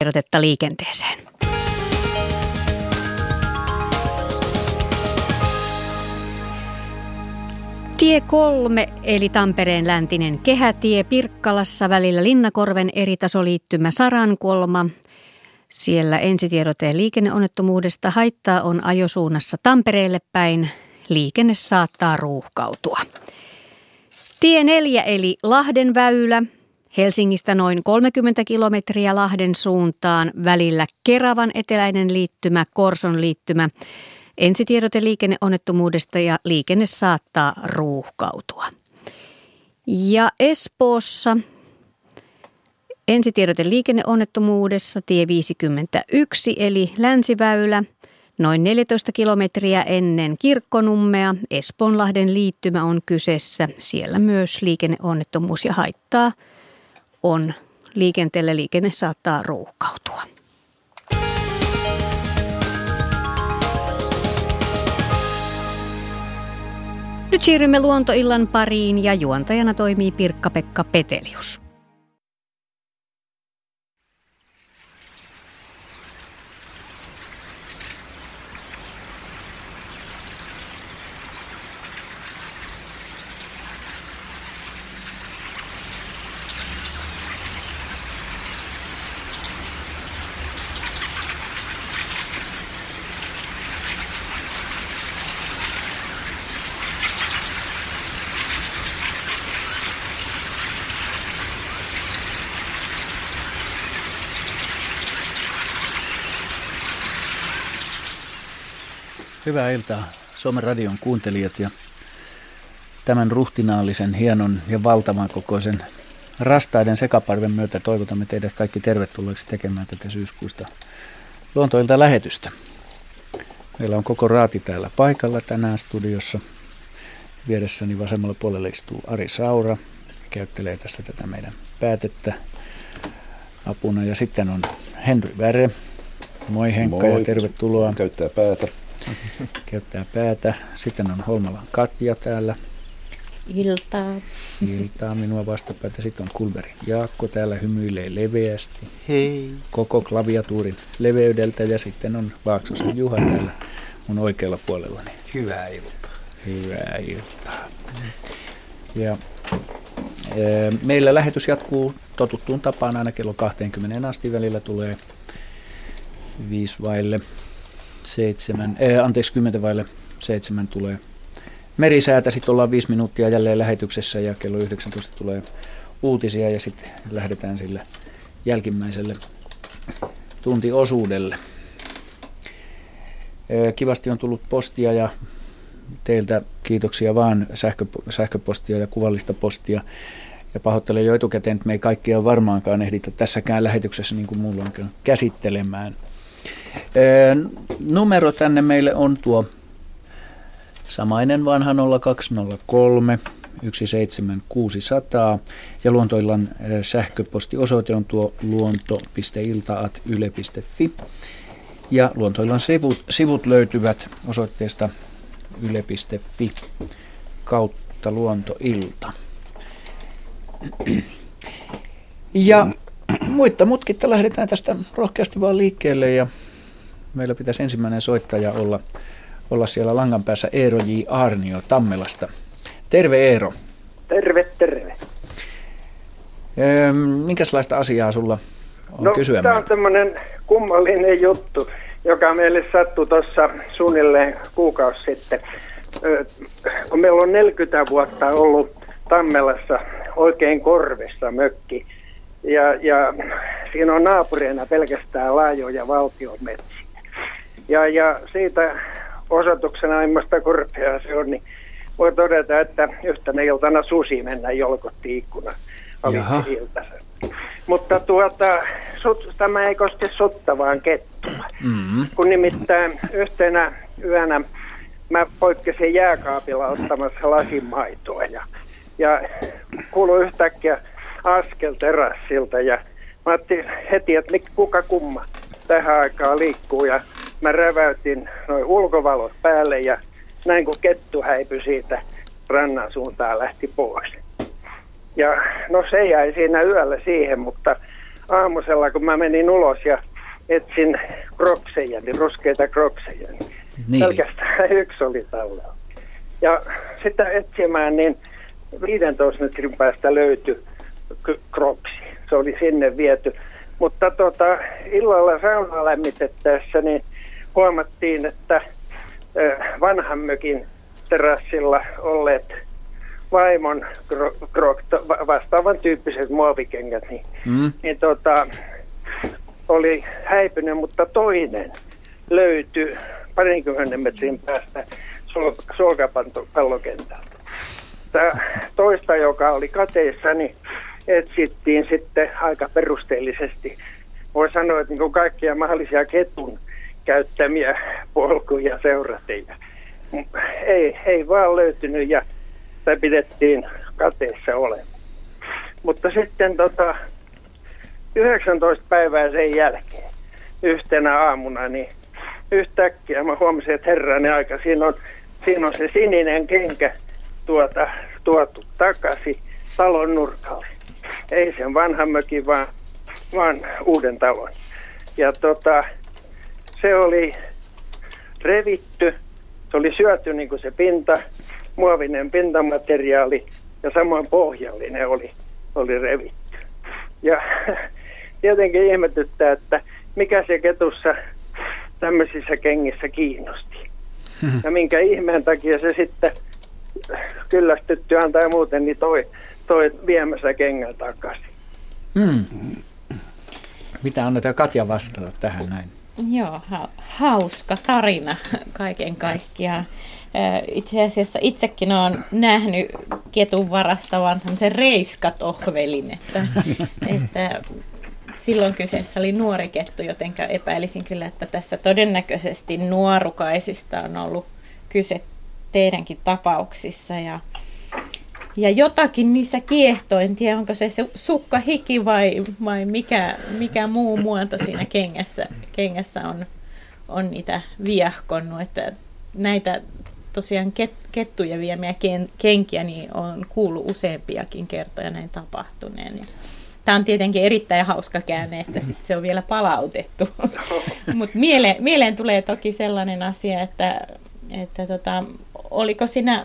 tiedotetta liikenteeseen. Tie 3 eli Tampereen läntinen kehätie Pirkkalassa välillä Linnakorven eritasoliittymä Sarankolma. Siellä ensitiedoteen liikenneonnettomuudesta haittaa on ajosuunnassa Tampereelle päin. Liikenne saattaa ruuhkautua. Tie 4 eli Lahden väylä Helsingistä noin 30 kilometriä Lahden suuntaan välillä Keravan eteläinen liittymä, Korson liittymä. Ensitiedote liikenneonnettomuudesta ja liikenne saattaa ruuhkautua. Ja Espoossa ensitiedote liikenneonnettomuudessa tie 51 eli länsiväylä noin 14 kilometriä ennen Kirkkonummea. Espoonlahden liittymä on kyseessä. Siellä myös liikenneonnettomuus ja haittaa on liikenteelle. Liikenne saattaa ruuhkautua. Nyt siirrymme luontoillan pariin ja juontajana toimii Pirkka-Pekka Petelius. Hyvää iltaa Suomen radion kuuntelijat ja tämän ruhtinaallisen, hienon ja valtavan kokoisen rastaiden sekaparven myötä toivotamme teidät kaikki tervetulleeksi tekemään tätä syyskuusta luontoilta lähetystä. Meillä on koko raati täällä paikalla tänään studiossa. Vieressäni vasemmalla puolella istuu Ari Saura, käyttelee tässä tätä meidän päätettä apuna. Ja sitten on Henry Väre. Moi Henkka Moi. ja tervetuloa. Käyttää päätä käyttää päätä. Sitten on Holmalan Katja täällä. Iltaa. Iltaa minua vastapäätä. Sitten on Kulberin Jaakko täällä hymyilee leveästi. Hei. Koko klaviatuurin leveydeltä ja sitten on Vaaksosen Juha täällä mun oikealla puolellani. Hyvää iltaa. Hyvää iltaa. Ja e, meillä lähetys jatkuu totuttuun tapaan aina kello 20 asti välillä tulee viisi vaille seitsemän, äh, anteeksi, kymmentä vaille seitsemän tulee merisäätä. Sitten ollaan viisi minuuttia jälleen lähetyksessä ja kello 19 tulee uutisia ja sitten lähdetään sille jälkimmäiselle tuntiosuudelle. Kivasti on tullut postia ja teiltä kiitoksia vaan sähkö, sähköpostia ja kuvallista postia. Ja pahoittelen jo etukäteen, että me ei kaikkia varmaankaan ehditä tässäkään lähetyksessä niin kuin mulla on käsittelemään – Numero tänne meille on tuo samainen vanha 0203 17600 ja luontoillan sähköpostiosoite on tuo luonto.iltaat.yle.fi ja luontoillan sivut, sivut löytyvät osoitteesta yle.fi kautta luontoilta. Ja muitta mutkitta lähdetään tästä rohkeasti vaan liikkeelle ja meillä pitäisi ensimmäinen soittaja olla, olla siellä langan päässä Eero J. Arnio Tammelasta. Terve Eero. Terve, terve. Öö, minkälaista asiaa sulla on no, kysyä? Tämä on tämmöinen kummallinen juttu, joka meille sattui tuossa suunnilleen kuukausi sitten. Öö, kun meillä on 40 vuotta ollut Tammelassa oikein korvessa mökki, ja, ja siinä on naapureina pelkästään laajoja valtionmetsiä. Ja, ja siitä osoituksena, aimasta korpea se on, niin voi todeta, että yhtenä iltana susi mennä jolkotti ikkuna Mutta tuota, sut, tämä ei koske sutta, vaan kettua. Mm-hmm. Kun nimittäin yhtenä yönä mä poikkesin jääkaapilla ottamassa lasin maitoa ja, ja kuului yhtäkkiä askel terassilta ja mä ajattelin heti, että kuka kumma tähän aikaan liikkuu ja mä räväytin noin ulkovalot päälle ja näin kun kettu häipyi siitä rannan suuntaan lähti pois. Ja no se jäi siinä yöllä siihen, mutta aamusella, kun mä menin ulos ja etsin krokseja, niin ruskeita krokseja, niin, niin. pelkästään yksi oli tallella. Ja sitä etsimään, niin 15 metrin päästä löytyi kroksi. Se oli sinne viety. Mutta tota, illalla saunaa lämmitettäessä niin huomattiin, että vanhan mökin terassilla olleet vaimon krok, vastaavan tyyppiset muovikengät, niin, mm. niin tota, oli häipynyt, mutta toinen löytyi parinkymmenen metrin päästä sulkapallokentältä. Tämä toista, joka oli kateissa, niin etsittiin sitten aika perusteellisesti. Voi sanoa, että niin kaikkia mahdollisia ketun käyttämiä polkuja seuraten. Ei, ei vaan löytynyt ja sitä pidettiin kateessa olemaan. Mutta sitten tota, 19 päivää sen jälkeen, yhtenä aamuna, niin yhtäkkiä mä huomasin, että herrani aika, siinä on, siinä on se sininen kenkä tuota, tuotu takaisin talon nurkalle. Ei sen vanhan mökin, vaan, vaan uuden talon. Ja tota, se oli revitty, se oli syöty niin kuin se pinta, muovinen pintamateriaali ja samoin pohjallinen oli, oli revitty. Ja tietenkin ihmetyttää, että mikä se ketussa tämmöisissä kengissä kiinnosti. Ja minkä ihmeen takia se sitten kyllästyttyään tai muuten, niin toi, toi viemässä kengän takaisin. Hmm. Mitä annetaan Katja vastata tähän näin? Joo, ha- hauska tarina kaiken kaikkiaan. Itse asiassa itsekin olen nähnyt ketun varastavan tämmöisen reiskatohvelin, että, että silloin kyseessä oli nuori kettu, joten epäilisin kyllä, että tässä todennäköisesti nuorukaisista on ollut kyse teidänkin tapauksissa. Ja, ja jotakin niissä kiehtoo, en tiedä onko se sukka hiki vai, vai mikä, mikä muu muoto siinä kengässä, kengässä on, on niitä viehkonnut. Että näitä tosiaan ket, kettuja viemiä ken, kenkiä niin on kuullut useampiakin kertoja näin tapahtuneen. Ja Tämä on tietenkin erittäin hauska käänne, että sit se on vielä palautettu. Mutta mieleen, mieleen tulee toki sellainen asia, että, että tota, oliko sinä,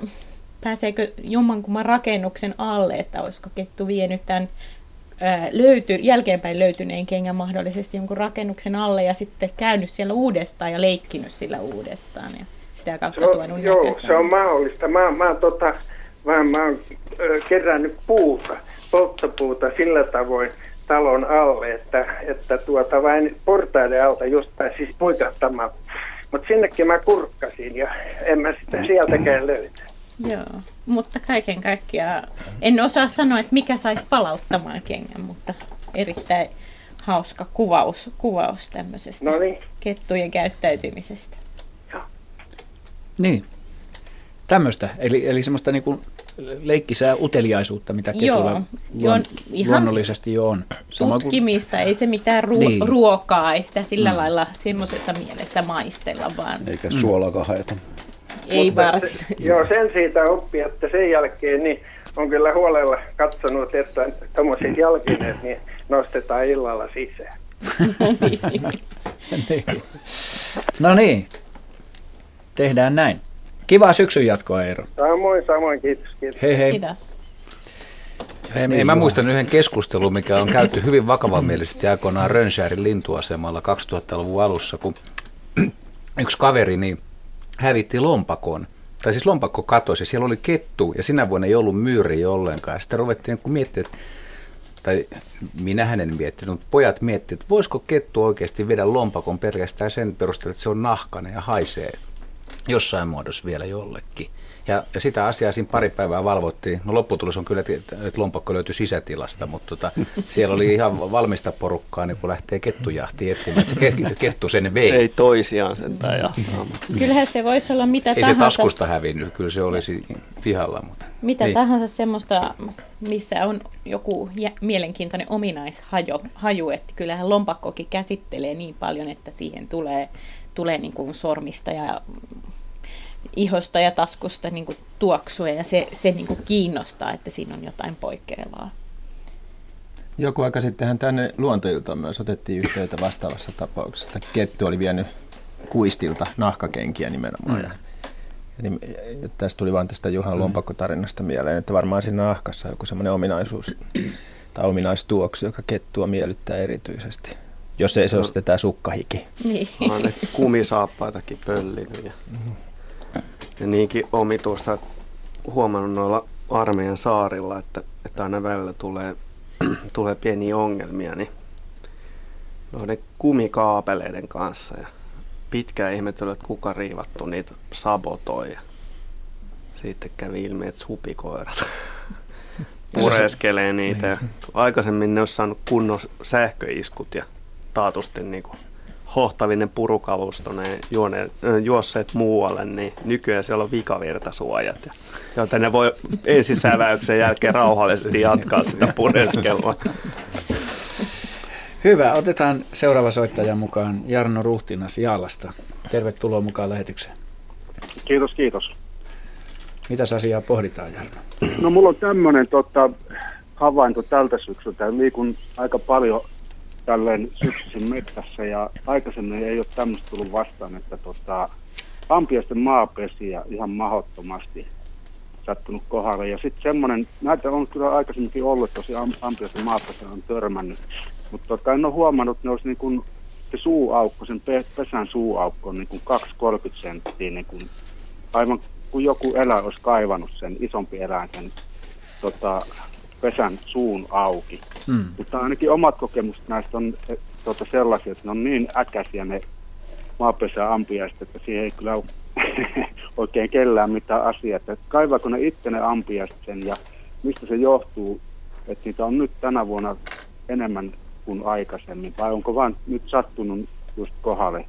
pääseekö jommankumman rakennuksen alle, että olisiko kettu vienyt tämän löyty, jälkeenpäin löytyneen kengän mahdollisesti jonkun rakennuksen alle ja sitten käynyt siellä uudestaan ja leikkinyt sillä uudestaan ja sitä kautta se on, tuonut Joo, se on mahdollista. Mä, mä, tota, mä, mä oon kerännyt puuta polttopuuta sillä tavoin talon alle, että, että tuota vain portaiden alta just pääsisi puikahtamaan. Mutta sinnekin mä kurkkasin ja en mä sitä sieltäkään löytä. Joo, mutta kaiken kaikkiaan en osaa sanoa, että mikä saisi palauttamaan kengän, mutta erittäin hauska kuvaus, kuvaus tämmöisestä Noniin. kettujen käyttäytymisestä. Joo. Niin, tämmöistä. Eli, eli semmoista niin kuin leikkisää uteliaisuutta, mitä ketulla Joo, luon, ihan luonnollisesti jo on. Sama tutkimista, kuin... ei se mitään ru- niin. ruokaa, ei sitä sillä mm. lailla semmoisessa mielessä maistella, vaan... Eikä mm. suolaakaan haeta. Ei varsinaisesti. Joo, sen siitä oppi, että sen jälkeen niin on kyllä huolella katsonut, että tuommoiset jalkineet niin nostetaan illalla sisään. niin. No niin, tehdään näin. Kiva syksyn jatkoa, Eero. Samoin, samoin. Kiitos. kiitos. Hei hei. Kiitos. Hei, niin, mä muistan yhden keskustelun, mikä on käyty hyvin vakavamielisesti aikoinaan Rönnsärin lintuasemalla 2000-luvun alussa, kun yksi kaveri niin hävitti lompakon. Tai siis lompakko katosi ja siellä oli kettu ja sinä vuonna ei ollut myyriä ollenkaan. Sitten ruvettiin niin miettimään, tai minä en miettinyt, mutta pojat miettivät, että voisiko kettu oikeasti viedä lompakon pelkästään sen perusteella, että se on nahkainen ja haisee jossain muodossa vielä jollekin. Ja, ja sitä asiaa siinä pari päivää valvottiin. No lopputulos on kyllä, että lompakko löytyi sisätilasta, mutta tota, siellä oli ihan valmista porukkaa, niin kun lähtee kettujahtiin etsimään, että se kettu sen vei. Ei toisiaan sen tai Kyllähän se voisi olla mitä Ei tahansa. Ei se taskusta hävinnyt, kyllä se olisi pihalla. Mutta. Mitä niin. tahansa semmoista, missä on joku mielenkiintoinen ominaishaju, haju, että kyllähän lompakkokin käsittelee niin paljon, että siihen tulee, tulee niin kuin sormista ja ihosta ja taskusta niin kuin tuoksua ja se, se niin kuin kiinnostaa, että siinä on jotain poikkeavaa. Joku aika sittenhän tänne luontoiltaan myös otettiin yhteyttä vastaavassa tapauksessa, että kettu oli vienyt kuistilta nahkakenkiä nimenomaan. Mm. Ja, ja tästä tuli vain tästä Juhan mm. lompakkotarinasta mieleen, että varmaan siinä nahkassa on joku semmoinen ominaisuus tai ominaistuoksu, joka kettua miellyttää erityisesti. Jos ei se no. ole tämä sukkahiki. Niin. Olen ne kumisaappaitakin pöllinyt. Ja, mm-hmm. Ja niinkin omituista huomannut noilla armeijan saarilla, että, että aina välillä tulee, tulee pieniä ongelmia niin noiden kumikaapeleiden kanssa. Ja pitkään ihmetellyt, että kuka riivattu niitä sabotoi. Ja sitten kävi ilmi, että supikoirat pureskelee niitä. Niin. Aikaisemmin ne olisi saanut kunnon sähköiskut ja taatusti niin kuin hohtavinen purukalusto, ne juone, juosseet muualle, niin nykyään siellä on vikavirtasuojat. Ja, joten ne voi ensisäväyksen jälkeen rauhallisesti jatkaa sitä pureskelua. Hyvä, otetaan seuraava soittaja mukaan, Jarno Ruhtinas Jaalasta. Tervetuloa mukaan lähetykseen. Kiitos, kiitos. Mitäs asiaa pohditaan, Jarno? No mulla on tämmöinen tota, havainto tältä syksyltä. Liikun aika paljon tälleen syksyisin mettässä ja aikaisemmin ei ole tämmöistä tullut vastaan, että tota, ampiaisten maapesiä ihan mahottomasti sattunut kohdalle. Ja sitten semmoinen, näitä on kyllä aikaisemminkin ollut, tosi ampiaisten maapesiä on törmännyt, mutta tota, en ole huomannut, että ne olisi niin kuin se suuaukko, sen pesän suuaukko on niin kuin 2-30 senttiä, niin kuin, aivan kuin joku eläin olisi kaivannut sen, isompi eläin sen tota, pesän suun auki. Mm. Mutta ainakin omat kokemukset näistä on tota, sellaisia, että ne on niin äkäisiä ne maapesäampiaiset, että siihen ei kyllä oikein kellään mitään asiaa. Että kaivaako ne itse ne ampiaiset sen ja mistä se johtuu, että niitä on nyt tänä vuonna enemmän kuin aikaisemmin, vai onko vaan nyt sattunut just kohdalle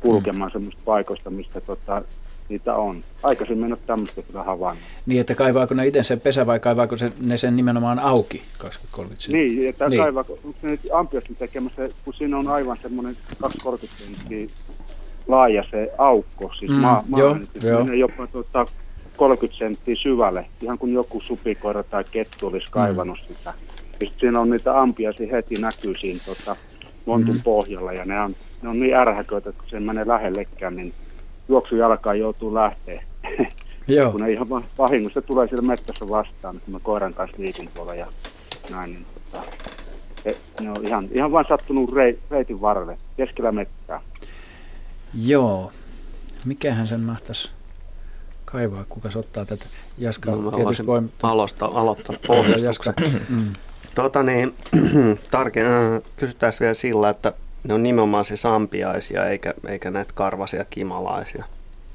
kulkemaan mm. semmoista paikoista, mistä tota, niitä on. Aikaisemmin en ole tämmöistä kyllä havainnut. Niin, että kaivaako ne itse sen pesä vai kaivaako se, ne sen nimenomaan auki 20-30 Niin, että niin. kaivaako, se nyt ampiasti tekemässä, kun siinä on aivan semmoinen 2-30 senttiä laaja se aukko, siis mm, maa, maa joo, joo. menee jopa tuota, 30 senttiä syvälle, ihan kuin joku supikoira tai kettu olisi kaivannut mm. sitä. Ja siinä on niitä ampiaisia heti näkyy siinä tota, montun mm. pohjalla ja ne on, ne on niin ärhäköitä, että kun se menee lähellekään, niin juoksujalkaan joutuu lähteä. Joo. kun ei ihan vahingossa tulee siellä mettässä vastaan, kun mä koiran kanssa liikun tuolla ja näin, niin tota, se, ne on ihan, ihan vain sattunut rei, reitin varrelle, keskellä mettää. Joo. Mikähän sen mahtaisi kaivaa, kuka ottaa tätä? Jaska no, tietysti voi... Alosta, aloittaa pohjastuksen. mm. Tota niin, tarke, äh, kysyttäisiin vielä sillä, että ne on nimenomaan siis ampiaisia eikä, eikä näitä karvasia kimalaisia.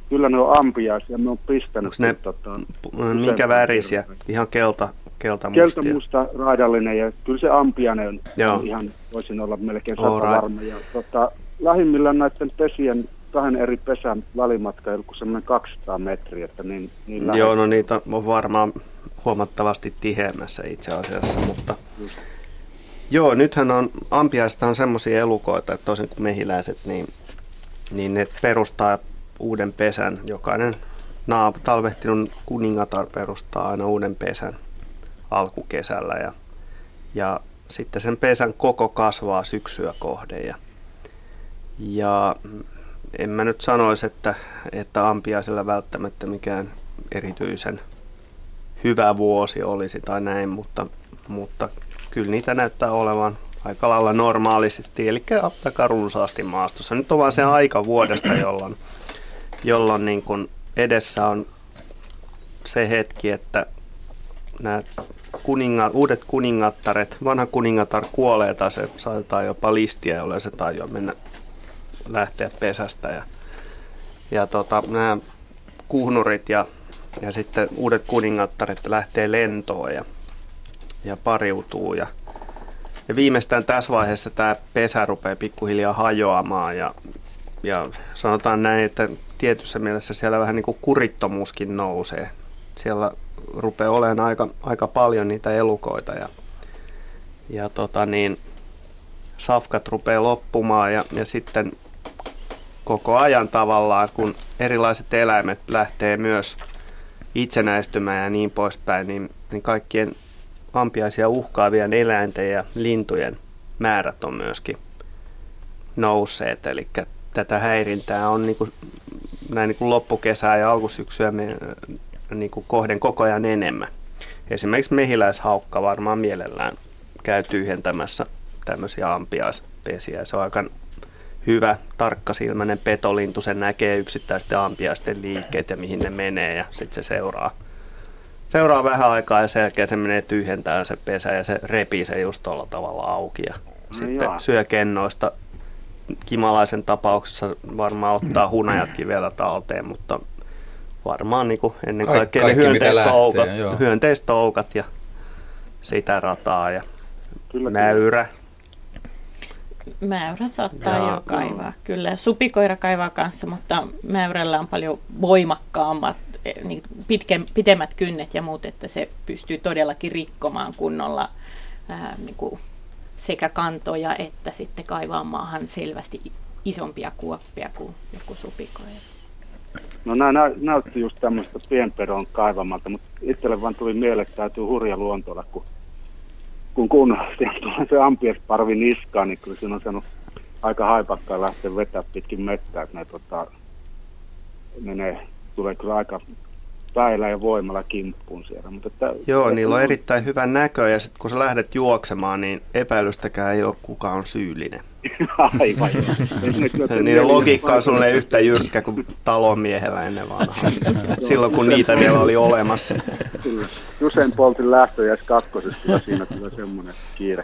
Kyllä ne on ampiaisia, me on pistänyt. ne, tota, minkä värisiä? Ihan kelta, kelta Kelta musta raidallinen ja kyllä se ampiainen on, Joo. ihan, voisin olla melkein sata varma. Ja, tota, lähimmillään näiden pesien kahden eri pesän välimatka ollut semmoinen 200 metriä. Että niin, niin Joo, no niitä on varmaan huomattavasti tiheämmässä itse asiassa, mutta Just. Joo, nythän on, ampiaista on semmoisia elukoita, että toisin kuin mehiläiset, niin, niin ne perustaa uuden pesän. Jokainen naap, talvehtinut kuningatar perustaa aina uuden pesän alkukesällä ja, ja sitten sen pesän koko kasvaa syksyä kohden. Ja, ja en mä nyt sanoisi, että, että ampiaisella välttämättä mikään erityisen hyvä vuosi olisi tai näin, mutta, mutta kyllä niitä näyttää olevan aika lailla normaalisesti, eli aika runsaasti maastossa. Nyt on vaan se aika vuodesta, jolloin, jolloin niin kuin edessä on se hetki, että nämä kuninga, uudet kuningattaret, vanha kuningatar kuolee tai se saatetaan jopa listiä, jolle se tajua mennä lähteä pesästä. Ja, ja tota, nämä kuhnurit ja, ja sitten uudet kuningattaret lähtee lentoon ja pariutuu. Ja, ja viimeistään tässä vaiheessa tämä pesä rupeaa pikkuhiljaa hajoamaan ja, ja sanotaan näin, että tietyssä mielessä siellä vähän niin kuin kurittomuuskin nousee. Siellä rupeaa olemaan aika, aika paljon niitä elukoita ja, ja tota niin, safkat rupeaa loppumaan ja, ja sitten koko ajan tavallaan, kun erilaiset eläimet lähtee myös itsenäistymään ja niin poispäin, niin, niin kaikkien ampiaisia uhkaavien eläinten ja lintujen määrät on myöskin nousseet. Eli tätä häirintää on niin kuin, näin niin kuin loppukesää ja alkusyksyä me, niin kuin kohden koko ajan enemmän. Esimerkiksi mehiläishaukka varmaan mielellään käy tyhjentämässä tämmöisiä ampiaispesiä. Se on aika hyvä, tarkkasilmäinen petolintu, se näkee yksittäisten ampiaisten liikkeet ja mihin ne menee ja sitten se seuraa. Seuraa vähän aikaa ja sen jälkeen se menee tyhjentään se pesä ja se repii se just tuolla tavalla auki ja no sitten joo. syö kennoista. Kimalaisen tapauksessa varmaan ottaa hunajatkin vielä talteen, mutta varmaan niin kuin ennen kaikkea kaikki, ne hyönteistoukat, hyönteistoukat ja sitä rataa ja Kyllä, mäyrä. Mäyrä saattaa ja, jo kaivaa, kyllä. Supikoira kaivaa kanssa, mutta mäyrällä on paljon voimakkaammat, niin pitke, pitemmät kynnet ja muut, että se pystyy todellakin rikkomaan kunnolla ää, niin kuin sekä kantoja että sitten kaivaa maahan selvästi isompia kuoppia kuin joku supikoira. No nämä nä- näytti just tämmöistä pienpedon kaivamalta, mutta itselle vaan tuli mieleen, että täytyy hurja luontolla, kun kun, kun tulee se ampiesparvi niskaan, niin kyllä siinä on sanonut aika haipakkaa lähteä vetää pitkin mettää, että ne tota, menee, tulee kyllä aika päillä ja voimalla kimppuun siellä. Mutta että, Joo, että niillä on erittäin hyvä näkö ja sitten kun sä lähdet juoksemaan, niin epäilystäkään ei ole kuka on syyllinen. Aivan. Niiden logiikka on sulle yhtä jyrkkä kuin talonmiehellä ennen vanhaa. Silloin kun niitä vielä oli olemassa. Usein poltin lähtöjä kakkosessa ja siinä tulee semmoinen kiire.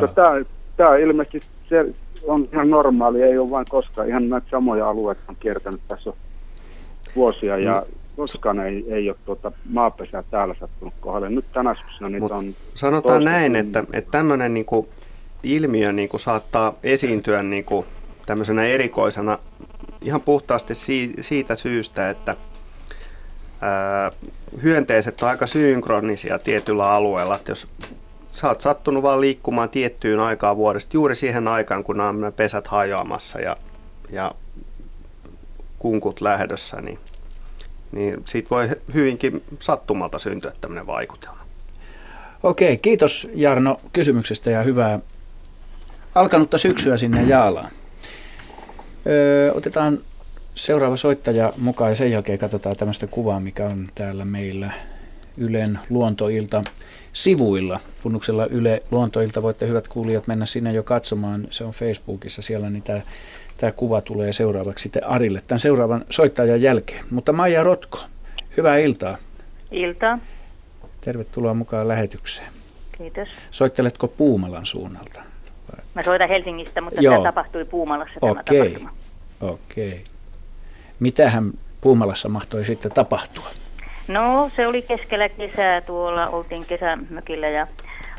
Mutta tämä, tämä ilmeisesti se on ihan normaali, ei ole vain koskaan. Ihan näitä samoja alueita on kiertänyt tässä vuosia ja mm koskaan ei, ei ole tuota maapesää täällä sattunut kohdalle. Nyt tänä syksynä niitä Mut on... Sanotaan näin, että, että tämmöinen niin kuin ilmiö niin kuin saattaa esiintyä niin kuin tämmöisenä erikoisena ihan puhtaasti siitä syystä, että ää, hyönteiset on aika synkronisia tietyllä alueella. Että jos sä oot sattunut vaan liikkumaan tiettyyn aikaan vuodesta, juuri siihen aikaan, kun on pesät hajoamassa ja, ja kunkut lähdössä, niin niin siitä voi hyvinkin sattumalta syntyä tämmöinen vaikutelma. Okei, kiitos Jarno kysymyksestä ja hyvää alkanutta syksyä sinne Jaalaan. Öö, otetaan seuraava soittaja mukaan ja sen jälkeen katsotaan tämmöistä kuvaa, mikä on täällä meillä Ylen luontoilta sivuilla. Funnuksella Yle luontoilta voitte hyvät kuulijat mennä sinne jo katsomaan. Se on Facebookissa siellä niitä kuva tulee seuraavaksi sitten Arille tämän seuraavan soittajan jälkeen. Mutta Maija Rotko, hyvää iltaa. Iltaa. Tervetuloa mukaan lähetykseen. Kiitos. Soitteletko Puumalan suunnalta? Vai? Mä soitan Helsingistä, mutta Joo. tämä tapahtui Puumalassa Okei. tämä tapahtuma. Okei. Mitähän Puumalassa mahtoi sitten tapahtua? No se oli keskellä kesää, tuolla oltiin kesämökillä ja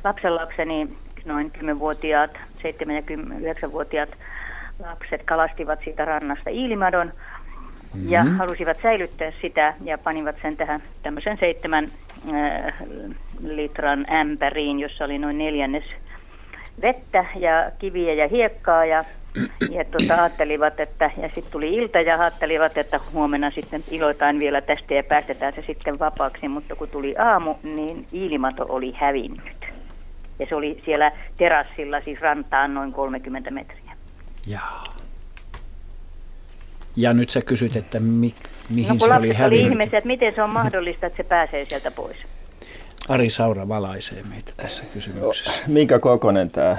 lapsenlapseni noin 10-vuotiaat, 7- ja 9-vuotiaat lapset kalastivat siitä rannasta iilimadon mm-hmm. ja halusivat säilyttää sitä ja panivat sen tähän tämmöisen seitsemän äh, litran ämpäriin, jossa oli noin neljännes vettä ja kiviä ja hiekkaa ja, ja tuota, ajattelivat, että, ja sitten tuli ilta ja ajattelivat, että huomenna sitten iloitaan vielä tästä ja päästetään se sitten vapaaksi, mutta kun tuli aamu, niin iilimato oli hävinnyt. Ja se oli siellä terassilla, siis rantaan noin 30 metriä. Jaa. Ja nyt sä kysyt, että mi, mihin no, se oli hävinnyt. oli ihmeessä, että miten se on mahdollista, että se pääsee sieltä pois. Ari Saura valaisee meitä tässä kysymyksessä. Minkä kokoinen tämä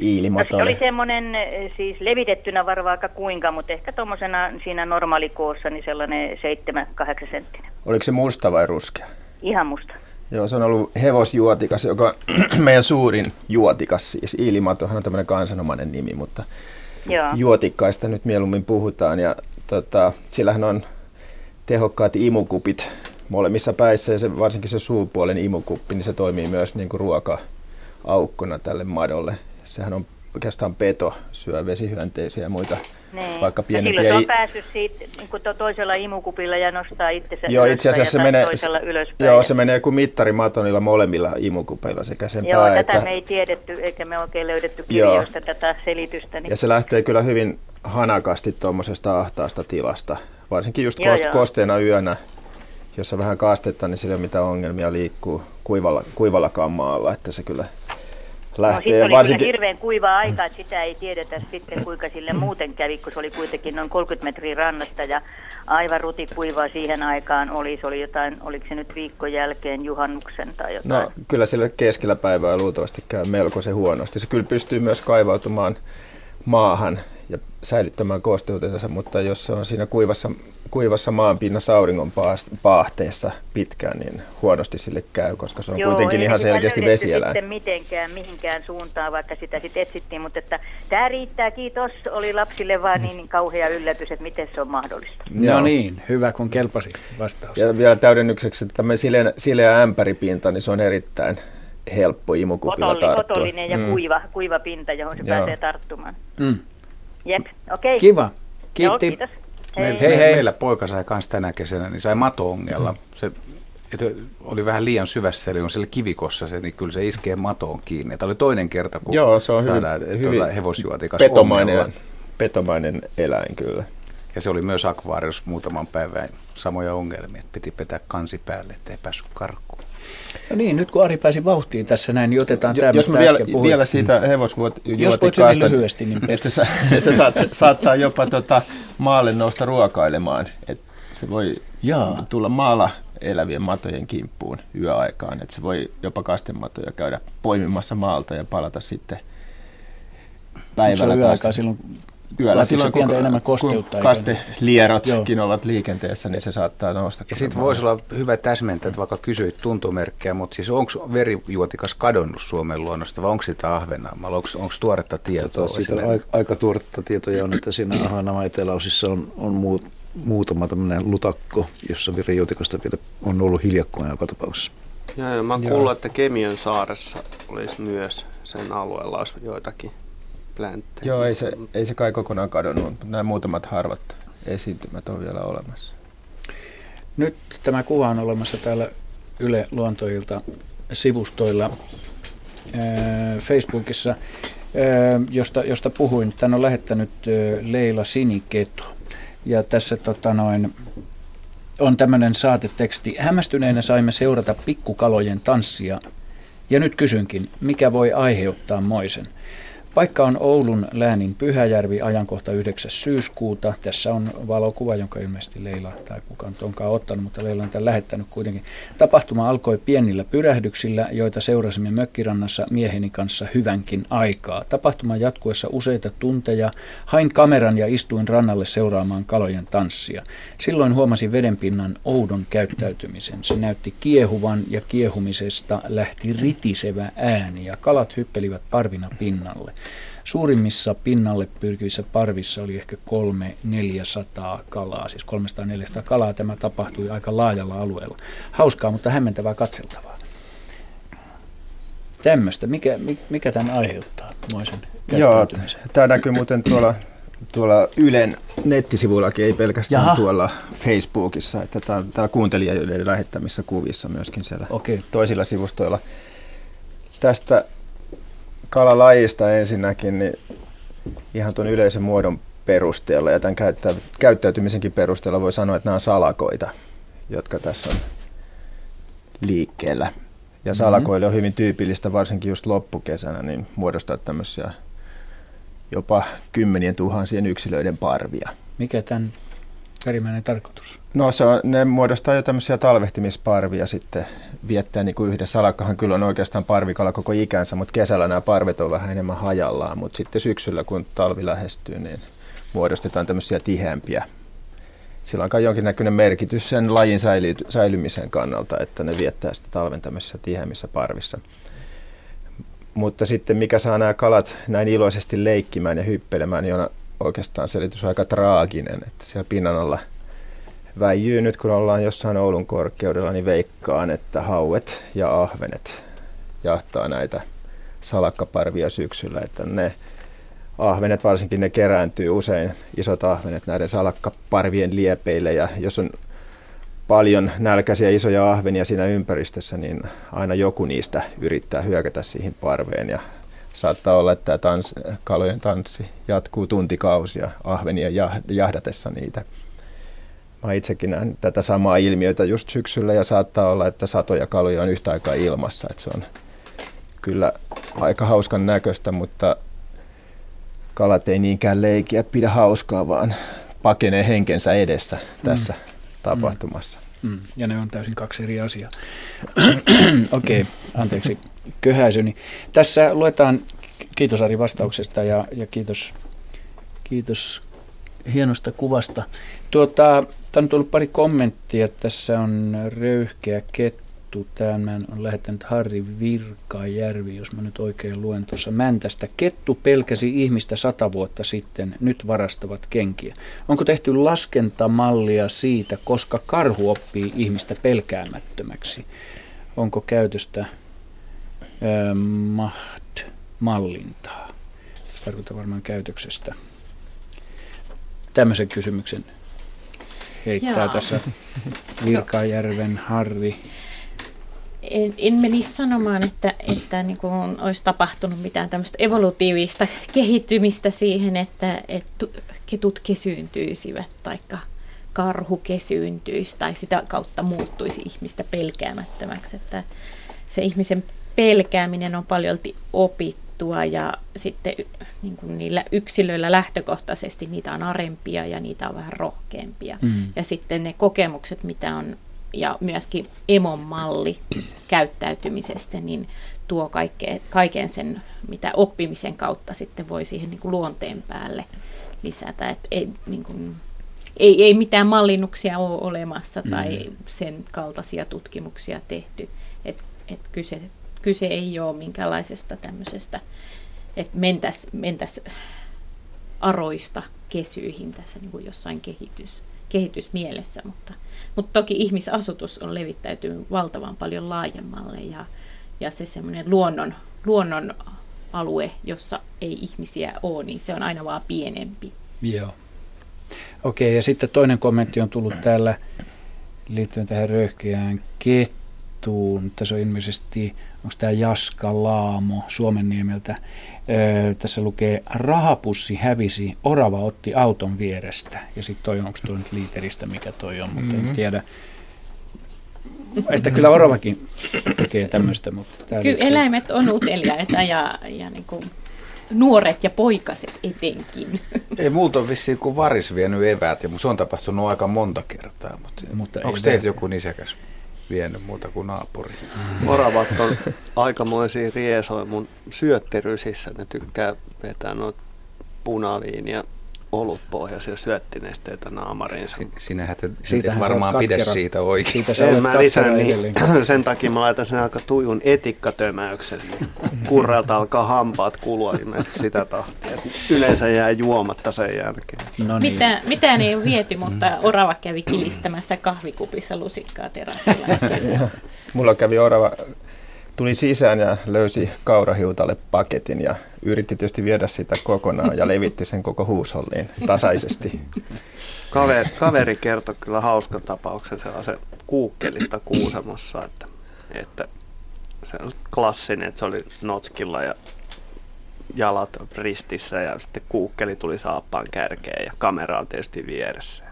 iilimato no, oli? oli semmoinen eh, siis levitettynä varmaan vaikka kuinka, mutta ehkä tuommoisena siinä normaalikoossa niin sellainen 7-8 senttinen. Oliko se musta vai ruskea? Ihan musta. Joo, se on ollut hevosjuotikas, joka on meidän suurin juotikas siis. Iilimatohan on tämmöinen kansanomainen nimi, mutta Joo. juotikkaista nyt mieluummin puhutaan. Ja tota, sillähän on tehokkaat imukupit molemmissa päissä ja se, varsinkin se suupuolen imukuppi, niin se toimii myös niin kuin ruoka-aukkona tälle madolle. Sehän on oikeastaan peto, syö vesihyönteisiä ja muita niin. vaikka pienempiä. Ja silloin se on päässyt siitä niin kuin toisella imukupilla ja nostaa itsensä Joo, itse asiassa se menee, ylöspäin. Joo, se menee kuin mittarimatonilla molemmilla imukupeilla sekä sen joo, pää tätä että... me ei tiedetty, eikä me oikein löydetty kirjoista tätä selitystä. Niin... Ja se lähtee kyllä hyvin hanakasti tuommoisesta ahtaasta tilasta, varsinkin just joo, kost- joo. kosteena yönä, jos on vähän kastetta, niin sillä ei ole mitään ongelmia liikkuu kuivalla, kuivallakaan maalla, että se kyllä lähtee. No sitten oli varsinkin... hirveän kuiva aika, että sitä ei tiedetä sitten kuinka sille muuten kävi, kun se oli kuitenkin noin 30 metriä rannasta ja aivan rutikuivaa siihen aikaan oli. Se oli jotain, oliko se nyt viikon jälkeen juhannuksen tai jotain? No kyllä sillä keskellä päivää luultavasti käy melko se huonosti. Se kyllä pystyy myös kaivautumaan maahan ja säilyttämään kosteutensa, mutta jos se on siinä kuivassa, kuivassa maanpinnassa auringon paahteessa pitkään, niin huonosti sille käy, koska se on Joo, kuitenkin ihan selkeästi vesieläin. sitten mitenkään mihinkään suuntaan, vaikka sitä sitten etsittiin, mutta että tämä riittää, kiitos, oli lapsille vaan niin, niin kauhea yllätys, että miten se on mahdollista. No niin, hyvä kun kelpasi vastaus. Ja vielä täydennykseksi, että tämä sileä, sileä ämpäripinta, niin se on erittäin helppo imukupilla Otolli, tarttua. Otollinen ja mm. kuiva, kuiva pinta, johon se Joo. pääsee tarttumaan. Mm. Jep, okei. Okay. Kiva. Kiitti. Joo, kiitos. Hei. Meillä, hei, hei. meillä poika sai myös tänä kesänä, niin sai mato-ongella. Se että oli vähän liian syvässä, eli on siellä kivikossa se, niin kyllä se iskee matoon kiinni. Tämä oli toinen kerta, kun Joo, se on hyvin, hyvin hevosjuotikas petomainen, petomainen eläin kyllä. Ja se oli myös akvaariossa muutaman päivän samoja ongelmia, että piti pitää kansi päälle, ettei päässyt karkuun. No niin, nyt kun Ari pääsi vauhtiin tässä näin, niin otetaan tämä, Jos mä vielä, vielä siitä hevosvuotikaasta. Jos voit hyvin lyhyesti, niin että se, se saat, saattaa jopa tota, maalle nousta ruokailemaan. Et se voi Jaa. tulla maalla elävien matojen kimppuun yöaikaan. Että se voi jopa kastematoja käydä poimimassa maalta ja palata sitten päivällä. Se on yöaikaa silloin yöllä silloin, kun, enemmän kosteutta, kun kastelierotkin ovat liikenteessä, niin se saattaa nousta. Ja sitten voisi olla hyvä täsmentää, että vaikka kysyit tuntomerkkejä, mutta siis onko verijuotikas kadonnut Suomen luonnosta vai onko sitä Ahvenanmaalla? Onko, onko tuoretta tietoa? Tota, siitä on aika tuoretta tietoja on, että siinä Ahvenanmaan eteläosissa on, on muut, muutama tämmöinen lutakko, jossa verijuotikasta vielä on ollut hiljakkoin joka tapauksessa. Ja, ja mä oon kuullut, että Kemion saaressa olisi myös sen alueella olisi joitakin plänttejä. Joo, ei se, ei se kai kokonaan kadonnut, mutta nämä muutamat harvat esiintymät on vielä olemassa. Nyt tämä kuva on olemassa täällä Yle Luontoilta sivustoilla Facebookissa, josta, josta puhuin. Tän on lähettänyt Leila Siniketo. Ja tässä tota noin, on tämmöinen saateteksti. Hämmästyneenä saimme seurata pikkukalojen tanssia. Ja nyt kysynkin, mikä voi aiheuttaa moisen? Paikka on Oulun läänin Pyhäjärvi, ajankohta 9. syyskuuta. Tässä on valokuva, jonka ilmeisesti Leila tai kukaan onkaan ottanut, mutta Leila on tämän lähettänyt kuitenkin. Tapahtuma alkoi pienillä pyrähdyksillä, joita seurasimme mökkirannassa mieheni kanssa hyvänkin aikaa. Tapahtuma jatkuessa useita tunteja hain kameran ja istuin rannalle seuraamaan kalojen tanssia. Silloin huomasin vedenpinnan oudon käyttäytymisen. Se näytti kiehuvan ja kiehumisesta lähti ritisevä ääni ja kalat hyppelivät parvina pinnalle. Suurimmissa pinnalle pyrkivissä parvissa oli ehkä 300-400 kalaa, siis 300-400 kalaa. Tämä tapahtui aika laajalla alueella. Hauskaa, mutta hämmentävää katseltavaa. Tämmöistä. Mikä, mikä tämän aiheuttaa, moisen Joo, tämä näkyy muuten tuolla, tuolla Ylen nettisivuillakin, ei pelkästään Jaha. tuolla Facebookissa. Että tämä on täällä kuuntelijoiden lähettämissä kuvissa myöskin siellä okay. toisilla sivustoilla. Tästä kalalajista ensinnäkin, niin ihan tuon yleisen muodon perusteella ja tämän käyttäytymisenkin perusteella voi sanoa, että nämä on salakoita, jotka tässä on liikkeellä. Ja mhm. salakoille on hyvin tyypillistä, varsinkin just loppukesänä, niin muodostaa tämmöisiä jopa kymmenien tuhansien yksilöiden parvia. Mikä tämän perimmäinen tarkoitus? No se on, ne muodostaa jo tämmöisiä talvehtimisparvia sitten viettää niin kuin yhdessä. Salakkahan kyllä on oikeastaan parvikala koko ikänsä, mutta kesällä nämä parvet on vähän enemmän hajallaan. Mutta sitten syksyllä, kun talvi lähestyy, niin muodostetaan tämmöisiä tiheämpiä. Sillä on kai jonkinnäköinen merkitys sen lajin säily, säilymisen kannalta, että ne viettää sitä talven tämmöisissä tiheämmissä parvissa. Mutta sitten mikä saa nämä kalat näin iloisesti leikkimään ja hyppelemään, niin on oikeastaan selitys aika traaginen, että siellä pinnan alla – väijyy. Nyt, kun ollaan jossain Oulun korkeudella, niin veikkaan, että hauet ja ahvenet jahtaa näitä salakkaparvia syksyllä, että ne ahvenet varsinkin ne kerääntyy usein, isot ahvenet näiden salakkaparvien liepeille. Ja jos on paljon nälkäisiä isoja ahvenia siinä ympäristössä, niin aina joku niistä yrittää hyökätä siihen parveen ja saattaa olla, että tämä tans- kalojen tanssi jatkuu tuntikausia ahvenia jahdatessa niitä. Mä itsekin näen tätä samaa ilmiötä just syksyllä ja saattaa olla, että satoja kaloja on yhtä aikaa ilmassa. Että se on kyllä aika hauskan näköistä, mutta kalat ei niinkään leikiä pidä hauskaa, vaan pakenee henkensä edessä tässä mm. tapahtumassa. Mm. Ja ne on täysin kaksi eri asiaa. Okei, okay, anteeksi köhäisyni. Tässä luetaan, kiitos Ari vastauksesta ja, ja kiitos, kiitos hienosta kuvasta. Tuota, Tämä on tullut pari kommenttia. Tässä on röyhkeä kettu. Tämän on lähettänyt Harri Virkajärvi, jos mä nyt oikein luen tuossa Mäntästä. Kettu pelkäsi ihmistä sata vuotta sitten, nyt varastavat kenkiä. Onko tehty laskentamallia siitä, koska karhu oppii ihmistä pelkäämättömäksi? Onko käytöstä ää, maht-mallintaa? Tarkoittaa varmaan käytöksestä. Tämmöisen kysymyksen heittää Jaa. tässä Virkajärven Harri. En, en menisi sanomaan, että, että niin kuin olisi tapahtunut mitään tämmöistä evolutiivista kehittymistä siihen, että, että ketut kesyyntyisivät tai karhu kesyyntyisi tai sitä kautta muuttuisi ihmistä pelkäämättömäksi. Että se ihmisen pelkääminen on paljolti opittu juttua ja sitten niin kuin niillä yksilöillä lähtökohtaisesti niitä on arempia ja niitä on vähän rohkeampia. Mm. Ja sitten ne kokemukset, mitä on, ja myöskin emon malli käyttäytymisestä, niin tuo kaikkeen, kaiken sen, mitä oppimisen kautta sitten voi siihen niin kuin luonteen päälle lisätä. Et ei, niin kuin, ei, ei mitään mallinnuksia ole olemassa tai mm. sen kaltaisia tutkimuksia tehty. Et, et kyse kyse ei ole minkäänlaisesta tämmöisestä, että mentäs, mentäs aroista kesyihin tässä niin kuin jossain kehitys, kehitysmielessä, mutta, mutta toki ihmisasutus on levittäytynyt valtavan paljon laajemmalle ja, ja se semmoinen luonnon, luonnon alue, jossa ei ihmisiä ole, niin se on aina vaan pienempi. Joo. Okei, ja sitten toinen kommentti on tullut täällä liittyen tähän röyhkeään kettuun. Tässä on ilmeisesti onko tämä Jaska Laamo Suomenniemeltä. Öö, tässä lukee, rahapussi hävisi, orava otti auton vierestä. Ja sitten toi, onko tuo nyt liiteristä, mikä toi on, mutta mm-hmm. en tiedä. Että kyllä oravakin tekee tämmöistä. Mutta kyllä liittyy. eläimet on uteliaita ja, ja niin kuin nuoret ja poikaset etenkin. Ei multa ole vissiin kuin varis vienyt eväät, ja se on tapahtunut aika monta kertaa. Mutta, mutta onko teitä joku nisäkäs vienyt muuta kuin naapuri. Oravat on aikamoisia riesoja mun syötterysissä. Ne tykkää vetää noita punaviinia olutpohjaisia syöttinesteitä naamariinsa. Sinähän et, et varmaan pidä siitä oikein. Siitä en mä lisään, niin sen takia mä laitan sen aika tujun etikkatömäyksen. Niin kurralta alkaa hampaat kulua ilmeisesti sitä tahtia. Yleensä jää juomatta sen jälkeen. No niin. Mitä, mitään ei ole viety, mutta orava kävi kilistämässä kahvikupissa lusikkaa terassilla. Mulla kävi orava tuli sisään ja löysi kaurahiutalle paketin ja yritti tietysti viedä sitä kokonaan ja levitti sen koko huusholliin tasaisesti. Kaveri, kaveri kertoi kyllä hauskan tapauksen sellaisen kuukkelista Kuusamossa, että, että se on klassinen, että se oli notskilla ja jalat ristissä ja sitten kuukkeli tuli saappaan kärkeen ja kamera on tietysti vieressä.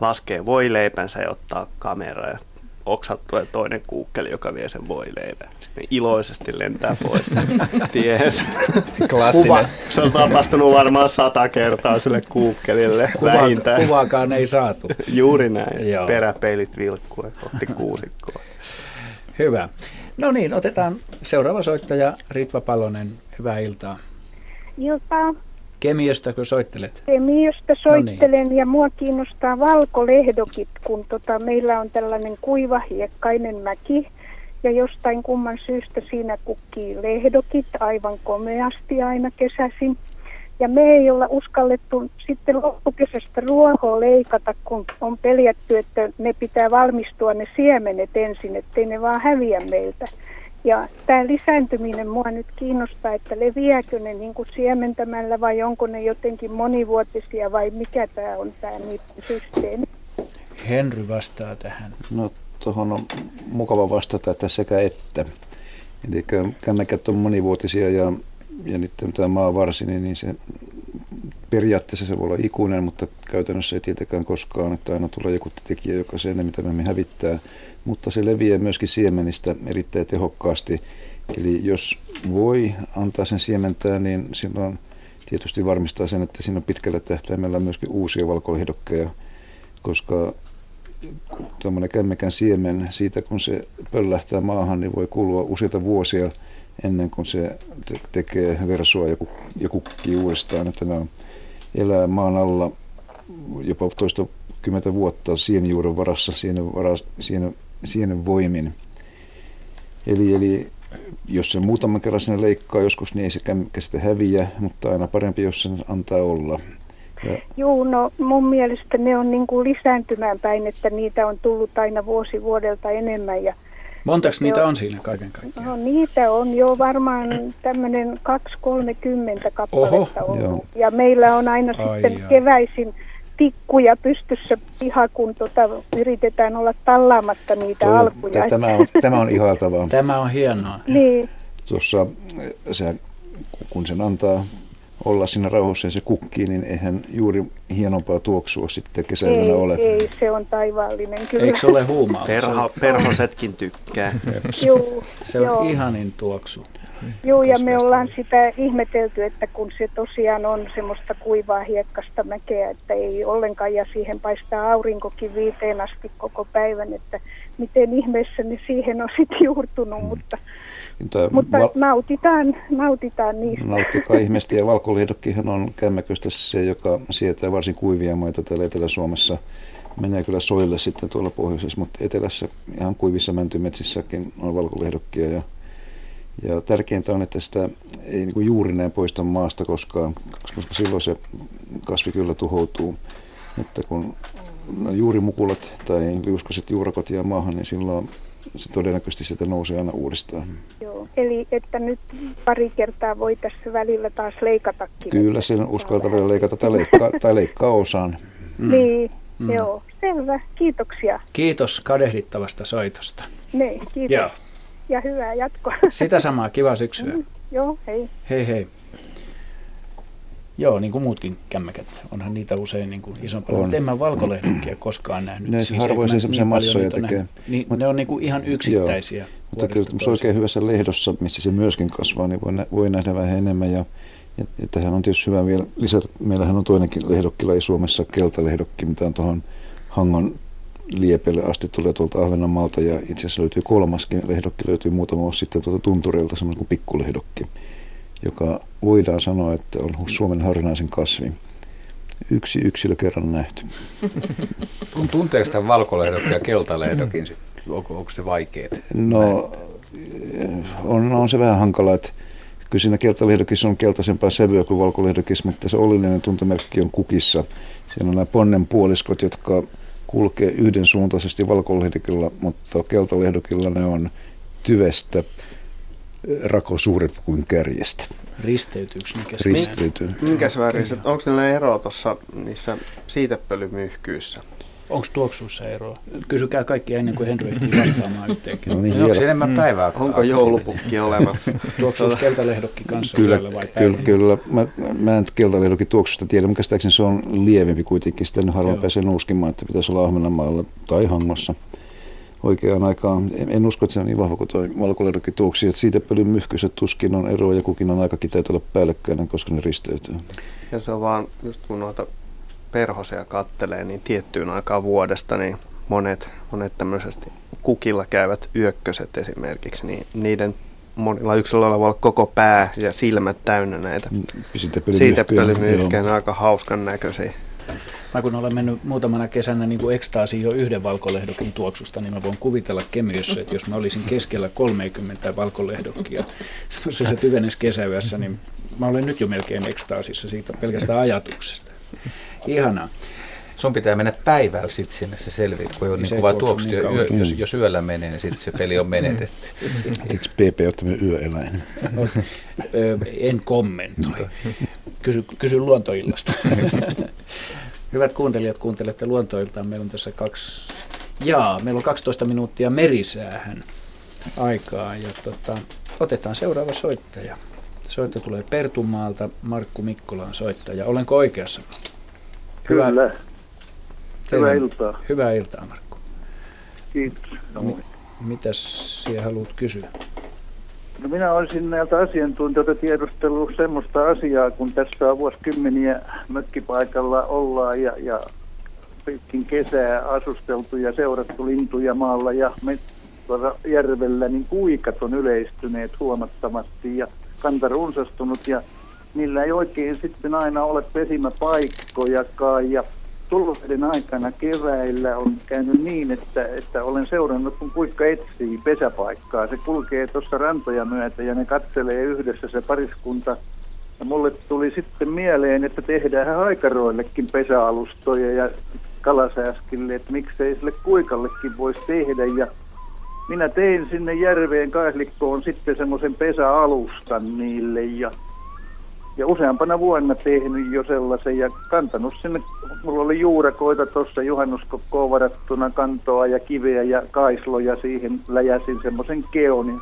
Laskee voileipänsä ja ottaa kameraa ja oksattu ja toinen kuukkeli, joka vie sen voileivän. Sitten iloisesti lentää pois ties. Klassinen. Kuva. Se on tapahtunut varmaan sata kertaa sille kuukkelille Kuva, vähintään. Kuvaakaan ei saatu. Juuri näin. Joo. Peräpeilit vilkkuen kohti kuusikkoa. Hyvä. No niin, otetaan seuraava soittaja Ritva Palonen. Hyvää iltaa. Iltaa. Kemiöstä, kun soittelet? Kemiöstä soittelen no niin. ja mua kiinnostaa valkolehdokit, kun tota, meillä on tällainen kuiva hiekkainen mäki ja jostain kumman syystä siinä kukkii lehdokit aivan komeasti aina kesäsin. Ja me ei olla uskallettu sitten loppukesästä ruohoa leikata, kun on peljätty, että ne pitää valmistua ne siemenet ensin, ettei ne vaan häviä meiltä. Ja tämä lisääntyminen mua nyt kiinnostaa, että leviääkö ne niin kuin siementämällä vai onko ne jotenkin monivuotisia vai mikä tämä on tämä systeemi? Henry vastaa tähän. No tuohon on mukava vastata, että sekä että. Eli kännäkät on monivuotisia ja, ja nyt tämä maavarsi, niin, niin se periaatteessa se voi olla ikuinen, mutta käytännössä ei tietenkään koskaan, että aina tulee joku tekijä, joka sen mitä me hävittää. Mutta se leviää myöskin siemenistä erittäin tehokkaasti. Eli jos voi antaa sen siementää, niin silloin tietysti varmistaa sen, että siinä on pitkällä tähtäimellä myöskin uusia valkolehdokkeja, koska tuommoinen kämmekän siemen, siitä kun se pöllähtää maahan, niin voi kulua useita vuosia ennen kuin se tekee versua ja, ja kukkii uudestaan. Että ne on, elää maan alla jopa toista kymmentä vuotta sienijuuren varassa, sienen, varas, sienen, sienen voimin. Eli, eli jos se muutaman kerran sinne leikkaa joskus, niin ei se käsitte häviä, mutta aina parempi, jos sen antaa olla. Ja. Joo, no mun mielestä ne on niin kuin lisääntymään päin, että niitä on tullut aina vuosi vuodelta enemmän. Ja Montaks niitä on siinä kaiken kaikkiaan? No niitä on jo varmaan tämmöinen 2-30 kappaletta Oho, ollut. Ja meillä on aina Ai sitten jaa. keväisin tikkuja pystyssä piha, kun tota, yritetään olla tallaamatta niitä Toi, alkuja. Tämä on, tämä on ihailtavaa. Tämä on hienoa. Niin. Tuossa se, kun sen antaa olla siinä rauhassa ja se kukkii, niin eihän juuri hienompaa tuoksua sitten kesällä ei, ole. Ei, se on taivaallinen kyllä. Eikö se ole huumaa? Perho, perhosetkin tykkää. Juu, se on joo. ihanin tuoksu. Joo, ja me ollaan sitä ihmetelty, että kun se tosiaan on semmoista kuivaa hiekkasta mäkeä, että ei ollenkaan, ja siihen paistaa aurinkokin viiteen asti koko päivän, että miten ihmeessä ne siihen on sitten juurtunut, mm. mutta, Tämä mutta val- nautitaan, nautitaan niistä. Nauttikaa ihmeestä, ja valkolihdokkihan on kämmäköstä se, joka sietää varsin kuivia maita täällä Etelä-Suomessa. Menee kyllä soille sitten tuolla pohjoisessa, mutta etelässä ihan kuivissa mäntymetsissäkin on valkolihdokkia, ja ja tärkeintä on, että sitä ei niin kuin juurineen poista maasta koskaan, koska silloin se kasvi kyllä tuhoutuu. Että kun juurimukulat tai liuskaset juurakot jää maahan, niin silloin se todennäköisesti sitä nousee aina uudestaan. Joo, eli että nyt pari kertaa voi tässä välillä taas leikatakin. Kyllä, sen uskaltaa vielä leikata tai leikkaa, tai leikkaa osaan. Mm. Niin, mm. joo, selvä. Kiitoksia. Kiitos kadehdittavasta soitosta. Niin, kiitos. Joo ja hyvää jatkoa. Sitä samaa, kiva syksyä. Mm, joo, hei. Hei hei. Joo, niin kuin muutkin kämmäkät. Onhan niitä usein niin kuin isompia. Mutta en mä valkolehdokkia koskaan nähnyt. Ne siis harvoin se semmoisia niin massoja tekee. Niin, Mut, ne on niin kuin ihan yksittäisiä. Joo. Mutta kyllä se oikein hyvässä lehdossa, missä se myöskin kasvaa, niin voi, nä- voi nähdä vähän enemmän. Ja, ja, ja tähän on tietysti hyvä vielä lisätä. Meillähän on toinenkin lehdokkilaji Suomessa, keltalehdokki, mitä on tuohon Hangon Liepelle asti tulee tuolta Ahvenanmaalta ja itse asiassa löytyy kolmaskin lehdokki, löytyy muutama vuosi sitten tuolta Tuntureilta, semmoinen kuin pikkulehdokki, joka voidaan sanoa, että on Suomen harvinaisen kasvi. Yksi yksilö kerran nähty. Tunteeko tämän valkolehdokki ja keltalehdokin? Onko, onko se vaikeet? No, on, on se vähän hankala, että kyllä siinä keltalehdokissa on keltaisempaa sävyä kuin valkolehdokissa, mutta se oleellinen tuntomerkki on kukissa. Siinä on nämä ponnenpuoliskot, jotka kulkee yhdensuuntaisesti valkolehdokilla, mutta keltalehdokilla ne on tyvestä rako suurempi kuin kärjestä. Risteytyykö ne Risteytyy. Minkäs? Onko niillä eroa tuossa niissä siitepölymyyhkyissä? Onko tuoksussa eroa? Kysykää kaikki ennen kuin Henry ehtii vastaamaan yhteenkin. No niin, Onko enemmän mm. päivää? Onko joulupukki olemassa? Tuoksuus keltalehdokki kanssa kyllä, vai Kyllä, kyllä. Mä, mä en keltalehdokin tuoksusta tiedä, mutta käsittääkseni se on lievempi kuitenkin. Sitten harvoin pääsee nuuskimaan, että pitäisi olla Ahvenanmaalla tai Hangossa oikeaan aikaan. En, en usko, että se on niin vahva kuin tuo valkolehdokki tuoksi. Että siitä pelin myhkyset tuskin on eroa ja kukin on aika kitäitä olla päällekkäinen, koska ne risteytyy. Ja se on vaan, just kun noita perhosia kattelee, niin tiettyyn aikaan vuodesta niin monet, monet tämmöisesti kukilla käyvät yökköset esimerkiksi, niin niiden monilla yksilöillä voi olla koko pää ja silmät täynnä näitä siitepölymyyhkiä, aika hauskan näköisiä. Mä kun olen mennyt muutamana kesänä niin kuin ekstaasiin jo yhden valkolehdokin tuoksusta, niin mä voin kuvitella Kemiössä, että jos mä olisin keskellä 30 valkolehdokkia, se se tyvennes kesäyössä, niin mä olen nyt jo melkein ekstaasissa siitä pelkästään ajatuksesta. Ihanaa. Sun pitää mennä päivällä sitten sinne, se selviit, kun on niin, niin vaan tuoksu, niin yö, jos, jos yöllä menee, niin sitten se peli on menetetty. Eikö PP ole tämmöinen yöeläin? No, en kommentoi. Kysy, kysy luontoillasta. Hyvät kuuntelijat, kuuntelette luontoiltaan. Meillä on tässä kaksi, jaa, meillä on 12 minuuttia merisäähän aikaa ja tota, otetaan seuraava soittaja. Soitto tulee Pertumaalta. Markku Mikkola on soittaja. Olenko oikeassa? Hyvä, Kyllä. Hyvää iltaa. Hyvää iltaa, Markku. Kiitos. No, mitäs sinä haluat kysyä? No minä olisin näiltä asiantuntijoilta tiedustellut semmoista asiaa, kun tässä on vuosikymmeniä mökkipaikalla ollaan ja, ja pitkin kesää asusteltu ja seurattu lintuja maalla ja tuolla järvellä, niin kuikat on yleistyneet huomattavasti ja kanta runsastunut ja niillä ei oikein sitten aina ole pesimäpaikkojakaan ja tulvaveden aikana keväillä on käynyt niin, että, että olen seurannut, kun kuikka etsii pesäpaikkaa. Se kulkee tuossa rantoja myötä ja ne katselee yhdessä se pariskunta. Ja mulle tuli sitten mieleen, että tehdään haikaroillekin pesäalustoja ja kalasääskille, että miksei sille kuikallekin voisi tehdä. Ja minä tein sinne järveen kaislikkoon sitten semmoisen pesäalustan niille ja ja useampana vuonna tehnyt jo sellaisen ja kantanut sinne, mulla oli juurakoita tuossa juhannuskokkoon varattuna kantoa ja kiveä ja kaisloja siihen läjäsin semmoisen keon ja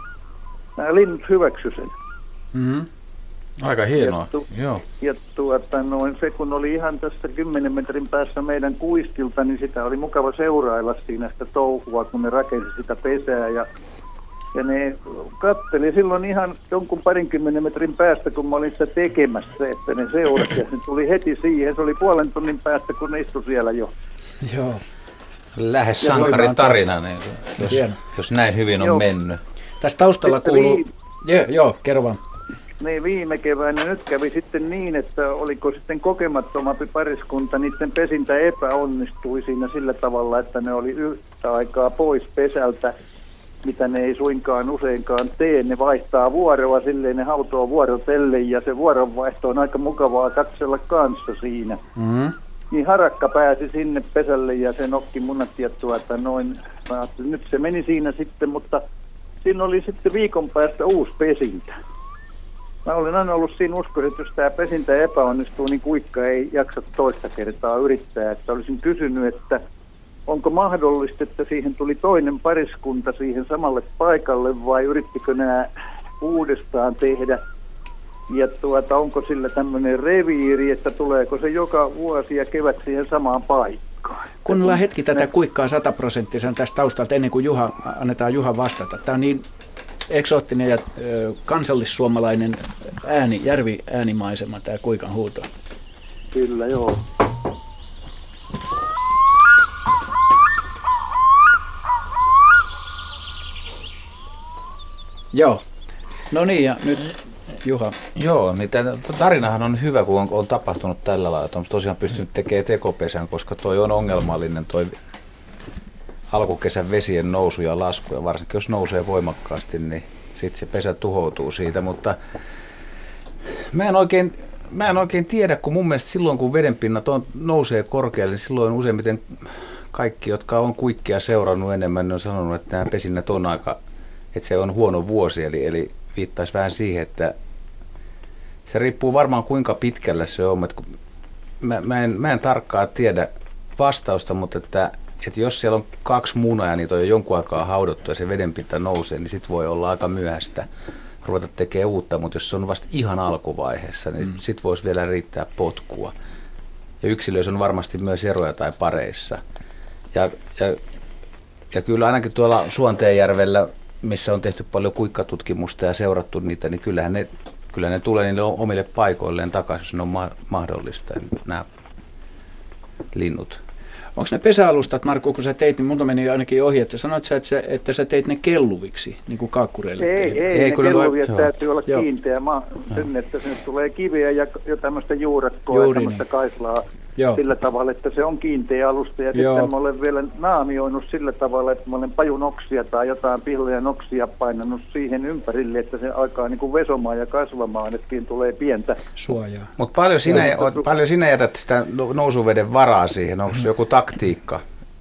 nämä linnut hyväksy sen. Mm-hmm. Aika hienoa, ja, tu- joo. Ja tuota, noin, se kun oli ihan tässä 10 metrin päässä meidän kuistilta, niin sitä oli mukava seurailla siinä sitä touhua, kun ne rakensi sitä pesää ja ja ne katteli silloin ihan jonkun parinkymmenen metrin päästä, kun mä olin sitä tekemässä, että ne seurasi. Ja ne tuli heti siihen. Se oli puolen tunnin päästä, kun ne istui siellä jo. Joo. Lähes sankari tarina, niin, jos, jos näin hyvin on joo. mennyt. Tässä taustalla sitten kuuluu... Vii... Joo, joo, kerro vaan. Niin viime keväänä nyt kävi sitten niin, että oliko sitten kokemattomampi pariskunta, niiden pesintä epäonnistui siinä sillä tavalla, että ne oli yhtä aikaa pois pesältä mitä ne ei suinkaan useinkaan tee. Ne vaihtaa vuoroa silleen, ne hautoo vuorotelle ja se vuoronvaihto on aika mukavaa katsella kanssa siinä. Mm-hmm. Niin harakka pääsi sinne pesälle ja se nokki munat ja tuota noin. Mä ajattelin, nyt se meni siinä sitten, mutta siinä oli sitten viikon päästä uusi pesintä. Mä olen aina ollut siinä uskossa, että jos tämä pesintä epäonnistuu, niin kuikka ei jaksa toista kertaa yrittää. Että olisin kysynyt, että onko mahdollista, että siihen tuli toinen pariskunta siihen samalle paikalle vai yrittikö nämä uudestaan tehdä? Ja tuota, onko sillä tämmöinen reviiri, että tuleeko se joka vuosi ja kevät siihen samaan paikkaan? Kuunnellaan hetki tätä kuikkaa sataprosenttisen tästä taustalta ennen kuin Juha, annetaan Juha vastata. Tämä on niin eksoottinen ja kansallissuomalainen ääni, järvi äänimaisema tämä kuikan huuto. Kyllä, joo. Joo. No niin, ja nyt Juha. Joo, niin tämä tarinahan on hyvä, kun on, on tapahtunut tällä lailla, että on tosiaan pystynyt tekemään tekopesän, koska toi on ongelmallinen toi alkukesän vesien nousu ja lasku, ja varsinkin jos nousee voimakkaasti, niin sitten se pesä tuhoutuu siitä, mutta mä en oikein, mä en oikein tiedä, kun mun mielestä silloin kun vedenpinnat on, nousee korkealle, niin silloin useimmiten kaikki, jotka on kuikkia seurannut enemmän, ne on sanonut, että nämä pesinnät on aika että se on huono vuosi, eli, eli viittaisi vähän siihen, että se riippuu varmaan kuinka pitkällä se on. Että mä, mä, en, mä en tarkkaan tiedä vastausta, mutta että, että jos siellä on kaksi munaa ja niitä on jo jonkun aikaa haudottu ja se vedenpinta nousee, niin sitten voi olla aika myöhäistä ruveta tekemään uutta, mutta jos se on vasta ihan alkuvaiheessa, niin mm. sitten voisi vielä riittää potkua. Ja yksilöissä on varmasti myös eroja tai pareissa. Ja, ja, ja kyllä ainakin tuolla Suonteenjärvellä missä on tehty paljon kuikkatutkimusta ja seurattu niitä, niin kyllähän ne, kyllä ne tulee niille omille paikoilleen takaisin, jos ne on ma- mahdollista, nämä linnut. Onko ne pesäalustat, Markku, kun sä teit, niin multa meni ainakin ohi, että sanoit sä, että sä, että sä teit ne kelluviksi, niin kuin kaakkureille? Ei, ei, ei ne kelluvia no, täytyy olla joo. kiinteä maa, sen, että sinne tulee kiveä ja jo tämmöistä Juuri ja tämmöistä niin. kaislaa Joo. sillä tavalla, että se on kiinteä alusta. Ja Joo. sitten mä olen vielä naamioinut sillä tavalla, että mä olen pajunoksia tai jotain pihlaja noksia painanut siihen ympärille, että se alkaa niin kuin vesomaan ja kasvamaan, että siinä tulee pientä suojaa. Mutta paljon, sinä, ja, paljon sinä jätät sitä nousuveden varaa siihen? Onko se joku taktiikka?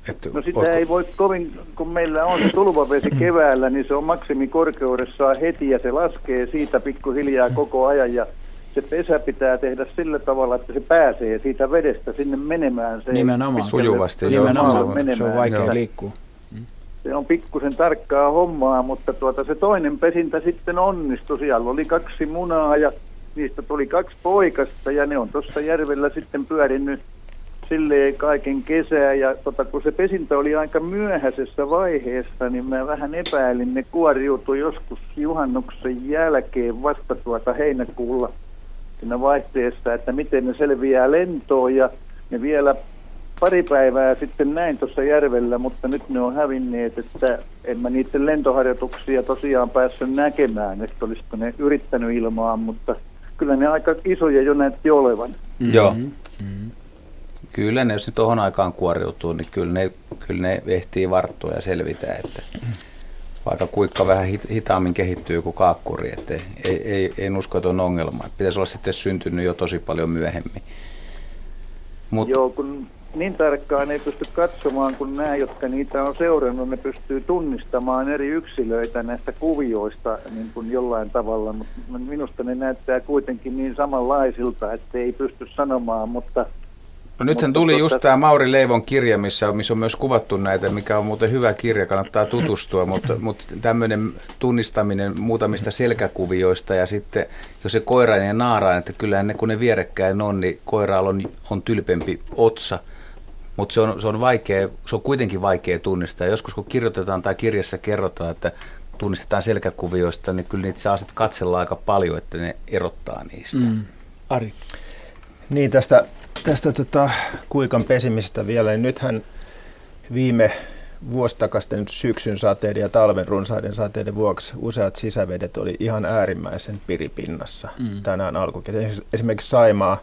Että no sitä ootko... ei voi kovin, kun meillä on tulvavesi keväällä, niin se on maksimikorkeudessaan heti ja se laskee siitä pikkuhiljaa koko ajan ja se pesä pitää tehdä sillä tavalla, että se pääsee siitä vedestä sinne menemään. Se Nimenomaan. Sujuvasti. Nimenomaan. Se, se on vaikea liikkua. Mm. se on pikkusen tarkkaa hommaa, mutta tuota, se toinen pesintä sitten onnistui. Siellä oli kaksi munaa ja niistä tuli kaksi poikasta ja ne on tuossa järvellä sitten pyörinyt silleen kaiken kesää ja tota, kun se pesintä oli aika myöhäisessä vaiheessa, niin mä vähän epäilin, ne kuoriutui joskus juhannuksen jälkeen vasta tuota heinäkuulla siinä vaihteessa, että miten ne selviää lentoon ja ne vielä pari päivää sitten näin tuossa järvellä, mutta nyt ne on hävinneet, että en mä niiden lentoharjoituksia tosiaan päässyt näkemään, että olisiko ne yrittänyt ilmaan, mutta kyllä ne aika isoja jo näytti olevan. Mm-hmm. Joo. Mm-hmm. Kyllä ne, jos ne tuohon aikaan kuoriutuu, niin kyllä ne, kyllä ne ehtii varttua ja selvitä, että vaikka kuikka vähän hitaammin kehittyy kuin kaakkuri, että ei, ei, en usko, että on ongelma. Pitäisi olla sitten syntynyt jo tosi paljon myöhemmin. Mut... Joo, kun niin tarkkaan ei pysty katsomaan, kun nämä, jotka niitä on seurannut, ne pystyy tunnistamaan eri yksilöitä näistä kuvioista niin kuin jollain tavalla, mutta minusta ne näyttää kuitenkin niin samanlaisilta, että ei pysty sanomaan, mutta No nythän tuli just tämä Mauri Leivon kirja, missä, missä on myös kuvattu näitä, mikä on muuten hyvä kirja, kannattaa tutustua, mutta, mutta tämmöinen tunnistaminen muutamista selkäkuvioista ja sitten jos se koirainen ja naarainen, että kyllähän ne kun ne vierekkäin on, niin koiraalla on, on tylpempi otsa, mutta se on, se on vaikea, se on kuitenkin vaikea tunnistaa. Joskus kun kirjoitetaan tai kirjassa kerrotaan, että tunnistetaan selkäkuvioista, niin kyllä niitä saa sitten katsella aika paljon, että ne erottaa niistä. Mm. Ari. Niin, tästä, tästä tota, kuikan pesimisestä vielä, niin nythän viime vuostakasten syksyn sateiden ja talven runsaiden sateiden vuoksi useat sisävedet oli ihan äärimmäisen piripinnassa mm. tänään alkukesällä. Esimerkiksi Saimaa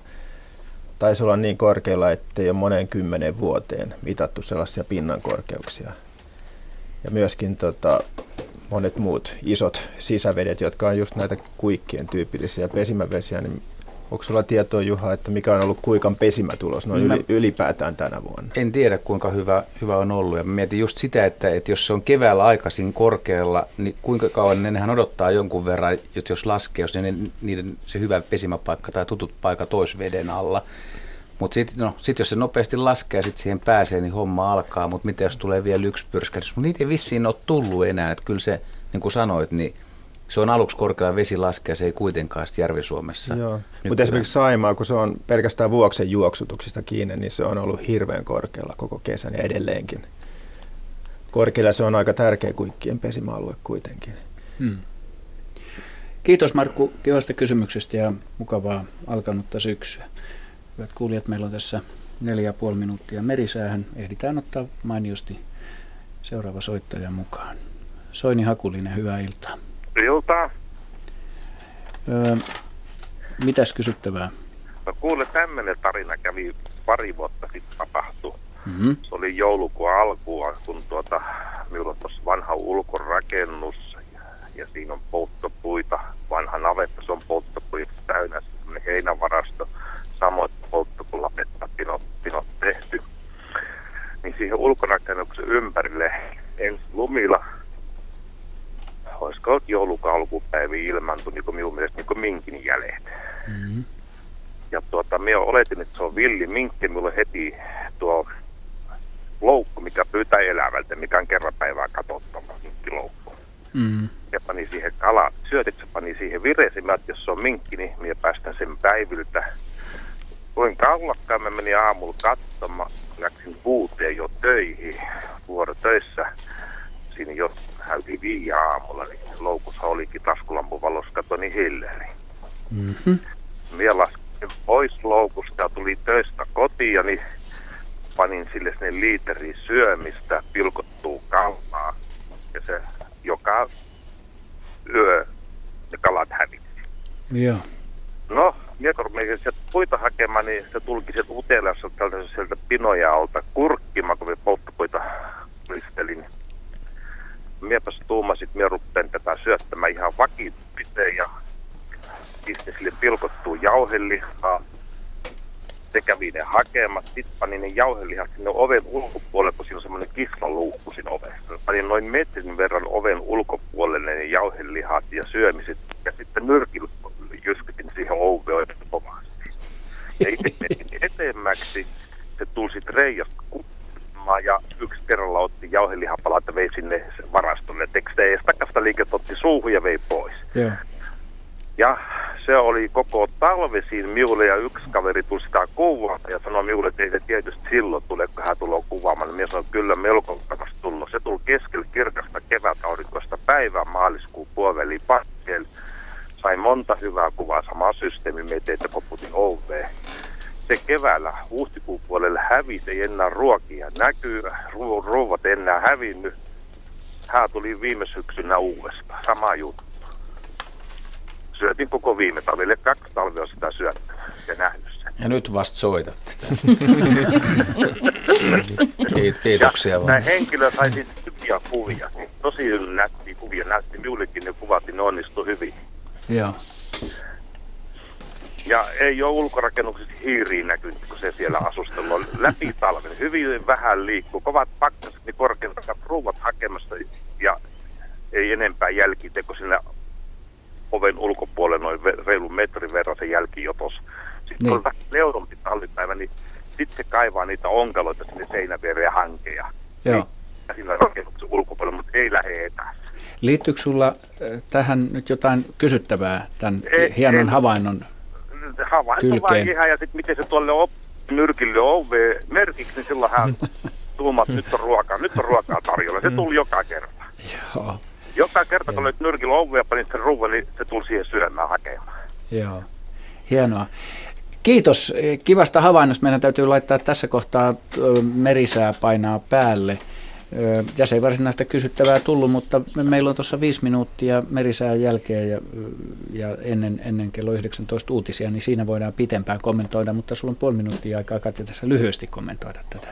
taisi olla niin korkealla, ettei ole moneen kymmenen vuoteen mitattu sellaisia pinnan korkeuksia. Ja myöskin tota, monet muut isot sisävedet, jotka on just näitä kuikkien tyypillisiä pesimävesiä, niin Onko sulla tietoa, Juha, että mikä on ollut kuikan pesimätulos noin yli, ylipäätään tänä vuonna? En tiedä, kuinka hyvä, hyvä on ollut. Ja mietin just sitä, että, että jos se on keväällä aikaisin korkealla, niin kuinka kauan ne nehän odottaa jonkun verran, että jos laskee, jos ne, niiden se hyvä pesimäpaikka tai tutut paikat olisi veden alla. Mutta sitten no, sit jos se nopeasti laskee ja sitten siihen pääsee, niin homma alkaa. Mutta mitä jos tulee vielä yksi pyrskähdys? Mutta niitä ei vissiin ole tullut enää. Että kyllä se, niin kuin sanoit, niin se on aluksi korkealla vesi laskea, se ei kuitenkaan sitten Järvi-Suomessa. Mutta esimerkiksi Saimaa, kun se on pelkästään vuoksen juoksutuksista kiinni, niin se on ollut hirveän korkealla koko kesän ja edelleenkin. Korkealla se on aika tärkeä kuikkien pesimäalue kuitenkin. Hmm. Kiitos Markku kivasta kysymyksestä ja mukavaa alkanutta syksyä. Hyvät kuulijat, meillä on tässä neljä ja puoli minuuttia merisäähän. Ehditään ottaa mainiosti seuraava soittaja mukaan. Soini Hakulinen, hyvää iltaa. Iltaa. Öö, mitäs kysyttävää? No kuule, tämmöinen tarina kävi pari vuotta sitten tapahtui. Mm-hmm. Se oli joulukuun alkua, kun tuota, minulla on tuossa vanha ulkorakennus ja, ja siinä on polttopuita. Vanha navetta, se on polttopuita täynnä, semmoinen heinävarasto. Samoin polttopulapetta pinot, pinot tehty. Niin siihen ulkorakennuksen ympärille ensi lumilla olisiko joulukuun alkupäiviä ilmantui niin minun mielestä niin minkin jäljet. Mm-hmm. Ja tuota, minä oletin, että se on villi minkki, minulla heti tuo loukku, mikä pyytää elävältä, mikä on kerran päivää katsottava minkkiloukku. Mm-hmm. Ja pani siihen kalat syötiksi, pani siihen viresimät, jos se on minkki, niin minä päästän sen päiviltä. Luin kaulakkaan, mä menin aamulla katsomaan, läksin vuuteen jo töihin, vuorotöissä. Siinä jo häyti viiä aamulla, niin loukussa olikin taskulampun valossa, kato niin hilleri. Mm-hmm. Minä laskin pois loukusta ja tuli töistä kotiin, niin panin sille sinne liiteri syömistä, pilkottuu kalaa. Ja se joka yö ne kalat hävitsi. Joo. No, minä kun menin sieltä puita hakemaan, niin se tulki sieltä uteliassa sieltä pinoja alta kurkkimaan, kun me polttopuita listelin miepäs tuumasit, minä rupean tätä syöttämään ihan vakituiseen ja pistin sille pilkottuu jauhelihaa. Se kävi ne hakemat, sitten panin ne jauhelihat sinne oven ulkopuolelle, kun siinä on semmoinen kislaluukku siinä ovessa. Panin noin metrin verran oven ulkopuolelle ne jauhelihat ja syömiset ja sitten nyrkillä jyskytin siihen oveen kovasti. Ja itse menin etemmäksi, se tuli sitten reijasta juomaan ja yksi kerralla otti jauhelihapalat ja vei sinne varastolle. Tekste ei takasta liikettä otti suuhun ja vei pois. Joo. Ja se oli koko talvi siinä minulle ja yksi kaveri tuli sitä kuvata ja sanoi minulle, että ei se tietysti silloin tule, kun hän tulee kuvaamaan. Minä sanoin, että kyllä melko varmasti tullut. Se tuli keskellä kirkasta kevätaurinkoista päivää maaliskuun puoliväliin pakkeen. Sai monta hyvää kuvaa, sama systeemi, me teitä koputin OV. Se keväällä huhtikuun puolelle hävisi, ei enää ruokia näkyy, ru- ruuvat enää hävinnyt. Hän tuli viime syksynä uudestaan, sama juttu syötin koko viime talvelle. Kaksi talvea sitä syöttänyt ja nähnyt sen. Ja nyt vasta soitatte. Kiitoksia ja vaan. Henkilö sai siis hyviä kuvia. Tosi nätti kuvia. Näytti minullekin ne kuvat, niin ne onnistui hyvin. Joo. Ja ei ole ulkorakennuksessa hiiriin näkynyt, kun se siellä asustellut läpi talven. Hyvin vähän liikkuu. Kovat pakkaset, niin korkeintaan ruuvat hakemassa ja ei enempää jälkiteko sinne oven ulkopuolelle noin reilun metrin verran se jälkijotos. Sitten niin. on leudonpi talvipäivä, niin sitten se kaivaa niitä onkeloita sinne seinäviereen ja hankeja. Joo. Ja siinä rakennuksen ulkopuolella, mutta ei lähde etää. Liittyykö sulla tähän nyt jotain kysyttävää tämän ei, hienon ei, havainnon Havainto kylkeen? vaan ihan, ja sitten miten se tuolle op, nyrkille ove merkiksi, niin silloin hän tuumat, nyt on ruokaa, nyt on ruokaa tarjolla. Se tuli joka kerta. Joo. Joka kerta, kun olet nyrkillä ovea, panit sen ruuan, niin se tuli siihen syömään hakemaan. Joo, hienoa. Kiitos kivasta havainnosta. Meidän täytyy laittaa tässä kohtaa merisää painaa päälle. Ja se ei varsinaista kysyttävää tullut, mutta meillä on tuossa viisi minuuttia merisään jälkeen ja, ja ennen, ennen kello 19 uutisia, niin siinä voidaan pitempään kommentoida, mutta sulla on puoli minuuttia aikaa Katja tässä lyhyesti kommentoida tätä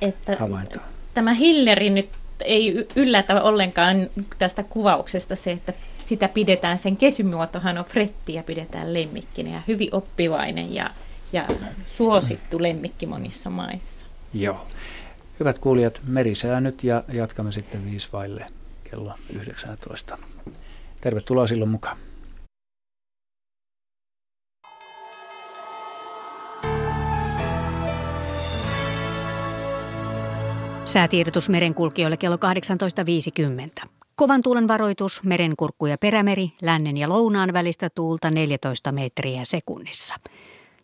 että havaintoa. Tämä Hilleri nyt ei yllätä ollenkaan tästä kuvauksesta se, että sitä pidetään, sen kesymuotohan on fretti ja pidetään lemmikkinä ja hyvin oppivainen ja, ja suosittu lemmikki monissa maissa. Joo. Hyvät kuulijat, merisää nyt ja jatkamme sitten viisi vaille kello 19. Tervetuloa silloin mukaan. Säätiedotus merenkulkijoille kello 18.50. Kovan tuulen varoitus, merenkurkku ja perämeri, lännen ja lounaan välistä tuulta 14 metriä sekunnissa.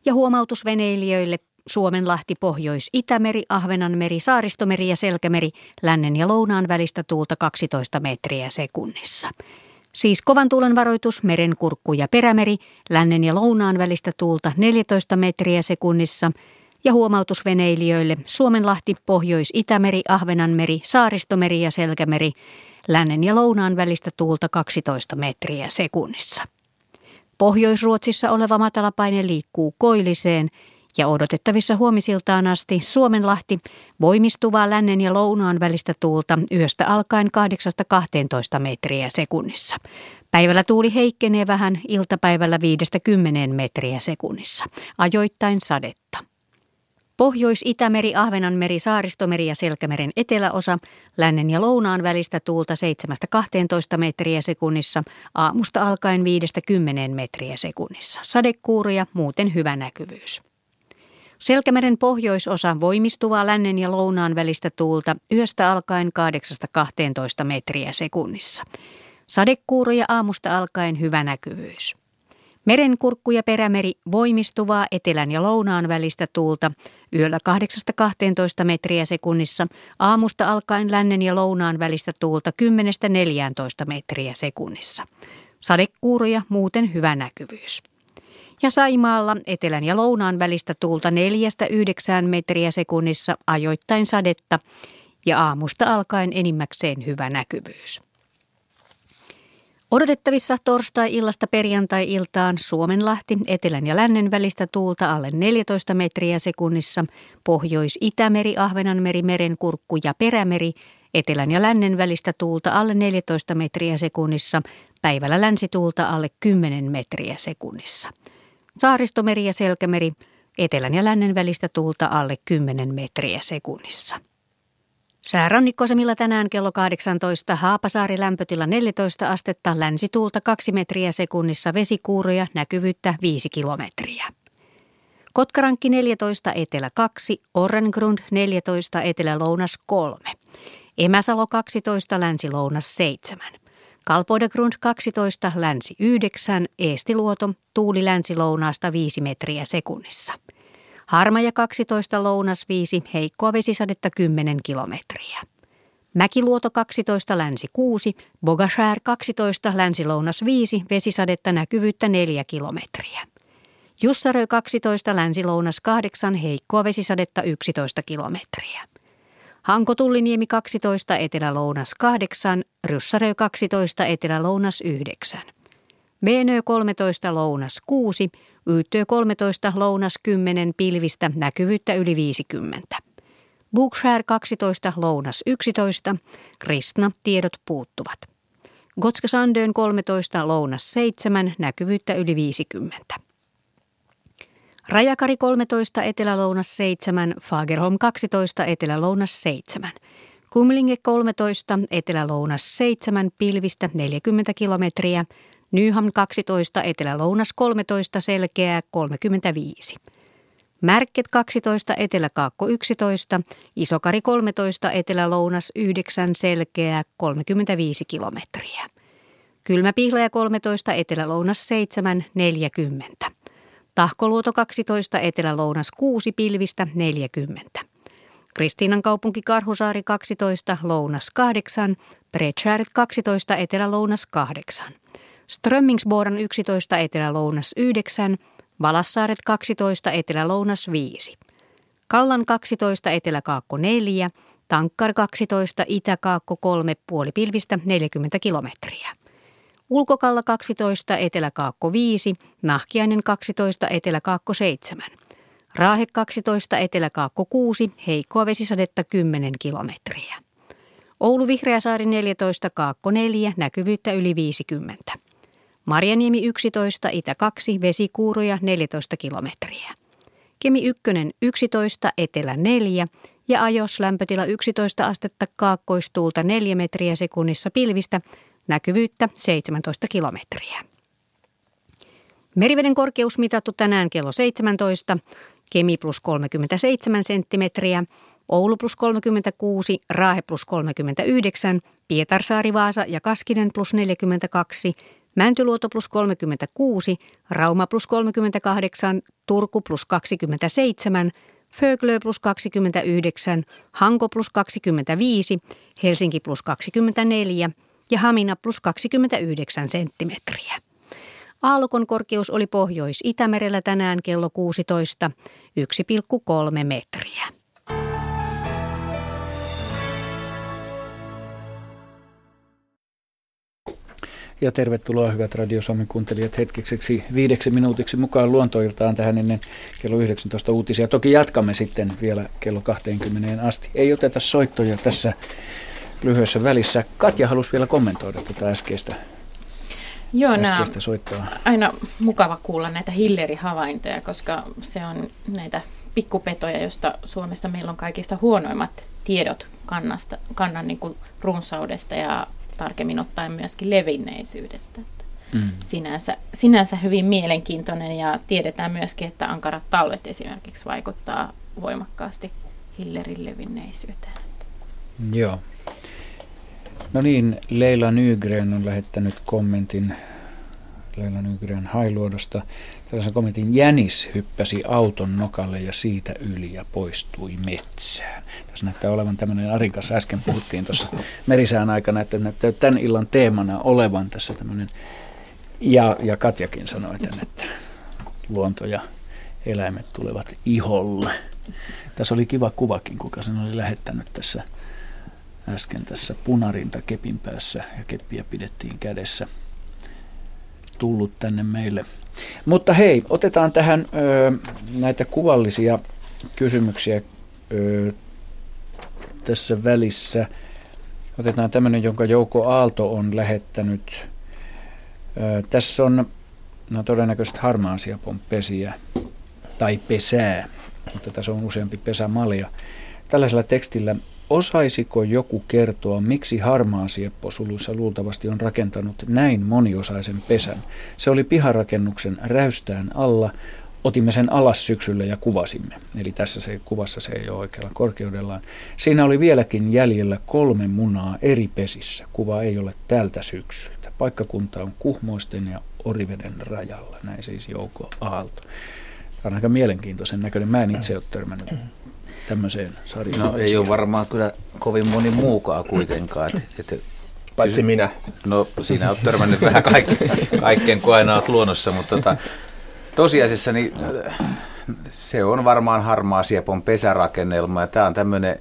Ja huomautus veneilijöille, Suomenlahti, Pohjois-Itämeri, Ahvenanmeri, Saaristomeri ja Selkämeri, lännen ja lounaan välistä tuulta 12 metriä sekunnissa. Siis kovan tuulen varoitus, merenkurkku ja perämeri, lännen ja lounaan välistä tuulta 14 metriä sekunnissa – ja huomautusveneilijöille Suomenlahti, Pohjois-Itämeri, Ahvenanmeri, Saaristomeri ja Selkämeri, lännen ja lounaan välistä tuulta 12 metriä sekunnissa. Pohjois-Ruotsissa oleva matalapaine liikkuu koilliseen ja odotettavissa huomisiltaan asti Suomenlahti voimistuvaa lännen ja lounaan välistä tuulta yöstä alkaen 8-12 metriä sekunnissa. Päivällä tuuli heikkenee vähän, iltapäivällä 5-10 metriä sekunnissa. Ajoittain sadetta. Pohjois-Itämeri, Ahvenanmeri, Saaristomeri ja Selkämeren eteläosa, lännen ja lounaan välistä tuulta 7-12 metriä sekunnissa, aamusta alkaen 5-10 metriä sekunnissa. Sadekuuria, muuten hyvä näkyvyys. Selkämeren pohjoisosa voimistuvaa lännen ja lounaan välistä tuulta yöstä alkaen 8-12 metriä sekunnissa. Sadekuuria aamusta alkaen hyvä näkyvyys. Merenkurkku ja perämeri voimistuvaa etelän ja lounaan välistä tuulta yöllä 8-12 metriä sekunnissa, aamusta alkaen lännen ja lounaan välistä tuulta 10-14 metriä sekunnissa. Sadekuuroja muuten hyvä näkyvyys. Ja Saimaalla etelän ja lounaan välistä tuulta 4-9 metriä sekunnissa, ajoittain sadetta ja aamusta alkaen enimmäkseen hyvä näkyvyys. Odotettavissa torstai-illasta perjantai-iltaan Suomenlahti, etelän ja lännen välistä tuulta alle 14 metriä sekunnissa, Pohjois-Itämeri, Ahvenanmeri, Merenkurkku ja Perämeri, etelän ja lännen välistä tuulta alle 14 metriä sekunnissa, päivällä länsituulta alle 10 metriä sekunnissa. Saaristomeri ja Selkämeri, etelän ja lännen välistä tuulta alle 10 metriä sekunnissa. Säärannikkoasemilla tänään kello 18 Haapasaari lämpötila 14 astetta, länsituulta 2 metriä sekunnissa, vesikuuroja, näkyvyyttä 5 kilometriä. Kotkarankki 14, etelä 2, Orrengrund 14, etelä-lounas 3. Emäsalo 12, länsi-lounas 7. Kalpoidegrund 12, länsi 9, Eestiluoto, tuuli länsi-lounaasta 5 metriä sekunnissa. Harmaja 12, lounas 5, heikkoa vesisadetta 10 kilometriä. Mäkiluoto 12, länsi 6, Bogashär 12, länsi-lounas 5, vesisadetta näkyvyyttä 4 kilometriä. Jussarö 12, länsi-lounas 8, heikkoa vesisadetta 11 kilometriä. Hanko Tulliniemi 12, Etelä-Lounas 8, Ryssarö 12, Etelä-Lounas 9. Venö 13, Lounas 6, Yyttö 13, Lounas 10, pilvistä, näkyvyyttä yli 50. Bookshare 12, Lounas 11, Kristna, tiedot puuttuvat. Gotska Sandön 13, Lounas 7, näkyvyyttä yli 50. Rajakari 13, Etelä-Lounas 7, Fagerholm 12, Etelä-Lounas 7. Kumlinge 13, Etelä-Lounas 7, pilvistä 40 kilometriä. Nyham 12, Etelä-Lounas 13, selkeää 35. Märket 12, Etelä-Kaakko 11, Isokari 13, Etelä-Lounas 9, selkeää 35 kilometriä. Kylmäpihlaja 13, Etelä-Lounas 7, 40. Tahkoluoto 12, Etelä-Lounas 6, pilvistä 40. Kristiinan kaupunki Karhusaari 12, Lounas 8, Bredshäret 12, Etelä-Lounas 8. Strömmingsboran 11, Etelä-Lounas 9, Valassaaret 12, Etelä-Lounas 5. Kallan 12, Etelä-Kaakko 4, Tankkar 12, Itä-Kaakko 3, puoli pilvistä 40 kilometriä. Ulkokalla 12, Etelä-Kaakko 5, Nahkiainen 12, Etelä-Kaakko 7. Raahe 12, Etelä-Kaakko 6, heikkoa vesisadetta 10 kilometriä. Oulu Vihreäsaari 14, Kaakko 4, näkyvyyttä yli 50. Marjaniemi 11, Itä 2, vesikuuroja 14 kilometriä. Kemi 1, 11, Etelä 4 ja Ajos lämpötila 11 astetta kaakkoistuulta 4 metriä sekunnissa pilvistä näkyvyyttä 17 kilometriä. Meriveden korkeus mitattu tänään kello 17, Kemi plus 37 senttimetriä, Oulu plus 36, Raahe plus 39, Pietarsaari, Vaasa ja Kaskinen plus 42, Mäntyluoto plus 36, Rauma plus 38, Turku plus 27, Föglö plus 29, Hanko plus 25, Helsinki plus 24, ja Hamina plus 29 senttimetriä. Aallokon korkeus oli Pohjois-Itämerellä tänään kello 16, 1,3 metriä. Ja tervetuloa hyvät Radio Suomen kuuntelijat hetkiseksi viideksi minuutiksi mukaan luontoiltaan tähän ennen kello 19 uutisia. Toki jatkamme sitten vielä kello 20 asti. Ei oteta soittoja tässä lyhyessä välissä. Katja halusi vielä kommentoida tätä äskeistä, Joo, äskeistä soittoa. aina mukava kuulla näitä hillerihavaintoja, koska se on näitä pikkupetoja, joista Suomesta meillä on kaikista huonoimmat tiedot kannasta, kannan niin kuin runsaudesta ja tarkemmin ottaen myöskin levinneisyydestä. Mm. Sinänsä, sinänsä hyvin mielenkiintoinen ja tiedetään myöskin, että ankarat talvet esimerkiksi vaikuttaa voimakkaasti hillerin levinneisyyteen. Joo. No niin, Leila Nygren on lähettänyt kommentin Leila Nygren Hailuodosta. Tällaisen kommentin Jänis hyppäsi auton nokalle ja siitä yli ja poistui metsään. Tässä näyttää olevan tämmöinen, Arin kanssa äsken puhuttiin tuossa merisään aikana, että näyttää tämän illan teemana olevan tässä tämmöinen, ja, ja Katjakin sanoi tämän, että luonto ja eläimet tulevat iholle. Tässä oli kiva kuvakin, kuka sen oli lähettänyt tässä äsken tässä punarinta kepin päässä ja keppiä pidettiin kädessä tullut tänne meille. Mutta hei, otetaan tähän ö, näitä kuvallisia kysymyksiä ö, tässä välissä. Otetaan tämmöinen, jonka Jouko Aalto on lähettänyt. Ö, tässä on no, todennäköisesti harmaasiapon pesiä tai pesää, mutta tässä on useampi pesämalja. Tällaisella tekstillä Osaisiko joku kertoa, miksi harmaa siepposuluissa luultavasti on rakentanut näin moniosaisen pesän? Se oli piharakennuksen räystään alla. otimme sen alas syksyllä ja kuvasimme. Eli tässä se kuvassa se ei ole oikealla korkeudellaan. Siinä oli vieläkin jäljellä kolme munaa eri pesissä. Kuva ei ole tältä syksyltä. Paikkakunta on Kuhmoisten ja Oriveden rajalla. Näin siis Jouko Aalto. Tämä on aika mielenkiintoisen näköinen. Mä en itse ole törmännyt tämmöiseen sarjaan. No ei ole varmaan kyllä kovin moni muukaan kuitenkaan. Et, et, Paitsi minä. No sinä olet törmännyt vähän kaikki, kaikkeen, kun aina olet luonnossa, mutta tota, tosiasiassa niin, se on varmaan harmaa siepon pesärakennelma ja tämä on tämmöinen,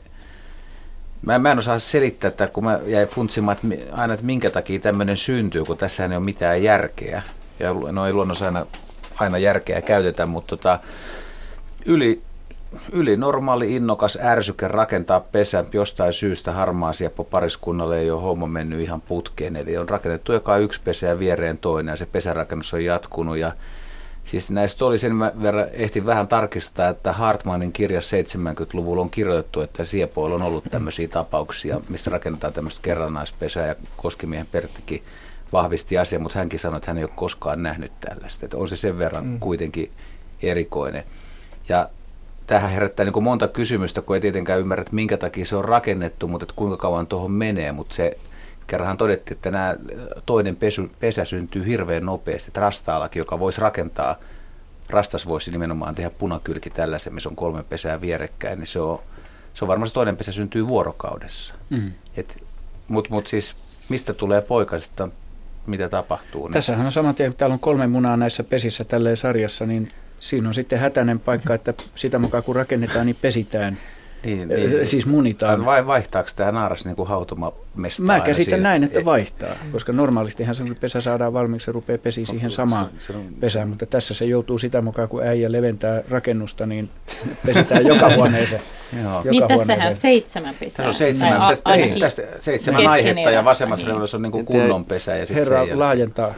mä, mä en osaa selittää, että kun mä jäin funtsimaan että aina, että minkä takia tämmöinen syntyy, kun tässä ei ole mitään järkeä. Ja no ei luonnossa aina, aina järkeä käytetä, mutta tota, yli, yli normaali innokas ärsyke rakentaa pesä jostain syystä harmaa sieppo pariskunnalle ei ole homma mennyt ihan putkeen. Eli on rakennettu joka yksi pesä ja viereen toinen ja se pesärakennus on jatkunut ja Siis näistä oli sen verran, ehti vähän tarkistaa, että Hartmanin kirja 70-luvulla on kirjoitettu, että Siepoilla on ollut tämmöisiä tapauksia, missä rakennetaan tämmöistä kerrannaispesää ja Koskimiehen Perttikin vahvisti asian, mutta hänkin sanoi, että hän ei ole koskaan nähnyt tällaista. Että on se sen verran mm. kuitenkin erikoinen. Ja tähän herättää niin kuin monta kysymystä, kun ei tietenkään ymmärrä, että minkä takia se on rakennettu, mutta että kuinka kauan tuohon menee. Mutta se kerran todettiin, että nämä toinen pesy, pesä syntyy hirveän nopeasti. Rastaalakin, joka voisi rakentaa, rastas voisi nimenomaan tehdä punakylki tällaisen, missä on kolme pesää vierekkäin, niin se on, se on varmasti toinen pesä syntyy vuorokaudessa. Mm. Mutta mut siis mistä tulee poikasista, mitä tapahtuu? Niin? Tässähän on saman tien, kun täällä on kolme munaa näissä pesissä tälleen sarjassa, niin siinä on sitten hätäinen paikka, että sitä mukaan kun rakennetaan, niin pesitään – niin, niin, siis munitaan. Vai vaihtaako tämä naaras niin kuin hautomamestaa? Mä käsitän näin, että vaihtaa, koska normaalistihan se pesä saadaan valmiiksi, se rupeaa pesi siihen samaan se, se on... pesään, mutta tässä se joutuu sitä mukaan, kun äijä leventää rakennusta, niin pesitään joka huoneeseen. Joo. Joka niin tässähän on seitsemän pesää. Tässä on seitsemän, tästä, tästä, seitsemän aihetta ja vasemmassa reunassa on niin kuin kunnon pesä. Ja Herra laajentaa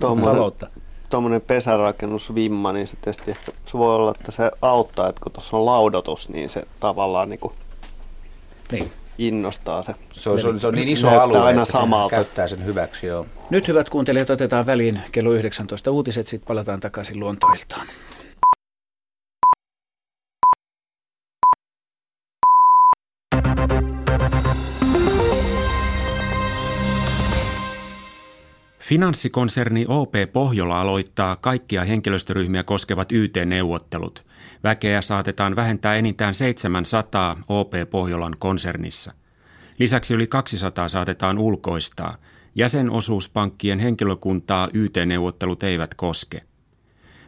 taloutta tuommoinen pesärakennusvimma, niin se tietysti ehkä, se voi olla, että se auttaa, että kun tuossa on laudotus, niin se tavallaan niin kuin niin. innostaa se. Se on, se on, se on niin iso alue, aina että samalta. käyttää sen hyväksi. Joo. Nyt hyvät kuuntelijat, otetaan väliin kello 19 uutiset, sitten palataan takaisin luontoiltaan. Finanssikonserni OP Pohjola aloittaa kaikkia henkilöstöryhmiä koskevat YT-neuvottelut. Väkeä saatetaan vähentää enintään 700 OP Pohjolan konsernissa. Lisäksi yli 200 saatetaan ulkoistaa. Jäsenosuuspankkien henkilökuntaa YT-neuvottelut eivät koske.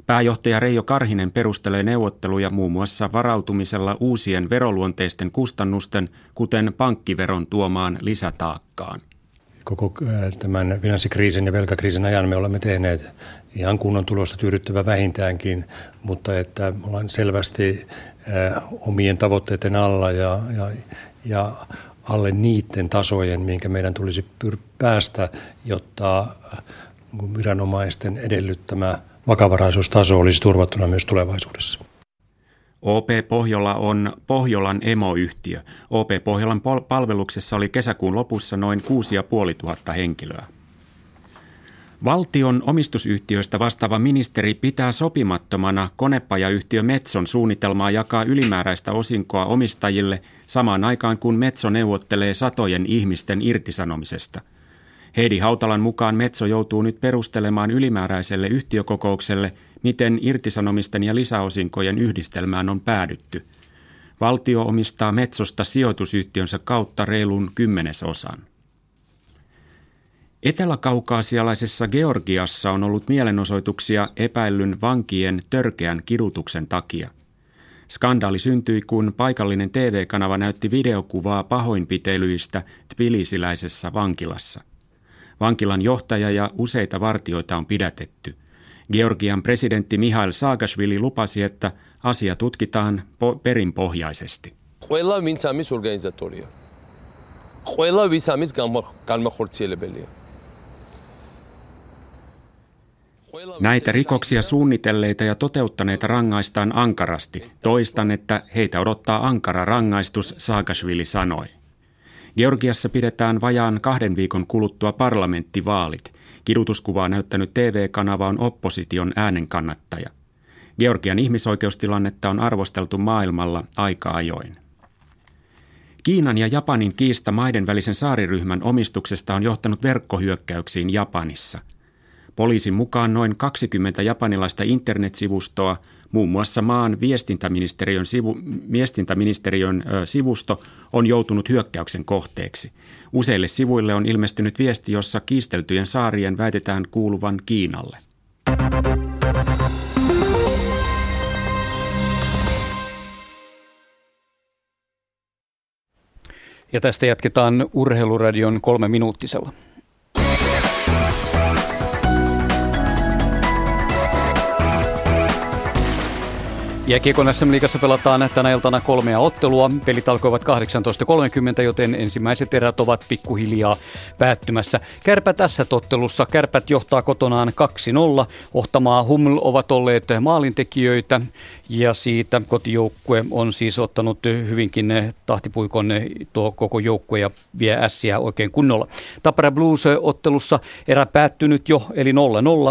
Pääjohtaja Reijo Karhinen perustelee neuvotteluja muun muassa varautumisella uusien veroluonteisten kustannusten, kuten pankkiveron tuomaan lisätaakkaan koko tämän finanssikriisin ja velkakriisin ajan me olemme tehneet ihan kunnon tulosta tyydyttävä vähintäänkin, mutta että ollaan selvästi omien tavoitteiden alla ja, ja, ja alle niiden tasojen, minkä meidän tulisi pyr- päästä, jotta viranomaisten edellyttämä vakavaraisuustaso olisi turvattuna myös tulevaisuudessa. OP Pohjola on Pohjolan emoyhtiö. OP Pohjolan palveluksessa oli kesäkuun lopussa noin 6500 henkilöä. Valtion omistusyhtiöistä vastaava ministeri pitää sopimattomana konepajayhtiö Metson suunnitelmaa jakaa ylimääräistä osinkoa omistajille samaan aikaan kun Metso neuvottelee satojen ihmisten irtisanomisesta – Heidi Hautalan mukaan Metso joutuu nyt perustelemaan ylimääräiselle yhtiökokoukselle, miten irtisanomisten ja lisäosinkojen yhdistelmään on päädytty. Valtio omistaa Metsosta sijoitusyhtiönsä kautta reilun kymmenesosan. Etelä-kaukaasialaisessa Georgiassa on ollut mielenosoituksia epäillyn vankien törkeän kidutuksen takia. Skandaali syntyi, kun paikallinen TV-kanava näytti videokuvaa pahoinpitelyistä Tbilisiläisessä vankilassa – Vankilan johtaja ja useita vartioita on pidätetty. Georgian presidentti Mihail Saakashvili lupasi, että asia tutkitaan po- perinpohjaisesti. Näitä rikoksia suunnitelleita ja toteuttaneita rangaistaan ankarasti. Toistan, että heitä odottaa ankara rangaistus, Saakashvili sanoi. Georgiassa pidetään vajaan kahden viikon kuluttua parlamenttivaalit. Kidutuskuvaa näyttänyt TV-kanava on opposition äänenkannattaja. Georgian ihmisoikeustilannetta on arvosteltu maailmalla aika ajoin. Kiinan ja Japanin kiista maiden välisen saariryhmän omistuksesta on johtanut verkkohyökkäyksiin Japanissa. Poliisin mukaan noin 20 japanilaista internetsivustoa, muun muassa maan viestintäministeriön, sivu, viestintäministeriön sivusto, on joutunut hyökkäyksen kohteeksi. Useille sivuille on ilmestynyt viesti, jossa kiisteltyjen saarien väitetään kuuluvan Kiinalle. Ja tästä jatketaan Urheiluradion kolme minuuttisella. Jääkiekon SM-liigassa pelataan tänä iltana kolmea ottelua. Pelit alkoivat 18.30, joten ensimmäiset erät ovat pikkuhiljaa päättymässä. Kärpä tässä tottelussa. Kärpät johtaa kotonaan 2-0. Ohtamaa Hummel ovat olleet maalintekijöitä ja siitä kotijoukkue on siis ottanut hyvinkin tahtipuikon tuo koko joukkue ja vie ässiä oikein kunnolla. Tappara Blues-ottelussa erä päättynyt jo, eli 0-0,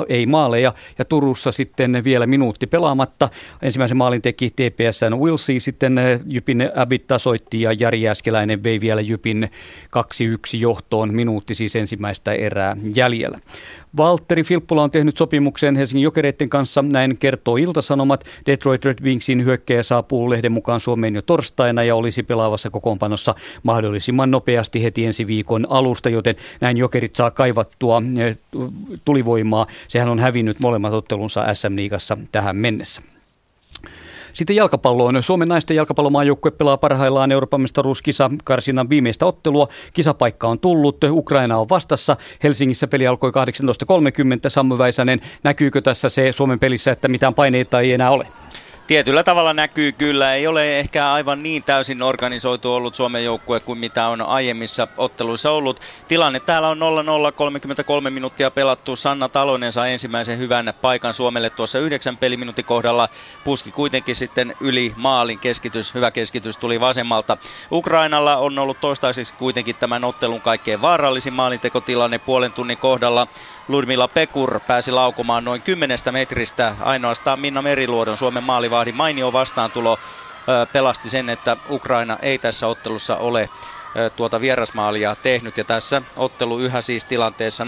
ei maaleja. Ja Turussa sitten vielä minuutti pelaamatta. Ensimmäisen maalin teki TPSn Wilsi, sitten eh, Jypin Abbott tasoitti ja Jari Äskeläinen vei vielä Jypin 2-1 johtoon, minuutti siis ensimmäistä erää jäljellä. Valtteri Filppula on tehnyt sopimuksen Helsingin Jokereiden kanssa, näin kertoo Iltasanomat. Detroit Red Wingsin hyökkäjä saapuu lehden mukaan Suomeen jo torstaina ja olisi pelaavassa kokoonpanossa mahdollisimman nopeasti heti ensi viikon alusta, joten näin Jokerit saa kaivattua eh, tulivoimaa. Sehän on hävinnyt molemmat ottelunsa SM-liigassa tähän mennessä. Sitten jalkapalloon. Suomen naisten jalkapallomaajoukkue pelaa parhaillaan Euroopan mestaruuskisa karsinnan viimeistä ottelua. Kisapaikka on tullut, Ukraina on vastassa. Helsingissä peli alkoi 18.30. Sammu Väisänen, näkyykö tässä se Suomen pelissä, että mitään paineita ei enää ole? Tietyllä tavalla näkyy kyllä. Ei ole ehkä aivan niin täysin organisoitu ollut Suomen joukkue kuin mitä on aiemmissa otteluissa ollut. Tilanne täällä on 0-0, 33 minuuttia pelattu. Sanna Talonen saa ensimmäisen hyvän paikan Suomelle tuossa yhdeksän peliminuutin kohdalla. Puski kuitenkin sitten yli maalin keskitys, hyvä keskitys tuli vasemmalta. Ukrainalla on ollut toistaiseksi kuitenkin tämän ottelun kaikkein vaarallisin maalintekotilanne puolen tunnin kohdalla. Ludmila Pekur pääsi laukumaan noin 10 metristä. Ainoastaan Minna Meriluodon Suomen maalivahdin mainio vastaantulo pelasti sen, että Ukraina ei tässä ottelussa ole tuota vierasmaalia tehnyt ja tässä ottelu yhä siis tilanteessa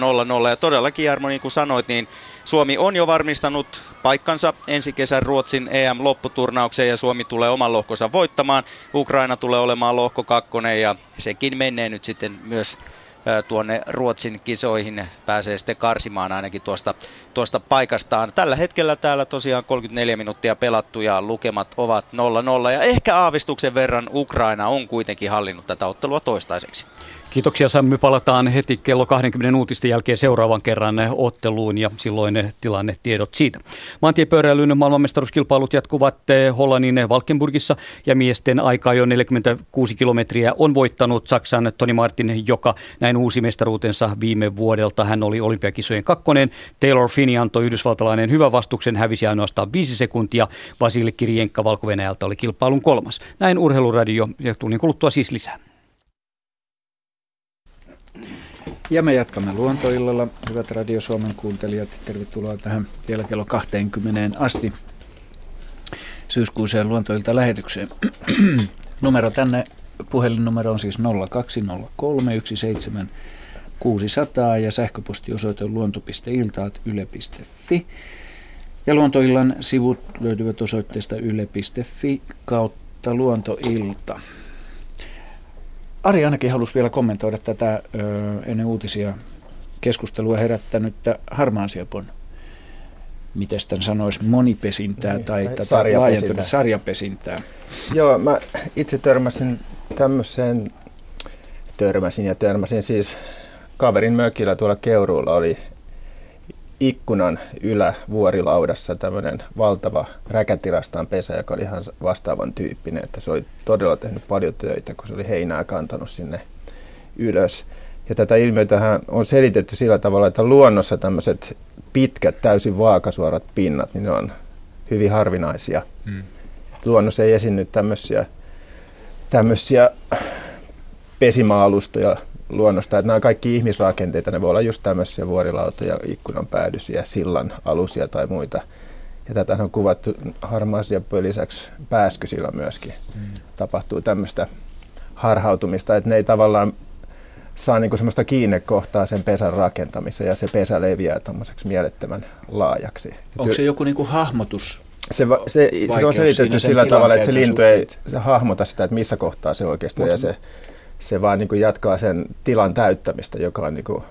0-0 ja todellakin Jarmo niin kuin sanoit niin Suomi on jo varmistanut paikkansa ensi kesän Ruotsin EM-lopputurnaukseen ja Suomi tulee oman lohkonsa voittamaan. Ukraina tulee olemaan lohko kakkonen ja sekin menee nyt sitten myös tuonne Ruotsin kisoihin pääsee sitten karsimaan ainakin tuosta, tuosta paikastaan. Tällä hetkellä täällä tosiaan 34 minuuttia pelattu ja lukemat ovat 0-0 ja ehkä aavistuksen verran Ukraina on kuitenkin hallinnut tätä ottelua toistaiseksi. Kiitoksia Sammy. Palataan heti kello 20 uutisten jälkeen seuraavan kerran otteluun ja silloin tilanne tiedot siitä. Maantiepyöräilyn maailmanmestaruuskilpailut jatkuvat eh, Hollannin Valkenburgissa ja miesten aikaa jo 46 kilometriä on voittanut Saksan Toni Martin, joka näin uusi mestaruutensa viime vuodelta. Hän oli olympiakisojen kakkonen. Taylor Finney antoi yhdysvaltalainen hyvän vastuksen, hävisi ainoastaan viisi sekuntia. Vasili Kirjenkka valko oli kilpailun kolmas. Näin Urheiluradio ja tunnin kuluttua siis lisää. Ja me jatkamme luontoillalla. Hyvät Radio Suomen kuuntelijat, tervetuloa tähän vielä kello 20 asti syyskuuseen luontoilta lähetykseen. Numero tänne, puhelinnumero on siis 0203 600 ja sähköpostiosoite on luonto.iltaat yle.fi. Ja luontoillan sivut löytyvät osoitteesta yle.fi kautta luontoilta. Ari ainakin halusi vielä kommentoida tätä ö, ennen uutisia keskustelua herättänyttä harmaansiapon, miten tämän sanoisi, monipesintää niin, tai tätä sarjapesintää. sarjapesintää. Joo, mä itse törmäsin tämmöiseen, törmäsin ja törmäsin siis kaverin mökillä tuolla Keuruulla oli ikkunan ylävuorilaudassa tämmöinen valtava räkätirastaan pesä, joka oli ihan vastaavan tyyppinen, että se oli todella tehnyt paljon töitä, kun se oli heinää kantanut sinne ylös. Ja tätä ilmiötä on selitetty sillä tavalla, että luonnossa tämmöiset pitkät, täysin vaakasuorat pinnat, niin ne on hyvin harvinaisia. Hmm. Luonnossa ei esiinny tämmöisiä, tämmöisiä pesimaalustoja, luonnosta. Että nämä kaikki ihmisrakenteita, ne voi olla just tämmöisiä vuorilautoja, ikkunan päädysiä, sillan alusia tai muita. Ja tätä on kuvattu harmaasiappujen lisäksi pääskysillä myöskin. Mm. Tapahtuu tämmöistä harhautumista, että ne ei tavallaan saa niinku semmoista kiinnekohtaa sen pesän rakentamiseen ja se pesä leviää tämmöiseksi mielettömän laajaksi. Onko se joku niinku hahmotus? Se, va, se, se on selitetty sillä tavalla, että se lintu ei se hahmota sitä, että missä kohtaa se oikeasti on ja se, se vaan niin jatkaa sen tilan täyttämistä, joka on niin kuin,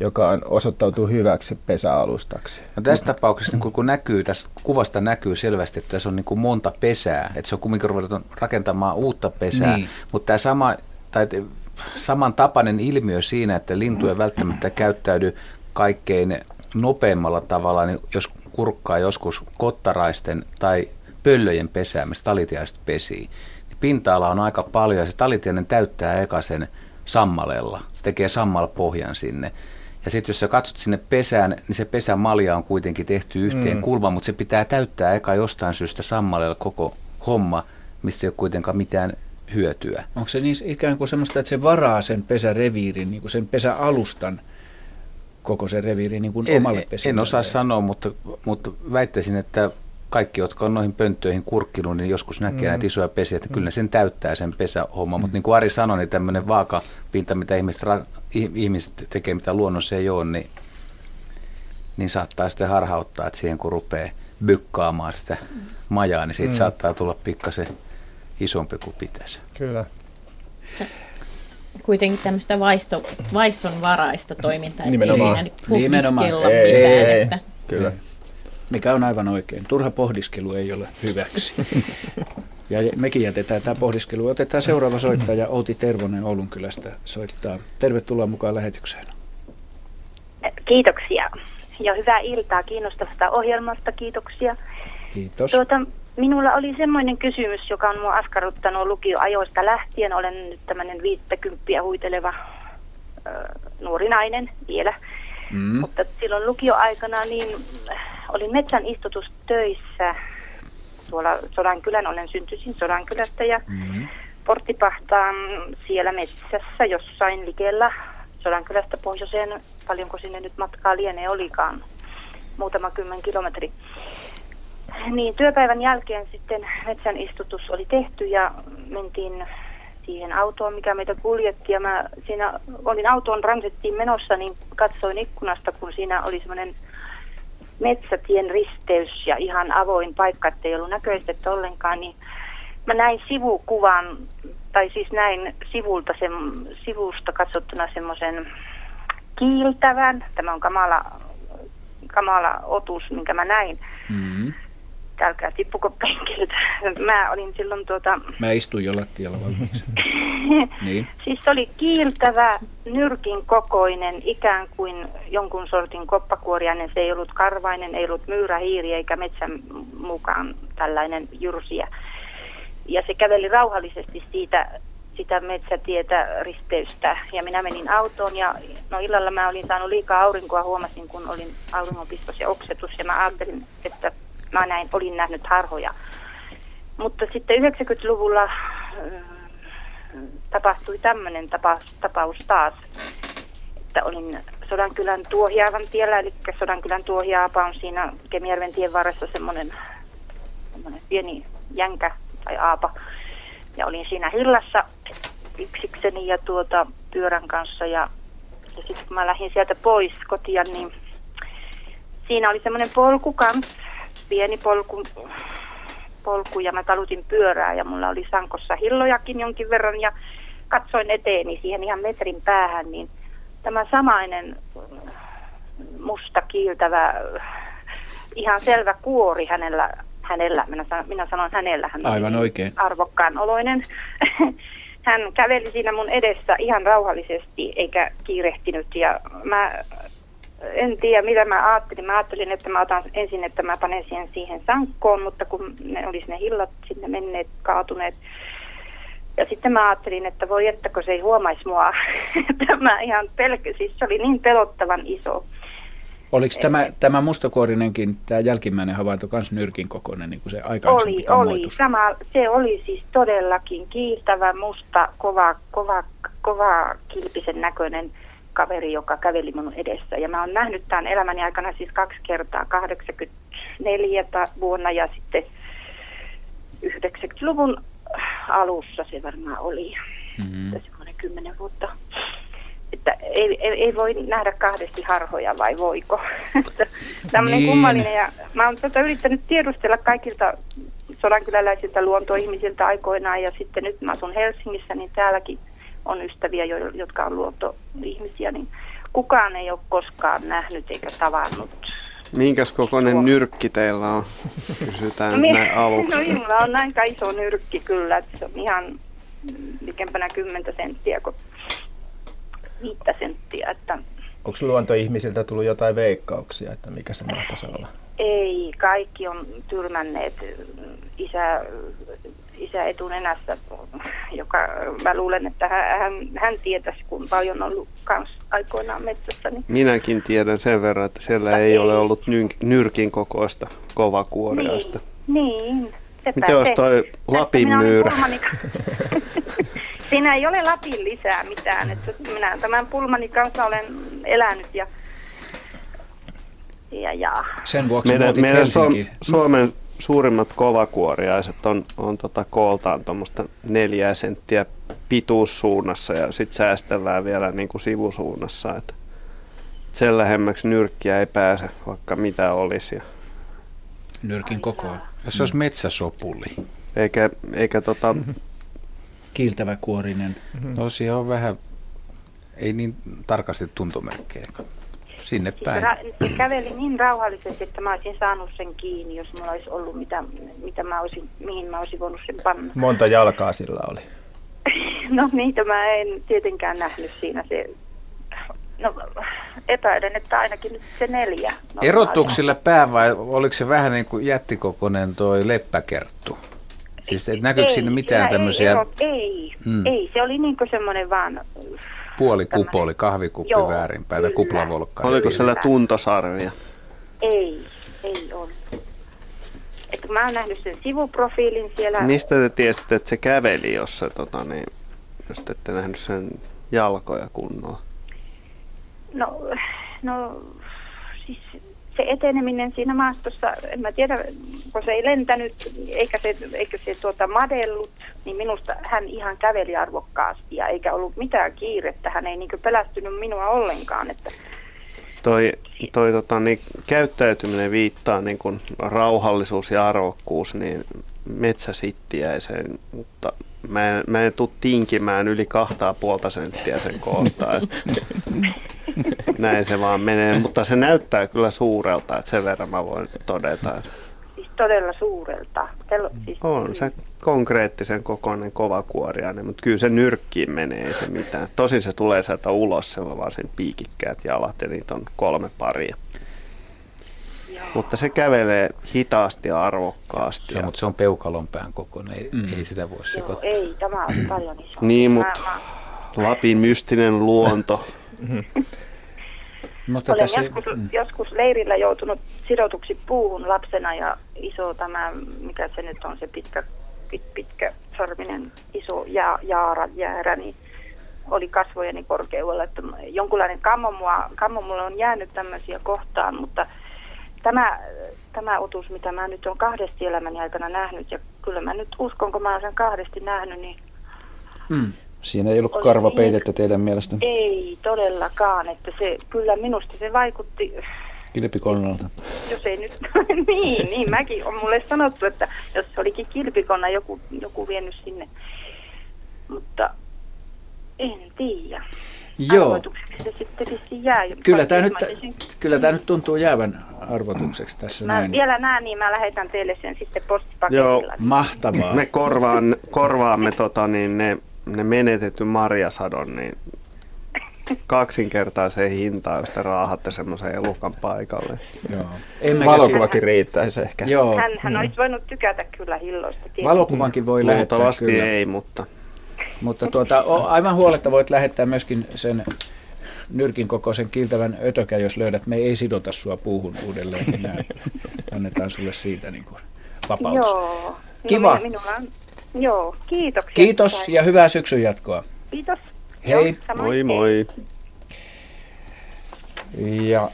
joka on osoittautuu hyväksi pesäalustaksi. No tässä tapauksessa, niin kun näkyy, tässä kuvasta näkyy selvästi, että tässä on niin kuin monta pesää, että se on kumminkin ruvettu rakentamaan uutta pesää, niin. mutta tämä sama, tai samantapainen ilmiö siinä, että lintu ei välttämättä käyttäydy kaikkein nopeimmalla tavalla, niin jos kurkkaa joskus kottaraisten tai pöllöjen pesää, mistä talitiaiset pesii, pinta-ala on aika paljon ja se talitiainen täyttää eka sen sammalella. Se tekee sammalpohjan sinne. Ja sitten jos sä katsot sinne pesään, niin se pesämalja on kuitenkin tehty yhteen mm. kulma, mutta se pitää täyttää eka jostain syystä sammalella koko homma, mistä ei ole kuitenkaan mitään hyötyä. Onko se niin ikään kuin semmoista, että se varaa sen pesäreviirin, niin kuin sen pesäalustan koko sen reviirin niin kuin en, omalle pesälle? En osaa sanoa, mutta, mutta väittäisin, että kaikki, jotka on noihin pönttöihin kurkkinut, niin joskus näkee mm. näitä isoja pesiä, että mm. kyllä ne sen täyttää sen pesähomma. Mm. Mutta niin kuin Ari sanoi, niin tämmöinen vaakapinta, mitä ihmiset, ihmiset tekee, mitä luonnossa ei ole, niin, niin saattaa sitten harhauttaa, että siihen kun rupeaa bykkaamaan sitä majaa, niin siitä mm. saattaa tulla pikkasen isompi kuin pitäisi. Kyllä. Kuitenkin tämmöistä vaisto, vaistonvaraista toimintaa, Nimenomaan. ei siinä Nimenomaan. ei, mitään. Ei, että... Kyllä. Mikä on aivan oikein. Turha pohdiskelu ei ole hyväksi. Ja mekin jätetään tämä pohdiskelu. Otetaan seuraava soittaja Outi Tervonen Oulunkylästä soittaa. Tervetuloa mukaan lähetykseen. Kiitoksia ja hyvää iltaa kiinnostavasta ohjelmasta. Kiitoksia. Kiitos. Tuota, minulla oli semmoinen kysymys, joka on minua askarruttanut lukioajoista lähtien. Olen nyt tämmöinen viittäkymppiä huiteleva nuori nainen vielä. Mm. Mutta silloin lukioaikana niin olin metsän istutustöissä tuolla Sodankylän, olen syntyisin Sodankylästä ja mm-hmm. porttipahtaan siellä metsässä jossain likellä Sodankylästä pohjoiseen, paljonko sinne nyt matkaa lienee olikaan, muutama kymmen kilometri. Niin työpäivän jälkeen sitten metsän istutus oli tehty ja mentiin siihen autoon, mikä meitä kuljetti. Ja mä siinä olin autoon ransettiin menossa, niin katsoin ikkunasta, kun siinä oli semmoinen metsätien risteys ja ihan avoin paikka, ettei ollut näköistetty ollenkaan, niin mä näin sivukuvan, tai siis näin sivulta sen, sivusta katsottuna semmoisen kiiltävän, tämä on kamala, kamala otus, minkä mä näin. Mm-hmm älkää tippuko penkiltä. Mä olin silloin tuota... Mä istuin jo lattialla valmiiksi. niin. Siis oli kiiltävä, nyrkin kokoinen, ikään kuin jonkun sortin koppakuoriainen. Se ei ollut karvainen, ei ollut myyrähiiri eikä metsän mukaan tällainen jyrsiä. Ja se käveli rauhallisesti siitä sitä metsätietä risteystä ja minä menin autoon ja no illalla mä olin saanut liikaa aurinkoa, huomasin kun olin auringonpistos ja oksetus ja mä ajattelin, että mä näin, olin nähnyt harhoja. Mutta sitten 90-luvulla äh, tapahtui tämmöinen tapa, tapaus taas, että olin Sodankylän Tuohiaavan tiellä, eli Sodankylän Tuohiaapa on siinä Kemijärven tien varressa semmoinen, semmoinen pieni jänkä tai aapa. Ja olin siinä hillassa yksikseni ja tuota pyörän kanssa ja, ja sitten kun mä lähdin sieltä pois kotia, niin siinä oli semmoinen polku kanssa pieni polku, polku ja mä talutin pyörää ja mulla oli sankossa hillojakin jonkin verran ja katsoin eteeni siihen ihan metrin päähän, niin tämä samainen musta kiiltävä, ihan selvä kuori hänellä, hänellä minä, sanon, minä sanon hänellä, hän Aivan oikein. arvokkaan oloinen. hän käveli siinä mun edessä ihan rauhallisesti eikä kiirehtinyt ja mä en tiedä, mitä mä ajattelin. Mä ajattelin, että mä otan ensin, että mä panen siihen, siihen sankkoon, mutta kun ne olisi ne hillat sinne menneet, kaatuneet. Ja sitten mä ajattelin, että voi että kun se ei huomaisi mua. tämä ihan pelkä, siis se oli niin pelottavan iso. Oliko tämä, tämä mustakuorinenkin, tämä jälkimmäinen havainto, myös nyrkin kokoinen, niin kuin se aikaisempi Oli, oli. Sama, se oli siis todellakin kiiltävä, musta, kova, kova, kova kilpisen näköinen kaveri, joka käveli minun edessä. Ja mä oon nähnyt tämän elämäni aikana siis kaksi kertaa, 84 vuonna ja sitten 90-luvun alussa se varmaan oli. Mm-hmm. Semmoinen kymmenen vuotta. Että ei, ei, ei, voi nähdä kahdesti harhoja vai voiko? Tämmöinen niin. kummallinen. Ja mä oon tätä yrittänyt tiedustella kaikilta sodankyläläisiltä luontoihmisiltä aikoinaan ja sitten nyt mä asun Helsingissä, niin täälläkin on ystäviä, jotka on luontoihmisiä, niin kukaan ei ole koskaan nähnyt eikä tavannut. Minkäs kokoinen nyrkki teillä on? Kysytään no, näin aluksi. No minulla on aika iso nyrkki kyllä, että se on ihan likempänä 10 senttiä kuin 5 senttiä. Että... Onko luontoihmisiltä tullut jotain veikkauksia, että mikä se mahtaisi olla? Ei, kaikki on tyrmänneet isä, isä etunenässä, joka mä luulen, että hän, hän tietäisi, kun paljon on ollut kans aikoinaan metsässä. Niin... Minäkin tiedän sen verran, että siellä ei, ei ole ollut nyrkin kokoista kovakuoriaista. Niin, niin. Miten olisi toi Lapin myyrä? Siinä ei ole Lapin lisää mitään. Että minä tämän pulmani kanssa olen elänyt ja, ja, ja. Sen vuoksi meidän, meidän Suomen suurimmat kovakuoriaiset on, on tota kooltaan tuommoista neljää senttiä pituussuunnassa ja sitten säästellään vielä niin kuin sivusuunnassa. Että sen lähemmäksi nyrkkiä ei pääse, vaikka mitä olisi. Ja... Nyrkin kokoa. Ja se olisi metsäsopuli. Eikä, eikä tota... Kiiltävä kuorinen. No siellä on vähän, ei niin tarkasti tuntomerkkejä sinne siis päin. Ra- käveli niin rauhallisesti, että mä olisin saanut sen kiinni, jos mulla olisi ollut mitä, mitä mä olisin, mihin mä olisin voinut sen panna. Monta jalkaa sillä oli? no niitä mä en tietenkään nähnyt siinä. Se, no epäilen, että ainakin nyt se neljä. Erottuuko sillä pää vai oliko se vähän niin kuin jättikokoinen toi leppäkerttu? Siis et näkyykö sinne mitään tämmöisiä? Ei, ei, mm. ei, se oli niin kuin semmoinen vaan Puoli kupoli, kahvikuppi Joo, väärinpäin tai kuplavolkka. Oliko siellä tuntosarvia? Ei, ei ole. Että mä oon nähnyt sen sivuprofiilin siellä. Mistä te tiesitte, että se käveli, jos, se, tota, niin, jos te ette nähnyt sen jalkoja kunnolla? No, no se eteneminen siinä maastossa, en mä tiedä, kun se ei lentänyt eikä se, eikä se tuota madellut, niin minusta hän ihan käveli arvokkaasti ja eikä ollut mitään kiirettä. Hän ei niin pelästynyt minua ollenkaan. Että toi, toi tota, niin, käyttäytyminen viittaa niin kuin rauhallisuus ja arvokkuus niin metsäsittiäiseen, mutta mä en, mä en tuu tinkimään yli kahtaa puolta senttiä sen koosta. näin se vaan menee, mutta se näyttää kyllä suurelta, että sen verran mä voin todeta. Että siis todella suurelta. Tel- siis on se konkreettisen kokoinen kovakuoriainen, mutta kyllä se nyrkkiin menee, ei se mitään. Tosin se tulee sieltä ulos, se on varsin piikikkäät jalat ja niitä on kolme paria. Mutta se kävelee hitaasti ja arvokkaasti. Joo, ja... mutta se on peukalonpään kokoinen, ei, mm. ei sitä voi sekoittaa. ei, tämä on paljon iso. niin, mutta Lapin mystinen luonto. Mutta Olen tässä... joskus, mm. joskus leirillä joutunut sidotuksi puuhun lapsena ja iso tämä, mikä se nyt on se pitkä, pit, pitkä sorminen iso ja, jaara, jäärä, niin oli kasvojeni korkeudella. Että jonkunlainen kammo, mua, kammo mulle on jäänyt tämmöisiä kohtaan, mutta tämä, tämä otus, mitä mä nyt on kahdesti elämäni aikana nähnyt, ja kyllä mä nyt uskon, kun mä olen sen kahdesti nähnyt, niin mm. Siinä ei ollut karvapeitettä teidän mielestä? Ei todellakaan, että se kyllä minusta se vaikutti... Kilpikonnalta. Jos ei nyt, niin, niin mäkin on mulle sanottu, että jos se olikin kilpikonna joku, joku vienyt sinne, mutta en tiedä. Joo. se sitten jää. Kyllä tämä, nyt, kyllä tämä nyt tuntuu jäävän arvotukseksi tässä mä näin. vielä näen, niin mä lähetän teille sen sitten postipaketilla. Joo, mahtavaa. Me korvaan, korvaamme tota, niin ne ne menetetty marjasadon, niin kaksinkertaiseen hintaan, jos te raahatte semmoisen elukan paikalle. Joo. Valokuvakin riittäisi ehkä. Joo. Hän, hän mm. olisi voinut tykätä kyllä hilloista. Tietysti. Valokuvankin voi lähettää kyllä. ei, mutta... Mutta tuota, aivan huoletta voit lähettää myöskin sen nyrkin kokoisen kiiltävän ötökä, jos löydät. Me ei sidota sua puuhun uudelleen. Niin annetaan sulle siitä niin kuin vapaus. Joo. Kiva. No, minulla on Joo, kiitoksia. Kiitos ja hyvää syksyn jatkoa. Kiitos. Hei. Joo, moi moi. Ja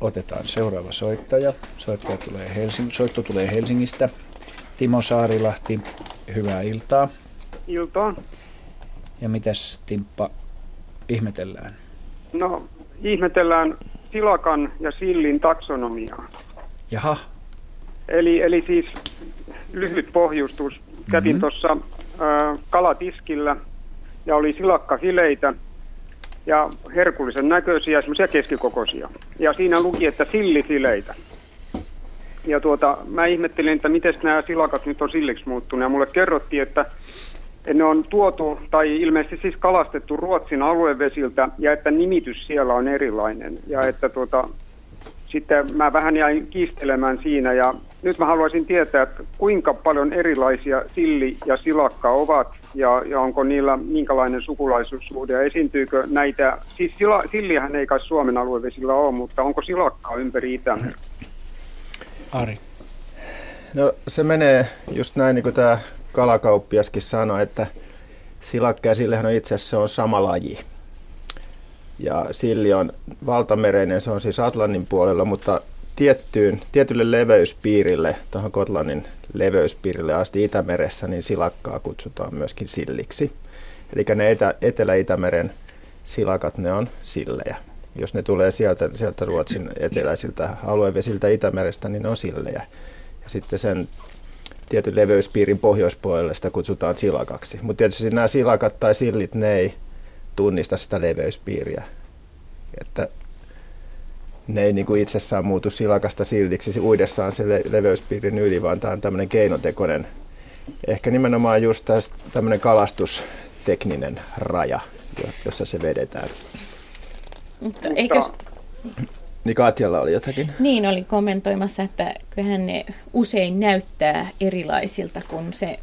otetaan seuraava soittaja. Soittaja tulee Helsing- soitto tulee Helsingistä. Timo Saarilahti, hyvää iltaa. Iltaa. Ja mitäs Timppa ihmetellään? No, ihmetellään silakan ja sillin taksonomiaa. Jaha. Eli, eli siis lyhyt pohjustus. Kävin mm-hmm. tuossa kalatiskillä ja oli silakkafileitä ja herkullisen näköisiä, semmoisia keskikokoisia. Ja siinä luki, että sillifileitä. Ja tuota, mä ihmettelin, että miten nämä silakat nyt on silliksi muuttunut. Ja mulle kerrottiin, että ne on tuotu tai ilmeisesti siis kalastettu Ruotsin aluevesiltä ja että nimitys siellä on erilainen. Ja että tuota, sitten mä vähän jäin kiistelemään siinä ja nyt mä haluaisin tietää, että kuinka paljon erilaisia silli ja silakka ovat ja, ja onko niillä minkälainen sukulaisuussuhde ja esiintyykö näitä, siis sila, sillihän ei kai Suomen aluevesillä ole, mutta onko silakkaa ympäri Itämeren? Ari. No se menee just näin niin kuin tämä kalakauppiaskin sanoi, että silakka ja sillehän on itse asiassa on sama laji. Ja silli on valtamereinen, se on siis Atlantin puolella, mutta tiettyyn, tietylle leveyspiirille, tuohon Kotlannin leveyspiirille asti Itämeressä, niin silakkaa kutsutaan myöskin silliksi. Eli ne etä, Etelä-Itämeren silakat, ne on sillejä. Jos ne tulee sieltä, sieltä Ruotsin eteläisiltä aluevesiltä Itämerestä, niin ne on sillejä. Ja sitten sen tietyn leveyspiirin pohjoispuolelle sitä kutsutaan silakaksi. Mutta tietysti nämä silakat tai sillit, ne ei tunnista sitä leveyspiiriä. Että ne ei niin kuin itsessään muutu silakasta sildiksi uidessaan se le- leveyspiirin yli, vaan tämä on tämmöinen keinotekoinen, ehkä nimenomaan just tämmöinen kalastustekninen raja, jossa se vedetään. Mutta eikö... Niin Katjalla oli jotakin. Niin, oli kommentoimassa, että kyllähän ne usein näyttää erilaisilta, kun se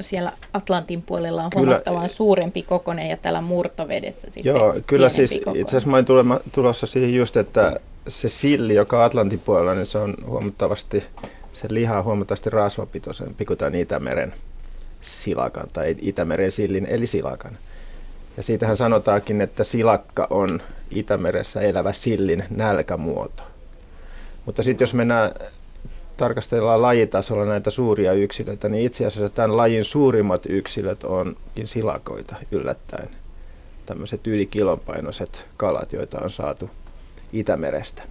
siellä Atlantin puolella on kyllä, huomattavan suurempi kokonen ja täällä murtovedessä sitten Joo, kyllä siis kokonen. itse asiassa mä olin tulossa siihen just, että se silli, joka Atlantin puolella, niin se on huomattavasti, se liha on huomattavasti rasvapitoisempi kuin tämän Itämeren silakan tai Itämeren sillin eli silakan. Ja siitähän sanotaankin, että silakka on Itämeressä elävä sillin nälkämuoto. Mutta sitten jos mennään tarkastellaan lajitasolla näitä suuria yksilöitä, niin itse asiassa tämän lajin suurimmat yksilöt onkin silakoita yllättäen. Tämmöiset ylikilonpainoiset kalat, joita on saatu Itämerestä.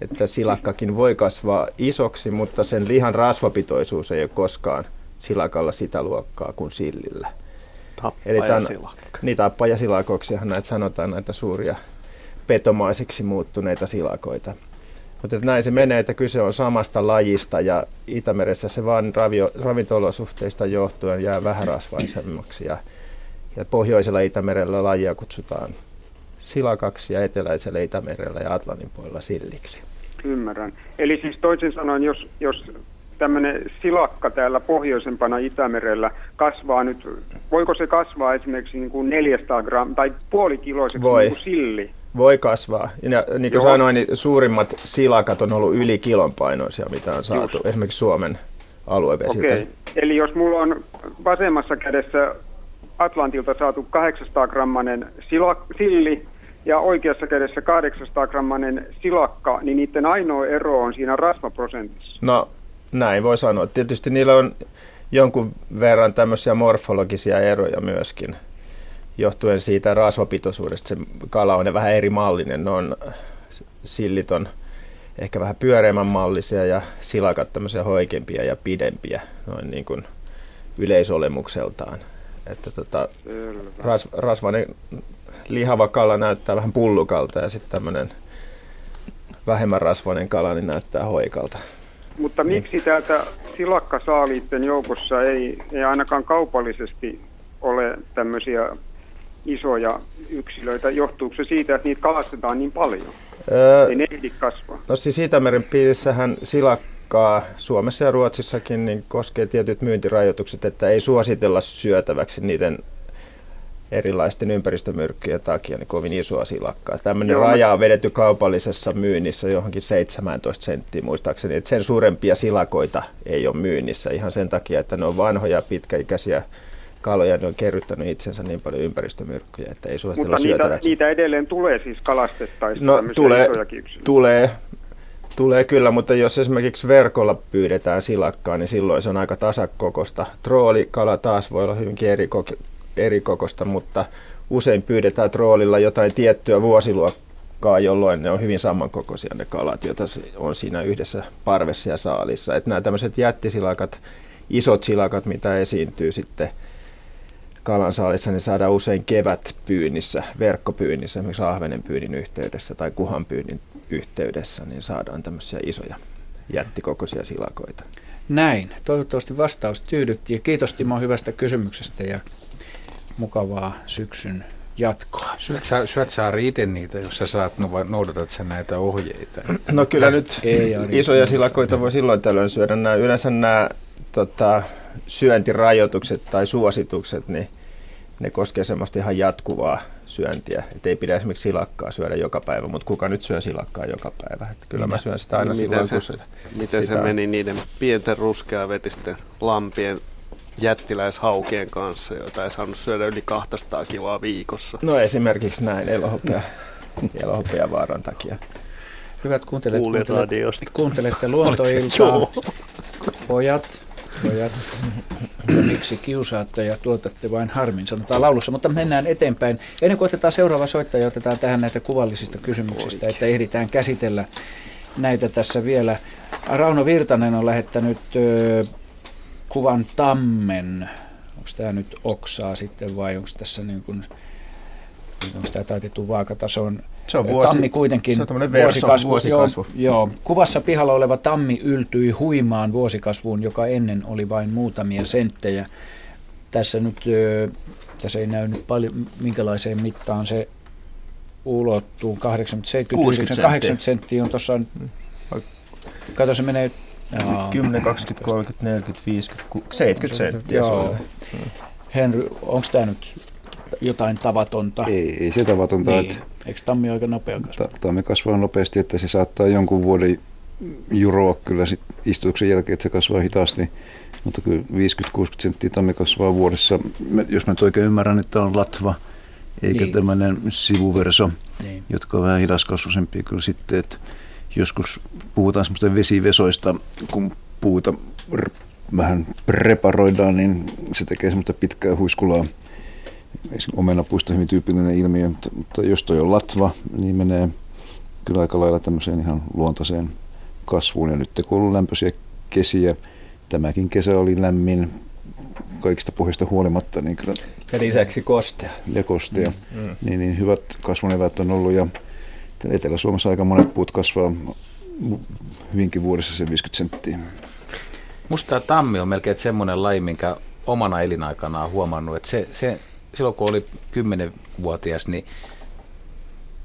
Että silakkakin voi kasvaa isoksi, mutta sen lihan rasvapitoisuus ei ole koskaan silakalla sitä luokkaa kuin sillillä. Tappajasilakka. Niin, tappajasilakoksiahan näitä sanotaan, näitä suuria petomaisiksi muuttuneita silakoita. Mutta näin se menee, että kyse on samasta lajista ja Itämeressä se vaan ravio, ravintolosuhteista johtuen jää vähärasvaisemmaksi. Ja, ja pohjoisella Itämerellä lajia kutsutaan silakaksi ja eteläisellä Itämerellä ja Atlantin puolella silliksi. Ymmärrän. Eli siis toisin sanoen, jos, jos tämmöinen silakka täällä pohjoisempana Itämerellä kasvaa nyt, voiko se kasvaa esimerkiksi niin kuin 400 gram tai puolikiloiseksi Voi. niin kuin silli? Voi kasvaa. Ja niin kuin Joo. sanoin, niin suurimmat silakat on ollut yli kilon painoisia, mitä on saatu Just. esimerkiksi Suomen aluevesiltä. Okay. Eli jos mulla on vasemmassa kädessä Atlantilta saatu 800 grammanen sila, silli ja oikeassa kädessä 800 grammanen silakka, niin niiden ainoa ero on siinä rasvaprosentissa. No näin voi sanoa. Tietysti niillä on jonkun verran tämmöisiä morfologisia eroja myöskin johtuen siitä rasvapitoisuudesta. Se kala on vähän eri mallinen. Ne on, sillit on ehkä vähän pyöreämmän mallisia ja silakat tämmöisiä hoikempia ja pidempiä noin niin kuin yleisolemukseltaan. Että tota, ras, rasvainen lihava kala näyttää vähän pullukalta ja sitten tämmöinen vähemmän rasvainen kala niin näyttää hoikalta. Mutta niin. miksi täältä silakkasaaliitten joukossa ei, ei ainakaan kaupallisesti ole tämmöisiä isoja yksilöitä? Johtuuko se siitä, että niitä kalastetaan niin paljon? Öö, ei ne ehdi kasvaa. No siis Itämeren piirissähän silakkaa Suomessa ja Ruotsissakin niin koskee tietyt myyntirajoitukset, että ei suositella syötäväksi niiden erilaisten ympäristömyrkkyjen takia niin kovin isoa silakkaa. Tämmöinen Joo, raja on vedetty kaupallisessa myynnissä johonkin 17 senttiä muistaakseni, että sen suurempia silakoita ei ole myynnissä ihan sen takia, että ne on vanhoja pitkäikäisiä kaloja, ne on kerryttänyt itsensä niin paljon ympäristömyrkkyjä, että ei suositella Mutta niitä, niitä edelleen tulee siis kalastettaessa No tulee, tulee, tulee kyllä, mutta jos esimerkiksi verkolla pyydetään silakkaa, niin silloin se on aika tasakokosta. Troolikala taas voi olla hyvinkin eri, eri kokosta, mutta usein pyydetään troolilla jotain tiettyä vuosiluokkaa, jolloin ne on hyvin samankokoisia ne kalat, joita on siinä yhdessä parvessa ja saalissa. Että nämä tämmöiset jättisilakat, isot silakat, mitä esiintyy sitten kalansaalissa, niin saadaan usein kevätpyynnissä, verkkopyynnissä, esimerkiksi ahvenen pyynnin yhteydessä tai kuhan pyynnin yhteydessä, niin saadaan tämmöisiä isoja jättikokoisia silakoita. Näin. Toivottavasti vastaus tyydytti ja kiitos Timo hyvästä kysymyksestä ja mukavaa syksyn jatkoa. Syöt sä, syöt sä Ari itse niitä, jos sä saat, no vai noudatat sä näitä ohjeita? No kyllä nyt Ei, isoja silakoita voi silloin tällöin syödä. Nämä, yleensä nämä tota, syöntirajoitukset tai suositukset, niin ne koskee semmoista ihan jatkuvaa syöntiä. Et ei pidä esimerkiksi silakkaa syödä joka päivä, mutta kuka nyt syö silakkaa joka päivä? Et kyllä mä syön sitä aina Niin silloin, miten kun se, sitä, miten se meni niiden pienten ruskeavetisten lampien jättiläishaukien kanssa, joita ei saanut syödä yli 200 kiloa viikossa. No esimerkiksi näin elohopea, elohopea vaaran takia. Hyvät kuuntelijat, kuuntelette, kuuntelette luontoiltaa. Pojat, pojat, ja miksi kiusaatte ja tuotatte vain harmin, sanotaan laulussa. Mutta mennään eteenpäin. Ennen kuin otetaan seuraava soittaja, otetaan tähän näitä kuvallisista kysymyksistä, että ehditään käsitellä näitä tässä vielä. Rauno Virtanen on lähettänyt kuvan tammen. Onko tämä nyt oksaa sitten vai onko tässä niin kuin, onko tämä taitettu vaakatason? Se on vuosi- tammi kuitenkin se on tämmöinen verso- vuosikasvu. Joo, joo. Kuvassa pihalla oleva tammi yltyi huimaan vuosikasvuun, joka ennen oli vain muutamia senttejä. Tässä nyt, tässä ei näy nyt paljon, minkälaiseen mittaan se ulottuu. 80, 70, 60 90, 80 senttiä on tuossa. Kato, se menee... Jaa. 10, 20, 30, 40, 50, 70 senttiä. Joo. Henry, onko tämä nyt jotain tavatonta? Ei, ei se tavatonta. Niin. Että Eikö tammi aika nopea kasvu? ta- tammi kasvaa nopeasti, että se saattaa jonkun vuoden juroa kyllä sit istutuksen jälkeen, että se kasvaa hitaasti. Mutta kyllä 50-60 senttiä tammi kasvaa vuodessa. Mä- Jos mä nyt oikein ymmärrän, että on latva, eikä Niin. niin. tämmöinen sivuverso, Niin. jotka on vähän hidaskasvuisempia kyllä sitten, että joskus puhutaan semmoista vesivesoista, kun puuta vähän preparoidaan, niin se tekee semmoista pitkää huiskulaa. On hyvin tyypillinen ilmiö, mutta, mutta jos toi on latva, niin menee kyllä aika lailla tämmöiseen ihan luontaiseen kasvuun. Ja nyt kun on ollut lämpöisiä kesiä, tämäkin kesä oli lämmin kaikista pohjista huolimatta, niin kyllä Ja lisäksi kostea. ja kostea. Mm, mm. Niin, niin hyvät kasvunevät on ollut ja Etelä-Suomessa aika monet puut kasvaa hyvinkin vuodessa se 50 senttiä. Musta tämä tammi on melkein semmoinen laji, minkä omana elinaikanaan on huomannut, että se, se, silloin kun oli 10-vuotias, niin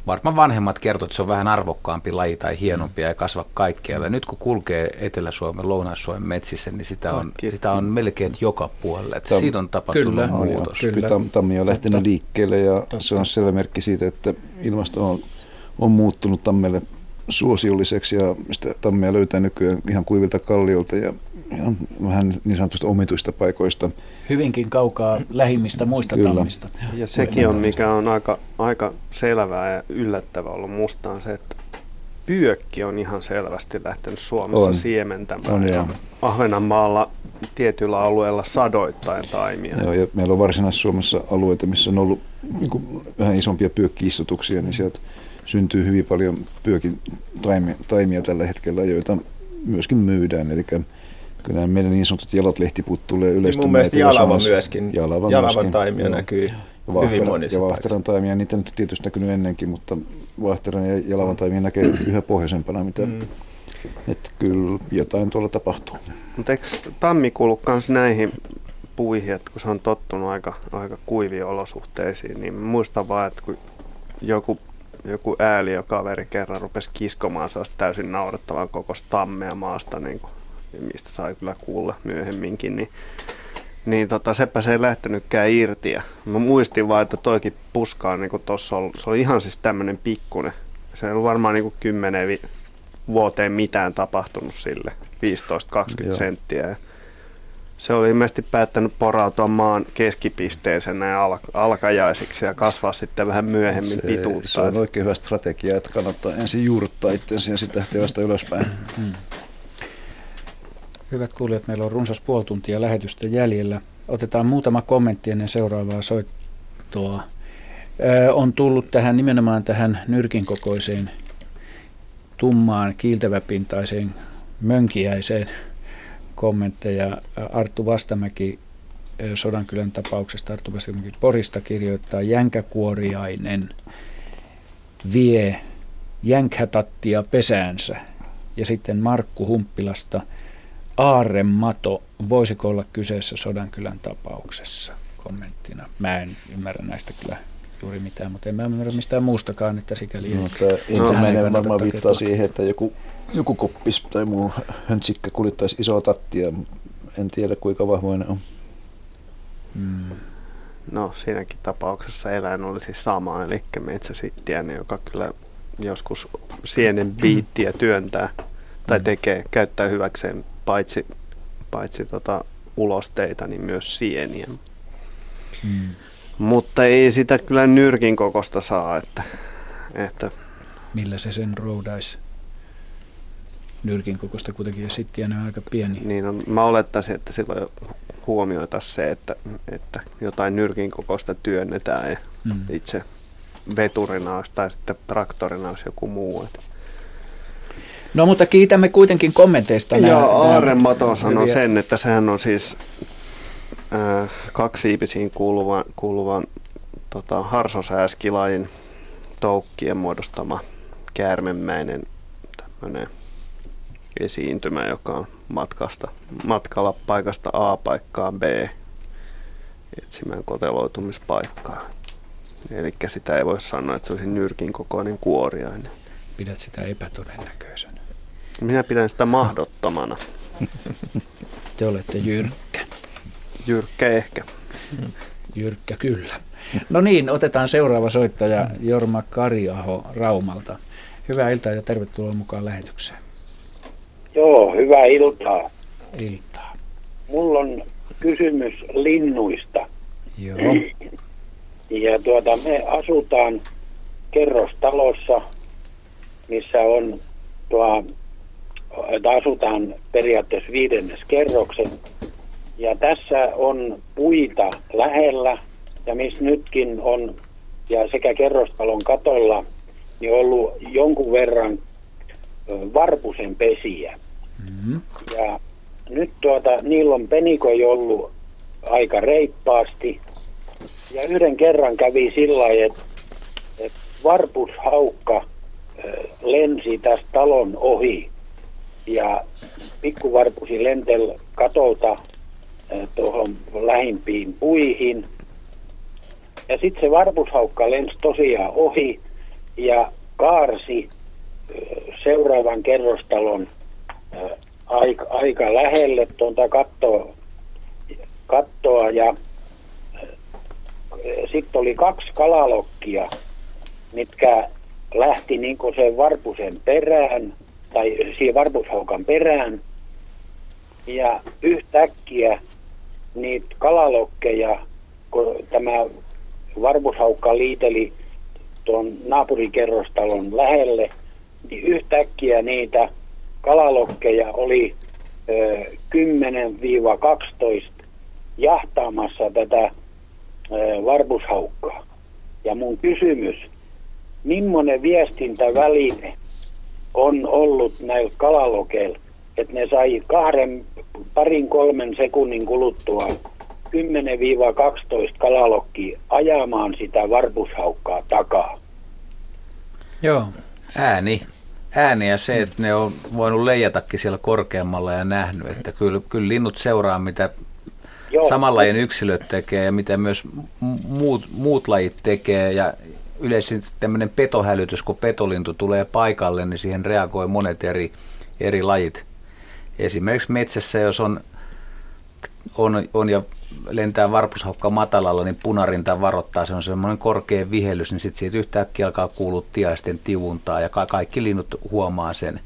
varmaan vanhemmat kertovat, että se on vähän arvokkaampi laji tai hienompi ja ei kasva kaikkialla. Nyt kun kulkee Etelä-Suomen, Lounais-Suomen metsissä, niin sitä on, sitä on melkein joka puolella. Että Tam- siinä on tapahtunut Kyllä. muutos. Kyllä, kyllä tam, tammi on lähtenyt liikkeelle ja se on selvä merkki siitä, että ilmasto on, on muuttunut tammelle suosiolliseksi ja sitä tammia löytää nykyään ihan kuivilta kalliolta ja ihan vähän niin sanotusta omituista paikoista. Hyvinkin kaukaa lähimmistä muista Kyllä. tammista. Ja sekin on, mikä on aika, aika selvää ja yllättävää ollut musta, on se, että pyökki on ihan selvästi lähtenyt Suomessa On. siementämään. On, ja. Ahvenanmaalla tietyillä alueilla sadoittain taimia. Joo, ja meillä on Varsinais-Suomessa alueita, missä on ollut niin kuin vähän isompia pyökkiistutuksia, niin sieltä syntyy hyvin paljon pyökin taimia, taimia tällä hetkellä, joita myöskin myydään. Eli kyllä meidän niin sanotut jalot lehtipuut tulee Niin yleistymään. mun mielestä jalava myöskin. Jalavan, Jalavan myöskin, taimia joo. näkyy Ja hyvin Vahteran, monissa ja paikoissa. Vahteran taimia, niitä nyt tietysti näkynyt ennenkin, mutta Vahteran ja Jalavan taimia näkee yhä pohjoisempana, mitä Mm. että kyllä jotain tuolla tapahtuu. Mutta eikö tammi kuulu kans näihin puihin, että kun se on tottunut aika, aika kuiviin olosuhteisiin, niin mä muistan vaan, että kun joku, joku ääli ja kaveri kerran rupesi kiskomaan sellaista täysin naurettavan kokoista tammea maasta, niin kuin, mistä sai kyllä kuulla myöhemminkin, niin niin tota, sepä se ei lähtenytkään irti. Ja mä muistin vaan, että toikin puska on niin ollut, se oli ihan siis tämmöinen pikkunen. Se ei ollut varmaan niin 10 vi- vuoteen mitään tapahtunut sille, 15-20 Joo. senttiä. Ja se oli ilmeisesti päättänyt porautua maan keskipisteeseen näin al- alkajaisiksi ja kasvaa sitten vähän myöhemmin se, pituutta. Se on oikein hyvä strategia, että kannattaa ensin juurruttaa itsensä ja sitten lähteä vasta ylöspäin. Hmm. Hyvät kuulijat, meillä on runsas puoli tuntia lähetystä jäljellä. Otetaan muutama kommentti ennen seuraavaa soittoa. Ö, on tullut tähän nimenomaan tähän nyrkin kokoiseen tummaan kiiltäväpintaiseen mönkiäiseen kommentteja. Arttu Vastamäki Sodankylän tapauksesta, Arttu Vastamäki Porista kirjoittaa, jänkäkuoriainen vie jänkhätattia pesäänsä. Ja sitten Markku Humppilasta, aarremato, voisiko olla kyseessä Sodankylän tapauksessa kommenttina. Mä en ymmärrä näistä kyllä juuri mitään, mutta en mä ymmärrä mistään muustakaan, että sikäli... No, ensimmäinen varmaan viittaa siihen, että joku, joku koppis tai muu höntsikkä kuljettaisi isoa tattia. En tiedä, kuinka vahvoinen on. Hmm. No, siinäkin tapauksessa eläin oli siis sama, eli metsäsittiäinen, joka kyllä joskus sienen biittiä työntää tai hmm. tekee, käyttää hyväkseen paitsi, paitsi tota ulosteita, niin myös sieniä. Hmm. Mutta ei sitä kyllä nyrkin kokosta saa, että, että Millä se sen roudaisi? Nyrkin kokosta kuitenkin ja sitten on aika pieni. Niin, no, mä olettaisin, että silloin huomioita se, että, että jotain nyrkin kokosta työnnetään ja mm. itse veturina olisi, tai sitten traktorina olisi joku muu. Että. No mutta kiitämme kuitenkin kommenteista. Joo, Aaren Mato sanoi sen, että sehän on siis äh, kaksiipisiin kuuluvan, kuuluvan tota, harsosääskilajin toukkien muodostama käärmemäinen tämmöinen esiintymä, joka on matkasta, matkalla paikasta A paikkaan B etsimään koteloitumispaikkaa. Eli sitä ei voi sanoa, että se olisi nyrkin kokoinen kuoriainen. Pidät sitä epätodennäköisenä. Minä pidän sitä mahdottomana. Te olette jyrkkä. Jyrkkä ehkä. Jyrkkä kyllä. No niin, otetaan seuraava soittaja Jorma Kariaho Raumalta. Hyvää iltaa ja tervetuloa mukaan lähetykseen. Joo, hyvää iltaa. Iltaa. Mulla on kysymys linnuista. Joo. Ja tuota, me asutaan kerrostalossa, missä on tuo, että asutaan periaatteessa viidennes kerroksen. Ja tässä on puita lähellä, ja missä nytkin on, ja sekä kerrostalon katolla, niin ollut jonkun verran varpusen pesiä. Mm-hmm. Ja nyt tuota, niillä on penikoja ollut aika reippaasti. Ja yhden kerran kävi sillä lailla, että, että varpushaukka lensi tästä talon ohi. Ja pikkuvarpusi lentel katolta tuohon lähimpiin puihin. Ja sitten se varpushaukka lensi tosiaan ohi ja kaarsi seuraavan kerrostalon aika, aika lähelle tuota kattoa, kattoa ja sitten oli kaksi kalalokkia, mitkä lähti niin kuin sen varpusen perään tai siihen varpushaukan perään. Ja yhtäkkiä niitä kalalokkeja, kun tämä varpushaukka liiteli tuon naapurikerrostalon lähelle, niin yhtäkkiä niitä kalalokkeja oli ö, 10-12 jahtaamassa tätä ö, varpushaukkaa. Ja mun kysymys, millainen viestintäväline on ollut näillä kalalokeilla, että ne sai kahden, parin kolmen sekunnin kuluttua 10-12 kalalokkia ajamaan sitä varpushaukkaa takaa. Joo. Ääni. Ääni ja se, että ne on voinut leijatakin siellä korkeammalla ja nähnyt, että kyllä, kyllä linnut seuraa, mitä Joo. saman lajin yksilöt tekee ja mitä myös muut, muut lajit tekee ja yleisesti tämmöinen petohälytys, kun petolintu tulee paikalle, niin siihen reagoi monet eri, eri lajit. Esimerkiksi metsässä, jos on, on, on ja lentää varpushaukka matalalla, niin punarinta varoittaa, se on semmoinen korkea vihellys, niin sitten siitä yhtäkkiä alkaa kuulua tiaisten tivuntaa ja ka- kaikki linnut huomaa sen.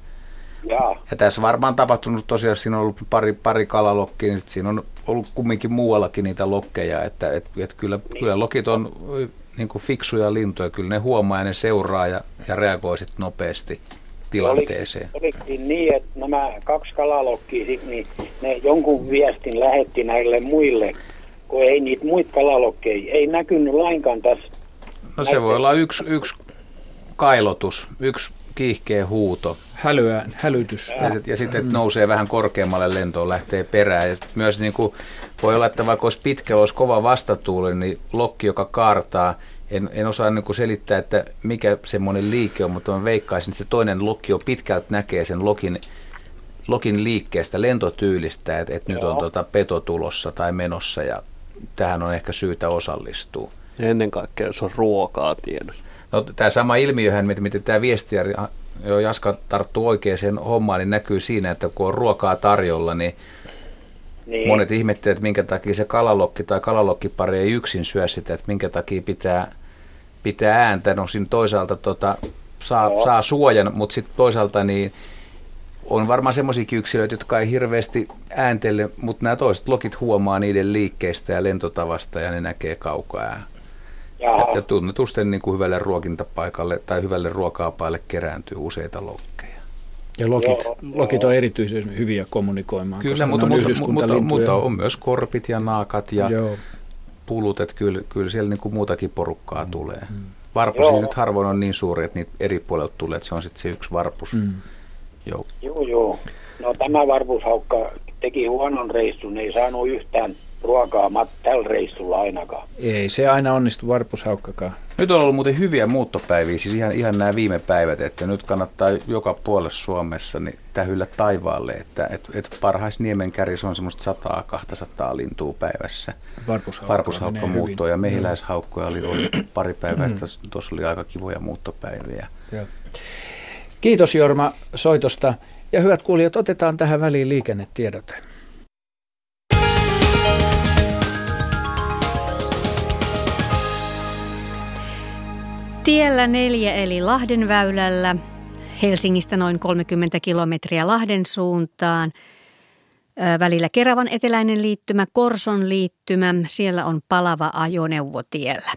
Jaa. Ja tässä varmaan tapahtunut tosiaan, siinä on ollut pari, pari kalalokkia, niin siinä on ollut kumminkin muuallakin niitä lokkeja, että et, et kyllä, niin. kyllä lokit on niin kuin fiksuja lintuja, kyllä ne huomaa ja ne seuraa ja, ja reagoi sitten nopeasti tilanteeseen. Oliko, niin, että nämä kaksi kalalokkia, niin ne jonkun viestin lähetti näille muille, kun ei niitä muita kalalokkeja, ei näkynyt lainkaan tässä. No se voi olla yksi, yksi kailotus, yksi kiihkeä huuto. Hälyä, hälytys. Ja, ja sitten että nousee vähän korkeammalle lentoon, lähtee perään. Ja myös niin kuin, voi olla, että vaikka olisi pitkä, olisi kova vastatuuli, niin lokki, joka kaartaa, en, en osaa niin selittää, että mikä semmoinen liike on, mutta mä veikkaisin, että se toinen lokki on pitkältä näkee sen lokin, lokin liikkeestä, lentotyylistä, että, että nyt on tuota peto tulossa tai menossa ja tähän on ehkä syytä osallistua. Ja ennen kaikkea, jos on ruokaa tiedossa. No, tämä sama ilmiöhän, miten, miten tämä viestiä jo Jaska tarttuu oikeaan hommaan, niin näkyy siinä, että kun on ruokaa tarjolla, niin, niin. monet ihmettelevät, että minkä takia se kalalokki tai kalalokkipari ei yksin syö sitä, että minkä takia pitää, pitää ääntä. No siinä toisaalta tota, saa, no. saa suojan, mutta sitten toisaalta niin on varmaan semmoisiakin yksilöitä, jotka ei hirveästi ääntele, mutta nämä toiset lokit huomaa niiden liikkeistä ja lentotavasta ja ne näkee kaukaa. Ja, ja tunnetusti niin kuin hyvälle ruokintapaikalle tai hyvälle ruokaapaille kerääntyy useita lokkeja. Ja lokit, Joo, lokit on erityisen hyviä kommunikoimaan. Kyllä, mutta, mutta, mutta, mutta on myös korpit ja naakat ja Joo. Pulut, että kyllä, kyllä siellä niin kuin muutakin porukkaa mm. tulee. Mm. Varpusia nyt harvoin on niin suuri, että niitä eri puolelta tulee, että se on sitten se yksi varpus. Mm. Joo. joo, joo. No tämä varpushaukka teki huonon reissun, ei saanut yhtään ruokaa tällä reissulla ainakaan. Ei se aina onnistu varpushaukkakaan. Nyt on ollut muuten hyviä muuttopäiviä, siis ihan, ihan nämä viime päivät, että nyt kannattaa joka puolessa Suomessa niin tähyllä taivaalle, että et, et parhais niemenkäris on semmoista 100-200 lintua päivässä. Varpushaukka, Varpushaukka muuttoa ja mehiläishaukkoja oli, oli pari päivää, tuossa oli aika kivoja muuttopäiviä. Joo. Kiitos Jorma soitosta ja hyvät kuulijat, otetaan tähän väliin liikennetiedote. Tiellä neljä eli Lahden väylällä, Helsingistä noin 30 kilometriä Lahden suuntaan. Välillä Keravan eteläinen liittymä, Korson liittymä, siellä on palava ajoneuvo tiellä.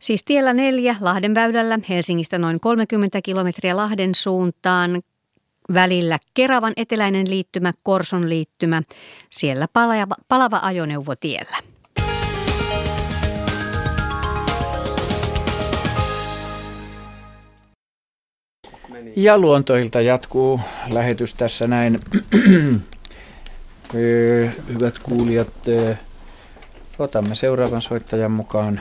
Siis tiellä neljä Lahden väylällä, Helsingistä noin 30 kilometriä Lahden suuntaan. Välillä Keravan eteläinen liittymä, Korson liittymä, siellä palava, palava ajoneuvo Ja luontoilta jatkuu lähetys tässä näin. Hyvät kuulijat, otamme seuraavan soittajan mukaan.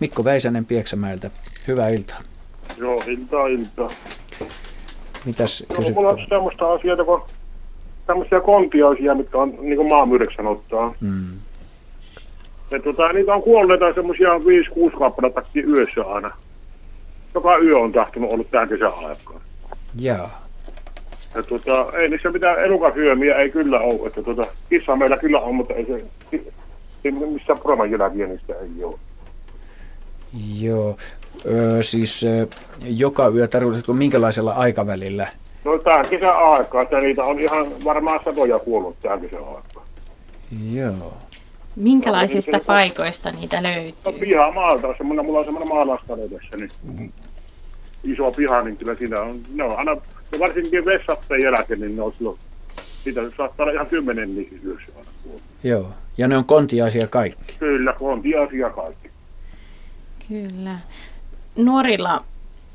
Mikko Väisänen Pieksämäeltä. Hyvää iltaa. Joo, iltaa, iltaa. Mitäs no, kysyt? Mulla on semmoista asiaa, kun tämmöisiä kontiaisia, mitkä on niin kuin maamyydeksen ottaa. Mm. Ja tota, niitä on kuolleita semmoisia 5-6 kappaletta yössä aina. Joka yö on tahtunut ollut tähän kesän aikaan. Joo. Ja tuota, ei niissä mitään elukasyömiä ei kyllä ole. Että tuota, kissa meillä kyllä on, mutta ei se, ei missään promanjälkiä niistä ei ole. Joo. Öö, siis ö, joka yö tarkoitatko minkälaisella aikavälillä? No tähän kesän aikaa, että niitä on ihan varmaan satoja kuollut tähän kesän aikaan. Joo. Minkälaisista no, paikoista niitä löytyy? No pihamaalta, semmoinen, mulla on semmoinen maalastalo tässä, niin iso piha, niin kyllä siinä on, ne on aina, ja varsinkin vessatteen jälkeen, niin ne on silloin, siitä saattaa olla ihan kymmenen niihin yössä aina Joo, ja ne on kontiaisia kaikki. Kyllä, kontiaisia kaikki. Kyllä. Nuorilla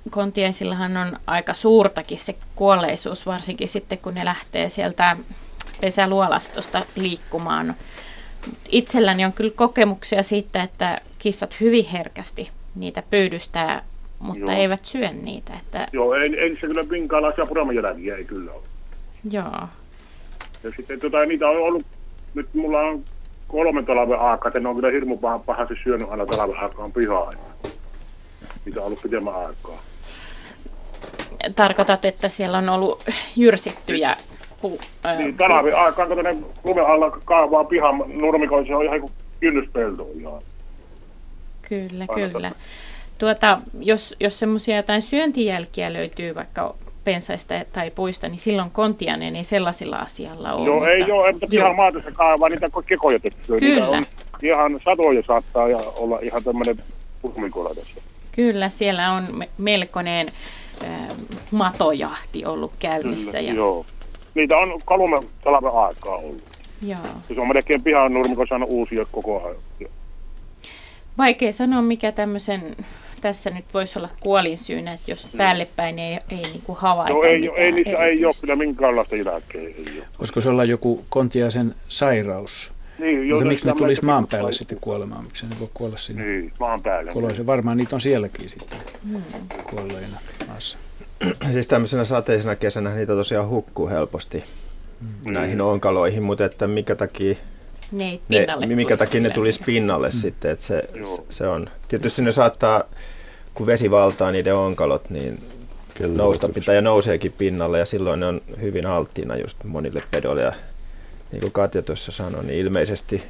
kontiaisillahan on aika suurtakin se kuolleisuus, varsinkin sitten kun ne lähtee sieltä pesäluolastosta liikkumaan. Itselläni on kyllä kokemuksia siitä, että kissat hyvin herkästi niitä pyydystää mutta Joo. eivät syö niitä. Että... Joo, ei, ei se kyllä minkäänlaisia puramajälkiä ei kyllä ole. Joo. Ja sitten tota, niitä on ollut, nyt mulla on kolme talven aikaa, että ne on kyllä hirmu pahasti syönyt aina talven aikaan pihaa. Niitä on ollut pitemmän aikaa. Tarkoitat, että siellä on ollut jyrsittyjä puu, ää, Niin, talven aikaan, kun ne lumen alla kaavaa pihan nurmikoon, se on ihan kuin kynnyspelto ihan. Kyllä, Aina kyllä. Tuota, jos, jos semmoisia jotain syöntijälkiä löytyy vaikka pensaista tai puista, niin silloin kontiainen ei sellaisilla asialla ole. Joo, mutta, ei ole, mutta ihan maatessa kaivaa niitä kekoja. Niitä Kyllä. on ihan satoja saattaa ja olla ihan tämmöinen purmikola tässä. Kyllä, siellä on me- melkoinen äh, matojahti ollut käynnissä. Kyllä, ja, joo. Niitä on kolme talven aikaa ollut. joo. Ja se on melkein pihan nurmikon saanut uusia koko ajan. Vaikea sanoa, mikä tämmöisen, tässä nyt voisi olla kuolinsyynä, että jos päälle päin ei, ei niin kuin havaita Joo, ei, mitään ei niistä ei ole kyllä minkäänlaista jälkeä. Ei ole. Voisiko se olla joku kontiaisen sairaus? Niin, Mutta miksi ne tulisi maan päälle sitten kuolemaan? Miksi ne voi kuolla sinne? Niin, maan päälle. Koloisen. Varmaan niitä on sielläkin sitten Hmm. kuolleina maassa. Siis tämmöisenä sateisena kesänä niitä tosiaan hukkuu helposti Mm. näihin onkaloihin, mutta että mikä takia Ne ne, mikä tulisi takia ne tulisi pinnalle mm. sitten, että se, se on. Tietysti ne saattaa, kun vesi valtaa niiden onkalot, niin Kyllä, nousta pitää ja nouseekin pinnalle ja silloin ne on hyvin alttiina just monille pedoille ja niin kuin Katja tuossa sanoi, niin ilmeisesti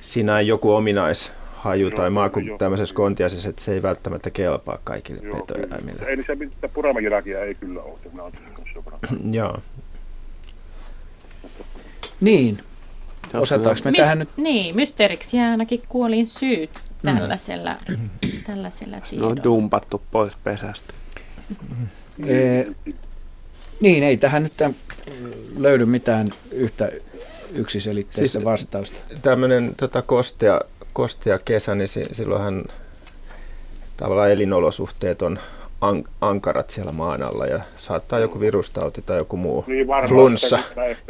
siinä on joku ominaishaju Joo, tai maku joo. tämmöisessä kontiaisessa, että se ei välttämättä kelpaa kaikille Joo, petoeläimille. Ei niissä mitään puramajälkiä ei kyllä ole. Joo. Niin. Osataanko me tähän nyt? Niin, mysteeriksi jää ainakin kuolin syyt tällaisella, tällaisella Ne tiedolla. on dumpattu pois pesästä. Ee, niin, ei tähän nyt tämän löydy mitään yhtä yksiselitteistä Siis- vastausta. Tämmöinen tota, kostea, kostea kesä, niin si- silloinhan tavallaan elinolosuhteet on an- ankarat siellä maan alla ja saattaa joku virustauti tai joku muu Niin varmaan, flunssa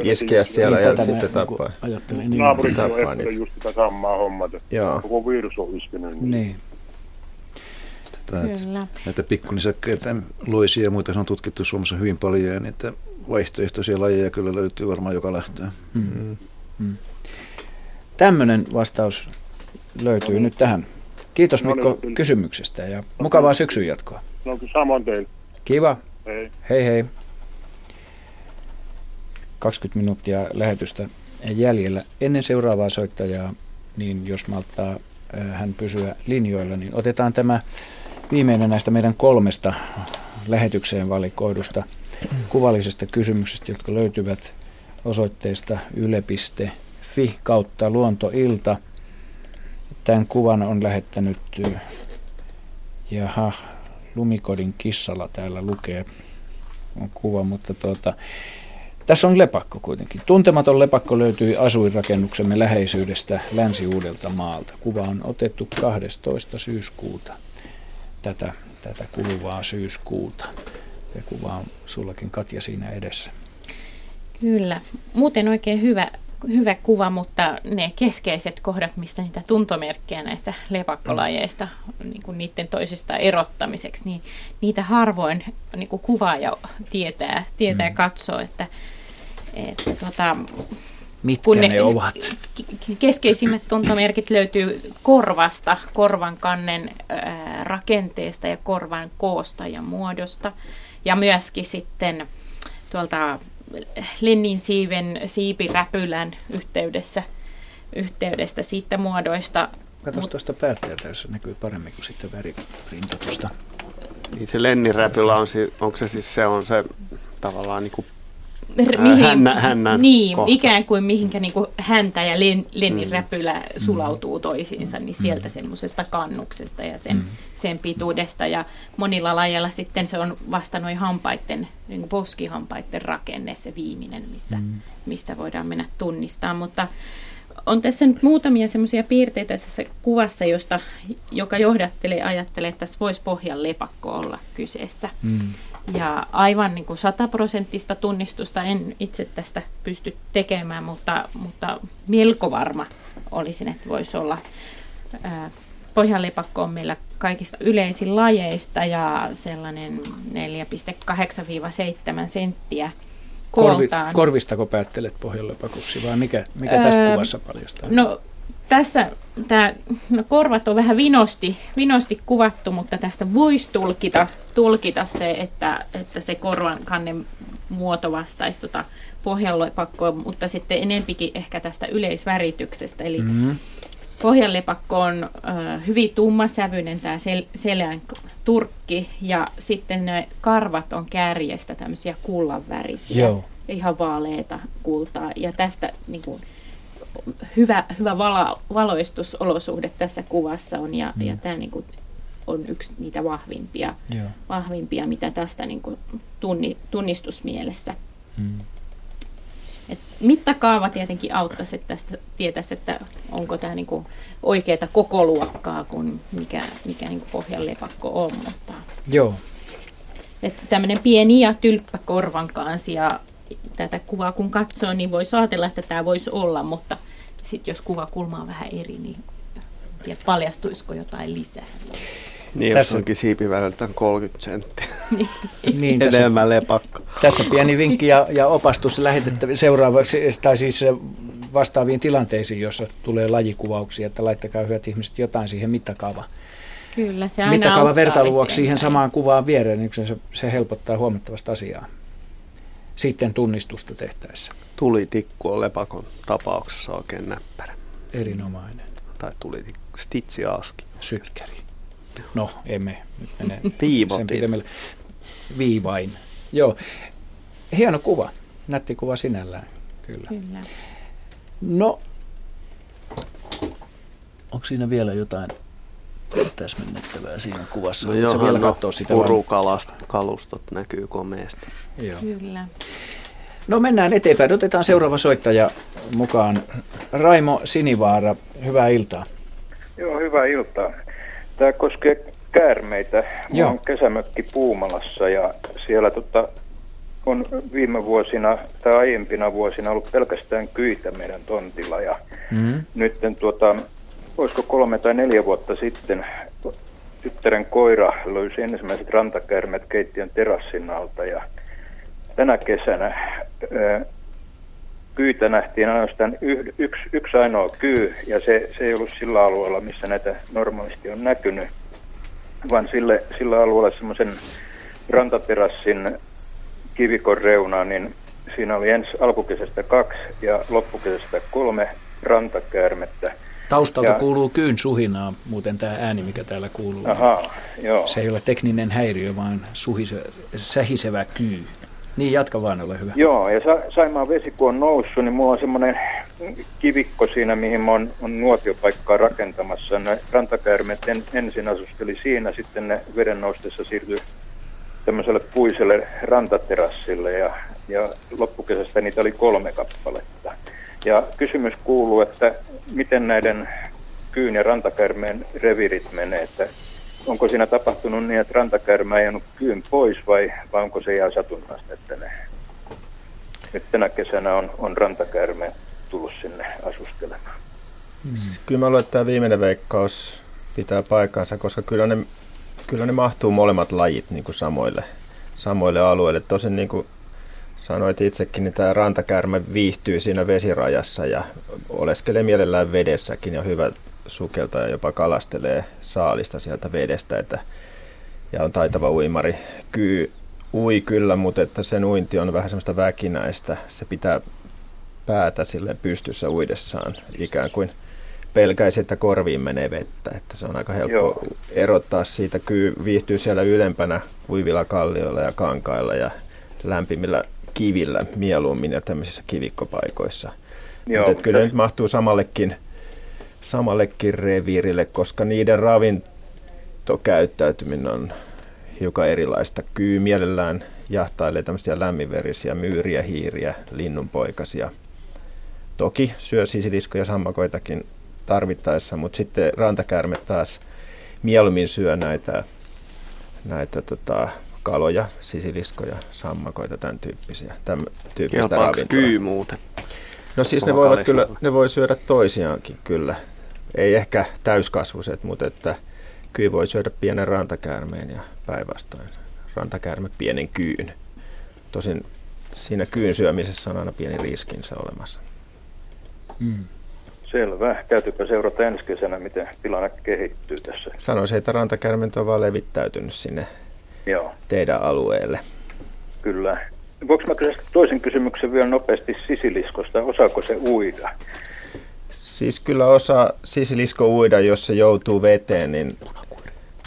iskeä siellä Niin, ja tätä sitten niinku tappaa. ajattelin, niin. Naapurit on Tappaa ehkä niitä. just sitä samaa hommaa. että Joo. Koko virus on iskenyt. Niin. Tätä, että Kyllä. näitä pikkunisäkkäitä, loisia ja muita se on tutkittu Suomessa hyvin paljon ja niitä vaihtoehtoisia lajeja kyllä löytyy varmaan joka lähtöä. Mm. Mm. Tämmöinen vastaus löytyy nyt tähän. Kiitos No niin, Mikko kyllä. kysymyksestä ja mukavaa syksyn jatkoa. No samoin teille. Kiva. Hei. Hei hei. 20 minuuttia lähetystä jäljellä. Ennen seuraavaa soittajaa, niin jos malttaa äh, hän pysyä linjoilla, niin otetaan tämä viimeinen näistä meidän kolmesta lähetykseen valikoidusta kuvallisesta kysymyksestä, jotka löytyvät osoitteesta yle.fi kautta luontoilta. Tämän kuvan on lähettänyt, äh, jaha, Lumikodin kissalla täällä lukee, on kuva, mutta tuota, tässä on lepakko kuitenkin. Tuntematon lepakko löytyi asuinrakennuksemme läheisyydestä Länsi-Uudelta maalta. Kuva on otettu 12. syyskuuta, tätä, tätä kuluvaa syyskuuta. Ja kuva on sullakin Katja siinä edessä. Kyllä. Muuten oikein hyvä, hyvä kuva, mutta ne keskeiset kohdat, mistä niitä tuntomerkkejä näistä lepakkolajeista, niin kuin niiden toisista erottamiseksi, niin niitä harvoin niin kuin kuvaaja tietää, tietää mm. katsoo, että, että tota, Mitkä kun ne, ne ovat? Keskeisimmät tuntomerkit löytyy korvasta, korvan kannen ää, rakenteesta ja korvan koosta ja muodosta. Ja myöskin sitten tuolta Lennin siiven siipiräpylän yhteydessä, yhteydestä siitä muodoista. Katsos tuosta päätteeltä, jos se näkyy paremmin kuin sitten väriprintotusta. Niin se Lennin räpylä on, si- onko se siis se on se tavallaan niin kuin R- Ää, hännä- hännän niin, kohta. ikään kuin mihinkä niin kuin häntä ja len, Lennin Mm. räpylä sulautuu toisiinsa, niin sieltä semmoisesta kannuksesta ja sen, Mm. sen pituudesta. Ja monilla lajeilla sitten se on vasta noin hampaiden, niin kuin poskihampaiden rakenne, se viimeinen, mistä, Mm. mistä voidaan mennä tunnistamaan. Mutta on tässä nyt muutamia semmoisia piirteitä tässä kuvassa, josta, joka johdattelee ajattelee, että tässä voisi pohjan lepakko olla kyseessä. Mm. Ja aivan niin kuin sataprosenttista tunnistusta en itse tästä pysty tekemään, mutta, mutta melko varma olisin, että voisi olla. Pohjanlepakko on meillä kaikista yleisin lajeista ja sellainen 4,8-7 senttiä Korvi, kooltaan. korvistako päättelet pohjalepakoksi vai mikä, mikä Öö, kuvassa paljastaa? No tässä tää, no, korvat on vähän vinosti, vinosti kuvattu, mutta tästä voisi tulkita, tulkita se, että, että se korvan kannen muoto vastaisi tota pohjanlepakkoa, mutta sitten enempikin ehkä tästä yleisvärityksestä. Eli mm. Mm. pohjanlepakko on ö, hyvin tummasävyinen tämä sel, selän turkki ja sitten ne karvat on kärjestä tämmöisiä kullanvärisiä. Joo. Ihan vaaleita kultaa. Ja tästä niin kuin, hyvä, hyvä vala, valoistusolosuhde tässä kuvassa on ja, mm. ja tämä niin kuin, on yksi niitä vahvimpia, Joo. vahvimpia mitä tästä niin kuin, tunni, tunnistusmielessä. Mm. Et mittakaava tietenkin auttaisi, että tästä tietäisi, että onko tämä niin oikeaa koko luokkaa kuin mikä, mikä niin pohjan lepakko on. Mutta, Joo. että tämmöinen pieni ja tylppä korvan kanssa ja tätä kuvaa kun katsoo, niin voi ajatella, että tämä voisi olla, mutta sitten jos kuvakulma on vähän eri, niin tiedä, paljastuisiko jotain lisää. Niin, Tässä- onkin siipiväliltään 30 senttiä. Niin, tässä- Enemmän lepakko. Tässä pieni vinkki ja, ja opastus lähetettäviin seuraavaksi, tai siis vastaaviin tilanteisiin, jossa tulee lajikuvauksia, että laittakaa hyvät ihmiset jotain siihen mittakaavaan. Kyllä, se aina Mittakaava vertailuvuoksi siihen samaan kuvaan viereen, niin se, se helpottaa huomattavasti asiaa. Sitten tunnistusta tehtäessä. Tulitikku on lepakon tapauksessa oikein näppärä. Erinomainen. Tai tulitikku. Stitsiaaski. Sykkäri. No, emme nyt mene sen pidemmälle. Viivain. Joo. Hieno kuva. Nätti kuva sinällään. Kyllä. Kyllä. No, onko siinä vielä jotain täsmennettävää siinä kuvassa? No johan vielä no, sitä? vai? purukalustot näkyy komeasti. Joo. Kyllä. No mennään eteenpäin. Otetaan seuraava soittaja mukaan. Raimo Sinivaara, hyvää iltaa. Joo, hyvää iltaa. Tämä koskee käärmeitä. Mulla Joo. on kesämökki Puumalassa ja siellä tota, on viime vuosina tai aiempina vuosina ollut pelkästään kyitä meidän tontilla. Ja Mm. nyt tuota, olisiko kolme tai neljä vuotta sitten tyttären koira löysi ensimmäiset rantakäärmeet keittiön terassin alta ja tänä kesänä ö, kyitä nähtiin ainoastaan yh, yksi, yksi ainoa kyy ja se, se ei ollut sillä alueella, missä näitä normaalisti on näkynyt, vaan sille, sillä alueella semmoisen rantaterassin kivikon reunaan, niin siinä oli ensi alkukesästä kaksi ja loppukesästä kolme rantakäärmettä. Taustalta Ja- kuuluu kyyn suhinaa, muuten tämä ääni, mikä täällä kuuluu. Ahaa, joo. Se ei ole tekninen häiriö, vaan suhise, sähisevä kyy. Niin, jatka vaan, ole hyvä. Joo, ja Sa- Saimaan vesi kun on noussut, niin mulla on semmoinen kivikko siinä, mihin mä oon, on nuotiopaikkaa rakentamassa. Ne rantakäärmeet en, ensin asusteli siinä, sitten ne veden noustessa siirtyi tämmöiselle puiselle rantaterassille ja, ja loppukesästä niitä oli kolme kappaletta. Ja kysymys kuuluu, että miten näiden kyyn ja rantakäärmeen revirit menee, että onko siinä tapahtunut niin, että rantakäärmä ei jäänyt kyyn pois vai, vai onko se ihan satunnaista, että ne nyt tänä kesänä on, on rantakäärme tullut sinne asustelemaan. Kyllä mä luulen, että tämä viimeinen veikkaus pitää paikkansa, koska kyllä ne, kyllä ne mahtuu molemmat lajit niin kuin samoille, samoille alueille. Tosin niin kuin sanoit itsekin, niin tämä rantakäärme viihtyy siinä vesirajassa ja oleskelee mielellään vedessäkin ja hyvä sukelta ja jopa kalastelee saalista sieltä vedestä. Että, ja on taitava uimari. Kyy ui kyllä, mutta että sen uinti on vähän semmoista väkinäistä. Se pitää päätä sille pystyssä uidessaan ikään kuin pelkäisi, että korviin menee vettä. Että se on aika helppo. Joo. erottaa siitä. Kyy viihtyy siellä ylempänä kuivilla kallioilla ja kankailla ja lämpimillä kivillä mieluummin ja tämmöisissä kivikkopaikoissa. Joo, Mutta kyllä mutta- nyt mahtuu samallekin, samallekin reviirille, koska niiden ravintokäyttäytyminen on hiukan erilaista. Kyy mielellään jahtailee tämmöisiä lämminverisiä myyriä, hiiriä, linnunpoikasia. Toki syö sisiliskoja ja sammakoitakin tarvittaessa, mutta sitten rantakäärme taas mieluummin syö näitä, näitä tota, kaloja, sisiliskoja, sammakoita, tämän tyyppisiä, tämän tyyppistä Kelpaako kyy muuten? No siis ne voivat kyllä, ne voi syödä toisiaankin kyllä. Ei ehkä täyskasvuiset, mutta että kyy voi syödä pienen rantakäärmeen ja päinvastoin rantakäärme pienen kyyn. Tosin siinä kyyn syömisessä on aina pieni riskinsä olemassa. Mm. Selvä. Täytyypä seurata ensi kesänä, miten tilanne kehittyy tässä. Sanoisin, että rantakäärmet on vaan levittäytynyt sinne Joo, teidän alueelle. kyllä. Voinko mä kysyä toisen kysymyksen vielä nopeasti sisiliskosta? Osaako se uida? Siis kyllä osa sisilisko uida, jos se joutuu veteen, niin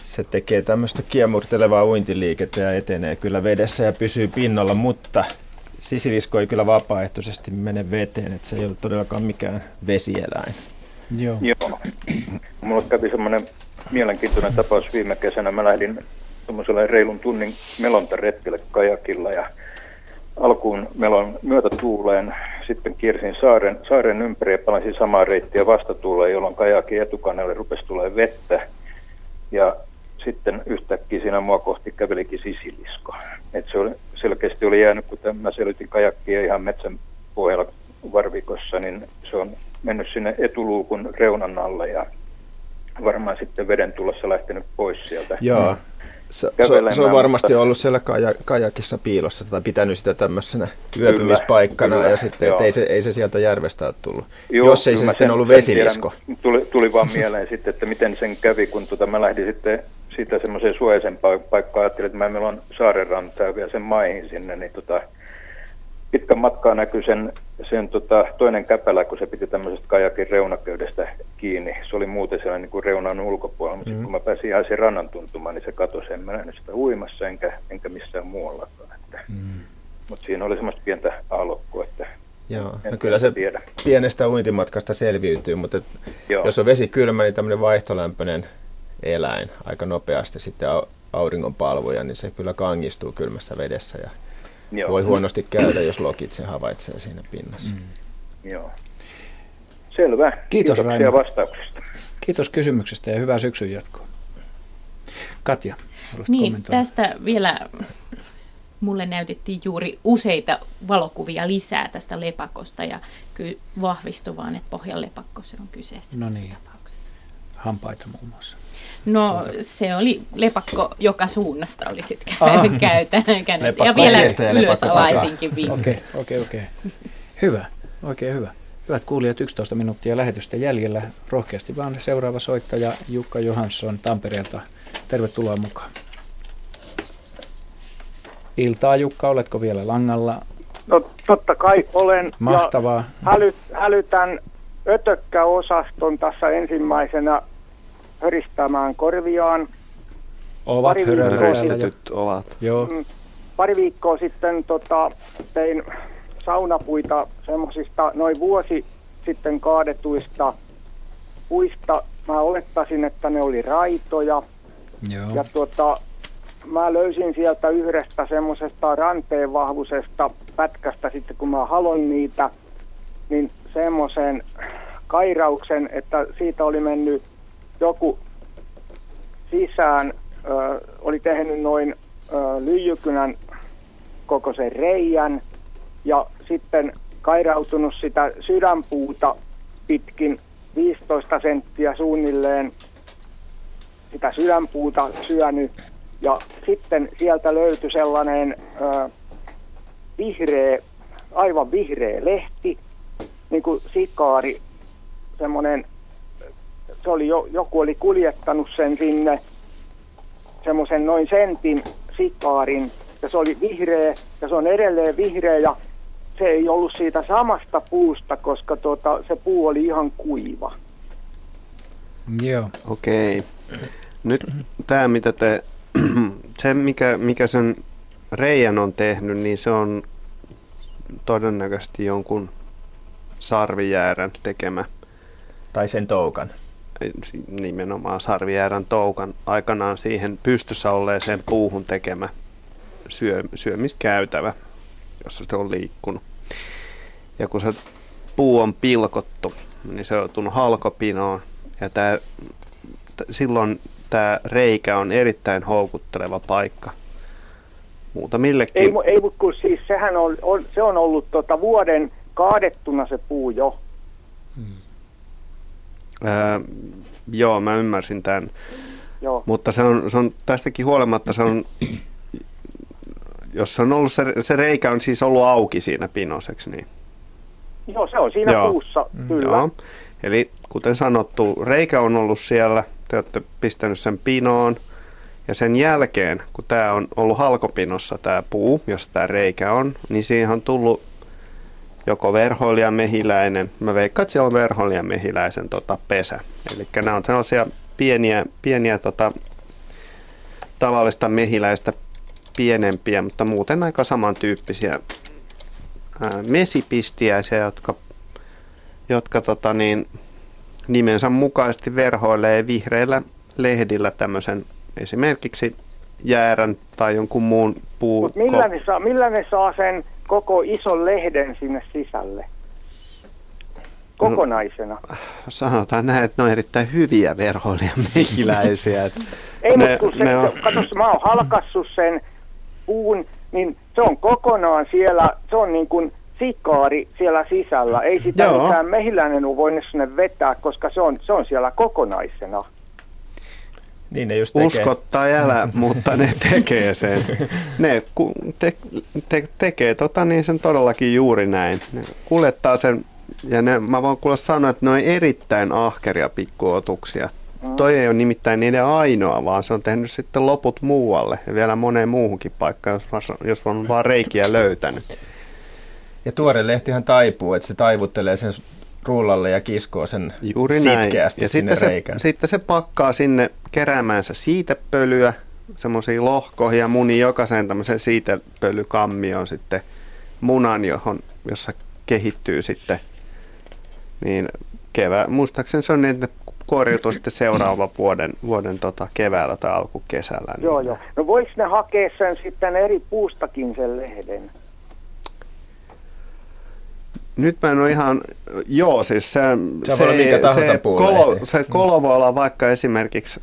se tekee tämmöistä kiemurtelevaa uintiliikettä ja etenee kyllä vedessä ja pysyy pinnalla, mutta sisilisko ei kyllä vapaaehtoisesti mene veteen, että se ei ole todellakaan mikään vesieläin. Joo. Joo. Mulla kävi semmoinen mielenkiintoinen tapaus viime kesänä. Mä lähdin tuommoiselle reilun tunnin melontaretkelle kajakilla ja alkuun melon myötätuuleen, sitten kiersin saaren, saaren ympäri ja palasin samaa reittiä vastatuuleen, jolloin kajakin etukannelle rupesi tulee vettä. Ja sitten yhtäkkiä siinä mua kohti kävelikin sisilisko. Et se oli, selkeästi oli jäänyt, kun mä selitin kajakkia ihan metsän pohjalla varvikossa, niin se on mennyt sinne etuluukun reunan alle ja varmaan sitten veden tulossa lähtenyt pois sieltä. Joo. Se, se, on varmasti mutta... ollut siellä kaja, kajakissa piilossa tai pitänyt sitä tämmöisenä yöpymispaikkana kyllä, ja sitten ei se, ei se sieltä järvestä ole tullut. Joo, Jos ei se sitten ollut vesilisko. Tiedän, tuli, tuli vaan mieleen sitten, että miten sen kävi, kun tota, mä lähdin sitten siitä semmoiseen suojaisen paikkaan, ajattelin, että mä meillä on saarenrantaa ja vielä sen maihin sinne, niin tota, pitkän matkaa näkyy sen, sen tota, toinen käpälä, kun se piti tämmöisestä kajakin reunaköydestä kiinni. Se oli muuten siellä niin kuin reunan ulkopuolella, mutta mm. kun mä pääsin ihan sen rannan tuntumaan, niin se katosi. En mä nähnyt sitä uimassa enkä, enkä missään muuallakaan. Että. Mm. Mutta siinä oli semmoista pientä aalokkua, että Joo, no kyllä se tiedä. pienestä uintimatkasta selviytyy, mutta jos on vesi kylmä, niin tämmöinen vaihtolämpöinen eläin aika nopeasti sitten auringonpalvoja, niin se kyllä kangistuu kylmässä vedessä ja Joo. voi huonosti käydä, jos lokit se havaitsee siinä pinnassa. Mm. Joo. Selvä. Kiitos Raimo. vastauksesta. Kiitos kysymyksestä ja hyvää syksyn jatkoa. Katja, Niin, tästä vielä mulle näytettiin juuri useita valokuvia lisää tästä lepakosta ja kyllä vahvistui vaan, että pohjan lepakko se on kyseessä. No niin, hampaita muun muassa. No tuota. se oli lepakko joka suunnasta oli sitten käytänyt. ja vielä ylös alaisinkin Okei, okei, okei. Hyvä, oikein hyvä. Hyvät kuulijat, 11 minuuttia lähetystä jäljellä. Rohkeasti vaan seuraava soittaja Jukka Johansson Tampereelta. Tervetuloa mukaan. Iltaa Jukka, oletko vielä langalla? No totta kai olen. Mahtavaa. Ja häly, hälytän ötökkäosaston tässä ensimmäisenä höristämään korviaan. Ovat höristetyt, ovat. Joo. Mm, pari viikkoa sitten tota, tein saunapuita semmoisista noin vuosi sitten kaadetuista puista. Mä olettaisin, että ne oli raitoja. Joo. Ja tuota, mä löysin sieltä yhdestä semmoisesta ranteen vahvuisesta pätkästä sitten, kun mä halon niitä, niin semmoisen kairauksen, että siitä oli mennyt joku sisään, ö, oli tehnyt noin ö, lyijykynän kokoisen reijän ja sitten kairautunut sitä sydänpuuta pitkin 15 senttiä suunnilleen sitä sydänpuuta syönyt. Ja sitten sieltä löytyi sellainen ö, vihreä, aivan vihreä lehti, niin kuin sikaari, semmoinen se oli jo, joku oli kuljettanut sen sinne semmoisen noin sentin sikaarin ja se oli vihreä ja se on edelleen vihreä ja se ei ollut siitä samasta puusta, koska tuota, se puu oli ihan kuiva. Joo. Okei. Nyt tämä, mitä te, se mikä, mikä sen reijän on tehnyt, niin se on todennäköisesti jonkun sarvijäärän tekemä. Tai sen toukan nimenomaan Sarvijärän toukan aikanaan siihen pystyssä olleeseen puuhun tekemä syö, syömiskäytävä, jossa se on liikkunut. Ja kun se puu on pilkottu, niin se on tullut halkopinoon ja tää, t- silloin tämä reikä on erittäin houkutteleva paikka muutamillekin. Ei, ei kun siis sehän on, on, se on ollut tota vuoden kaadettuna se puu jo. Hmm. Ää, joo, mä ymmärsin tämän. Joo. Mutta se on, se on tästäkin huolimatta, se on, jos se on ollut, se, se reikä on siis ollut auki siinä pinoseksi, niin... Joo, se on siinä joo. puussa, kyllä. Joo. Eli kuten sanottu, reikä on ollut siellä, te olette pistänyt sen pinoon, ja sen jälkeen, kun tämä on ollut halkopinossa tämä puu, jossa tämä reikä on, niin siihen on tullut joko verhoilija mehiläinen. Mä veikkaan, että siellä on verhoilija mehiläisen tota, pesä. Eli nämä on sellaisia pieniä, pieniä tota, tavallista mehiläistä pienempiä, mutta muuten aika samantyyppisiä mesipistiäisiä, jotka, jotka tota niin, nimensä mukaisesti verhoilee vihreillä lehdillä tämmöisen esimerkiksi jäärän tai jonkun muun puu. Mut millä, ne saa, millä ne saa sen koko ison lehden sinne sisälle? Kokonaisena. No, sanotaan näin, että ne on erittäin hyviä verhoilija mehiläisiä. Ei, ne, mutta kun se, on... katos, mä oon halkassut sen puun, niin se on kokonaan siellä, se on niin kuin sikaari siellä sisällä. Ei sitä Joo. mitään mehiläinen ole voinut sinne vetää, koska se on, se on siellä kokonaisena. Niin ne just tekee. Usko tai älä, mutta ne tekee sen. Ne te, te, tekee tota, niin sen todellakin juuri näin. Ne kuljettaa sen, ja ne, mä voin kuulla sanoa, että ne on erittäin ahkeria pikkuotuksia. Toi ei ole nimittäin niiden ainoa, vaan se on tehnyt sitten loput muualle ja vielä moneen muuhunkin paikkaan, jos, jos on vaan reikiä löytänyt. Ja tuore lehtihän taipuu, että se taivuttelee sen rullalle ja kiskoo sen Juuri sitkeästi näin. Ja sinne sitten reikään. se, sitten se pakkaa sinne keräämäänsä siitepölyä, semmoisia lohkoja ja muni jokaisen tämmöisen siitepölykammioon sitten munan, johon, jossa kehittyy sitten niin kevää. Muistaakseni se on niin, että kuoriutuu sitten seuraava vuoden, vuoden tota keväällä tai alkukesällä. Niin joo, joo. No voiko ne hakea sen sitten eri puustakin sen lehden? Nyt mä en ole ihan, joo siis se, se, se, se, kolo, se kolo voi olla vaikka esimerkiksi,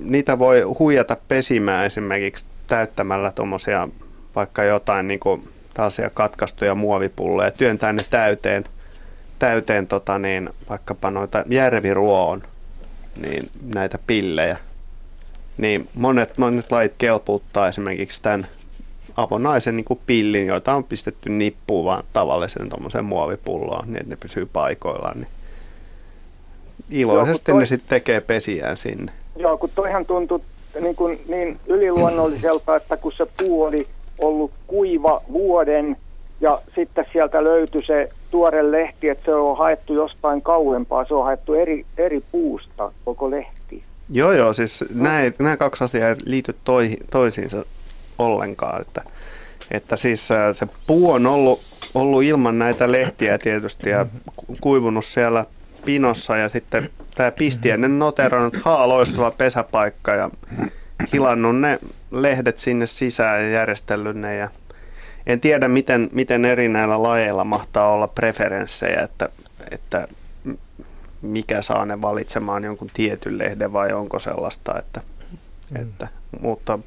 niitä voi huijata pesimään esimerkiksi täyttämällä tuommoisia vaikka jotain niin kuin tällaisia katkaistuja muovipulleja, työntää ne täyteen, täyteen tota niin, vaikkapa noita järviruoon, niin näitä pillejä. Niin monet, monet lait kelpuuttaa esimerkiksi tämän avonaisen niin pillin, joita on pistetty nippuun vaan tavallisen tuommoisen muovipulloon, niin että ne pysyy paikoillaan. Niin iloisesti Joo, toi... ne sitten tekee pesiään sinne. Joo, kun toihan tuntui niin, kuin, niin yliluonnolliselta, että kun se puu oli ollut kuiva vuoden ja sitten sieltä löytyi se tuore lehti, että se on haettu jostain kauempaa, se on haettu eri, eri puusta koko lehti. Joo, joo, siis nämä kaksi asiaa liity toi, toisiinsa ollenkaan. Että, että siis se puu on ollut, ollut ilman näitä lehtiä tietysti ja kuivunut siellä pinossa ja sitten tämä pistiäinen noterannut haa loistava pesäpaikka ja hilannut ne lehdet sinne sisään ja järjestellyt ne ja en tiedä, miten, miten eri näillä lajeilla mahtaa olla preferenssejä, että, että mikä saa ne valitsemaan jonkun tietyn lehden vai onko sellaista, että, mm. että mutta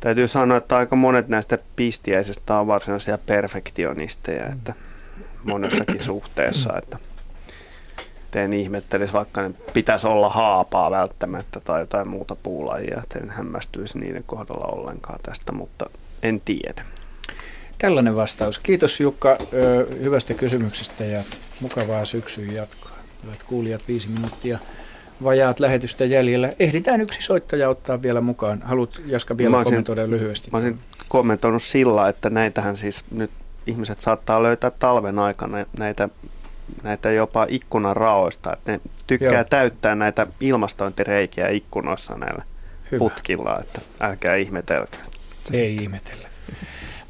Täytyy sanoa, että aika monet näistä pistiäisistä on varsinaisia perfektionisteja, että monessakin suhteessa, että en ihmettelisi, vaikka ne pitäisi olla haapaa välttämättä tai jotain muuta puulajia, että en hämmästyisi niiden kohdalla ollenkaan tästä, mutta en tiedä. Tällainen vastaus. Kiitos Jukka hyvästä kysymyksestä ja mukavaa syksyä jatkoa. Hyvät kuulijat, viisi minuuttia vajaat lähetystä jäljellä. Ehditään yksi soittaja ottaa vielä mukaan. Haluat Jaska vielä mä olisin, kommentoida lyhyesti? Mä olisin kommentoinut sillä, että näitähän siis nyt ihmiset saattaa löytää talven aikana näitä, näitä jopa ikkunan raoista. Että ne tykkää Joo. täyttää näitä ilmastointireikiä ikkunoissa näillä Hyvä. putkilla, että älkää ihmetelkää. Ei ihmetellä.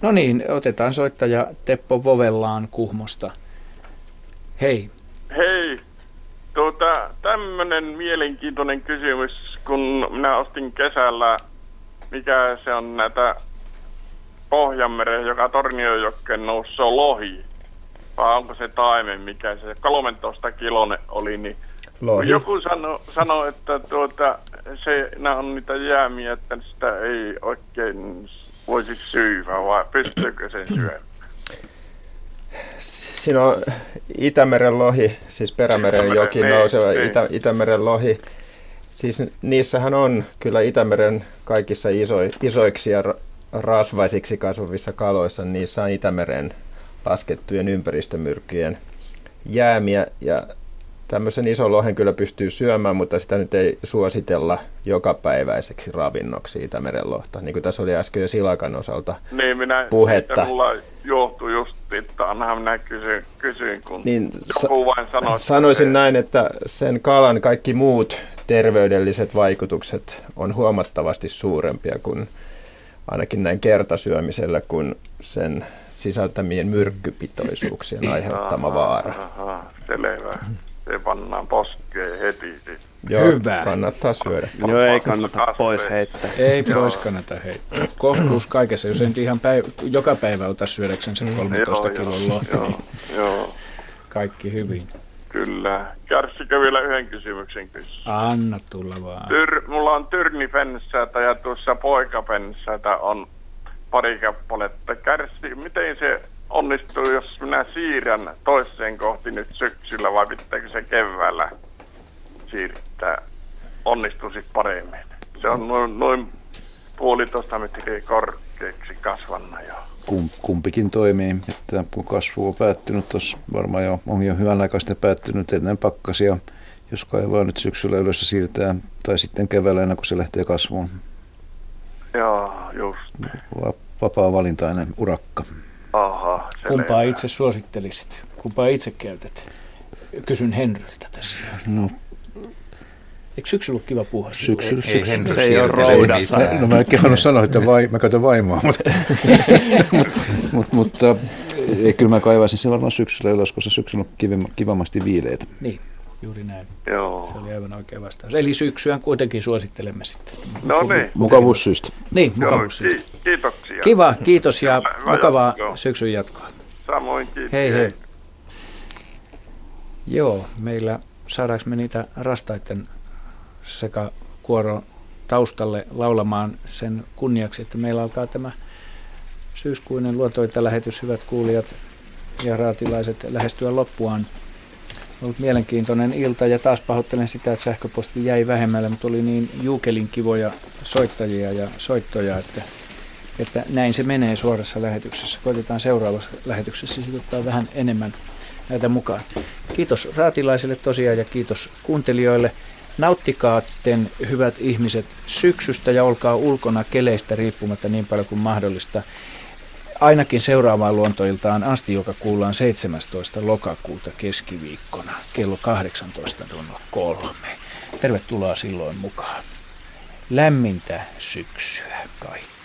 No niin, otetaan soittaja Teppo Vovellaan Kuhmosta. Hei. Hei, Tuota, tämmöinen mielenkiintoinen kysymys, kun minä ostin kesällä, mikä se on näitä Pohjanmeren, joka Torniojokkeen nousi, se on lohi. Vai onko se taimen, mikä se 13 kilone oli, niin lohi. joku sanoi, sano, että tuota, se, nämä on niitä jäämiä, että sitä ei oikein voisi syödä, vai pystyykö sen syömään? Siinä on Itämeren lohi, siis Perämeren Itämeren, joki niin, nouseva niin. Itä, Itämeren lohi. Siis niissähän on kyllä Itämeren kaikissa iso, isoiksi ja rasvaisiksi kasvavissa kaloissa, niissä on Itämeren laskettujen ympäristömyrkkyjen jäämiä ja tämmöisen ison lohen kyllä pystyy syömään, mutta sitä nyt ei suositella jokapäiväiseksi ravinnoksi Itämeren lohta, niin kuin tässä oli äsken jo silakan osalta niin, minä, puhetta. Mulla johtui just, että annahan minä kysyin, kysyin kun niin, joku vain sanoi. Sanoisin näin, että sen kalan kaikki muut terveydelliset vaikutukset on huomattavasti suurempia kuin ainakin näin kertasyömisellä kuin sen sisältämien myrkkypitoisuuksien aiheuttama vaara. Aha, selvä. Se pannaan poskeen heti. Joo, Hyvä. kannattaa syödä. Joo, ei kannata pois heittää. Ei pois kannata heittää. Kohtuus kaikessa, jos ei nyt ihan päivä, joka päivä ota syödäkseen sen 13 kilon lohta, niin joo. kaikki hyvin. Kyllä. Kärsikö vielä yhden kysymyksen kysyä? Anna tulla vaan. Tyr, mulla on tyrnipenssäitä ja tuossa poikapenssäitä on pari kappaletta. Kärsi, miten se onnistuu, jos minä siirrän toiseen kohti nyt syksyllä vai pitääkö se keväällä siirtää? Onnistuisi paremmin. Se on noin, noin puolitoista metriä korkeaksi kasvanna jo. Kumpikin toimii, että kun kasvu on päättynyt, tuossa varmaan jo on jo hyvän aikaista päättynyt ennen pakkasia, jos kaivaa nyt syksyllä ylös siirtää, tai sitten keväällä ennen kuin se lähtee kasvuun. Joo, just. Vapaa valintainen urakka. Aha, Kumpaa itse suosittelisit? Kumpaa itse käytät? Kysyn Henryltä tässä. No, Eikö syksy ollut kiva puhua? Syksy, Ei, syksy, Henry se ei ole roudassa. No mä en kehannut sanoa, että vai, mä käytän vaimoa, mutta, mutta, mutta ei, kyllä mä kaivaisin sen varmaan syksyllä ylös, koska syksyllä on kivim, kivammasti viileitä. Niin, juuri näin. Joo. Se oli aivan oikea vastaus. Eli syksyä kuitenkin suosittelemme sitten. No niin. Mukavuussyistä. Niin, mukavuussyistä. ki- kiitoksia. Kiva, kiitos ja mukavaa jatkoa. syksyn jatkoa. Samoin kiitos. Hei hei. Joo, meillä saadaanko me niitä rastaiden sekä kuoro taustalle laulamaan sen kunniaksi, että meillä alkaa tämä syyskuinen luontoita-lähetys, hyvät kuulijat ja raatilaiset, lähestyä loppuaan. Ollut mielenkiintoinen ilta ja taas pahoittelen sitä, että sähköposti jäi vähemmälle, mutta oli niin juukelin kivoja soittajia ja soittoja, että, että näin se menee suorassa lähetyksessä. Koitetaan seuraavassa lähetyksessä sitten ottaa vähän enemmän näitä mukaan. Kiitos raatilaisille tosiaan ja kiitos kuuntelijoille. Nauttikaatten hyvät ihmiset syksystä ja olkaa ulkona keleistä riippumatta niin paljon kuin mahdollista. Ainakin seuraavaan luontoiltaan asti, joka kuullaan 17. lokakuuta keskiviikkona kello 18.03. Tervetuloa silloin mukaan. Lämmintä syksyä kaikki.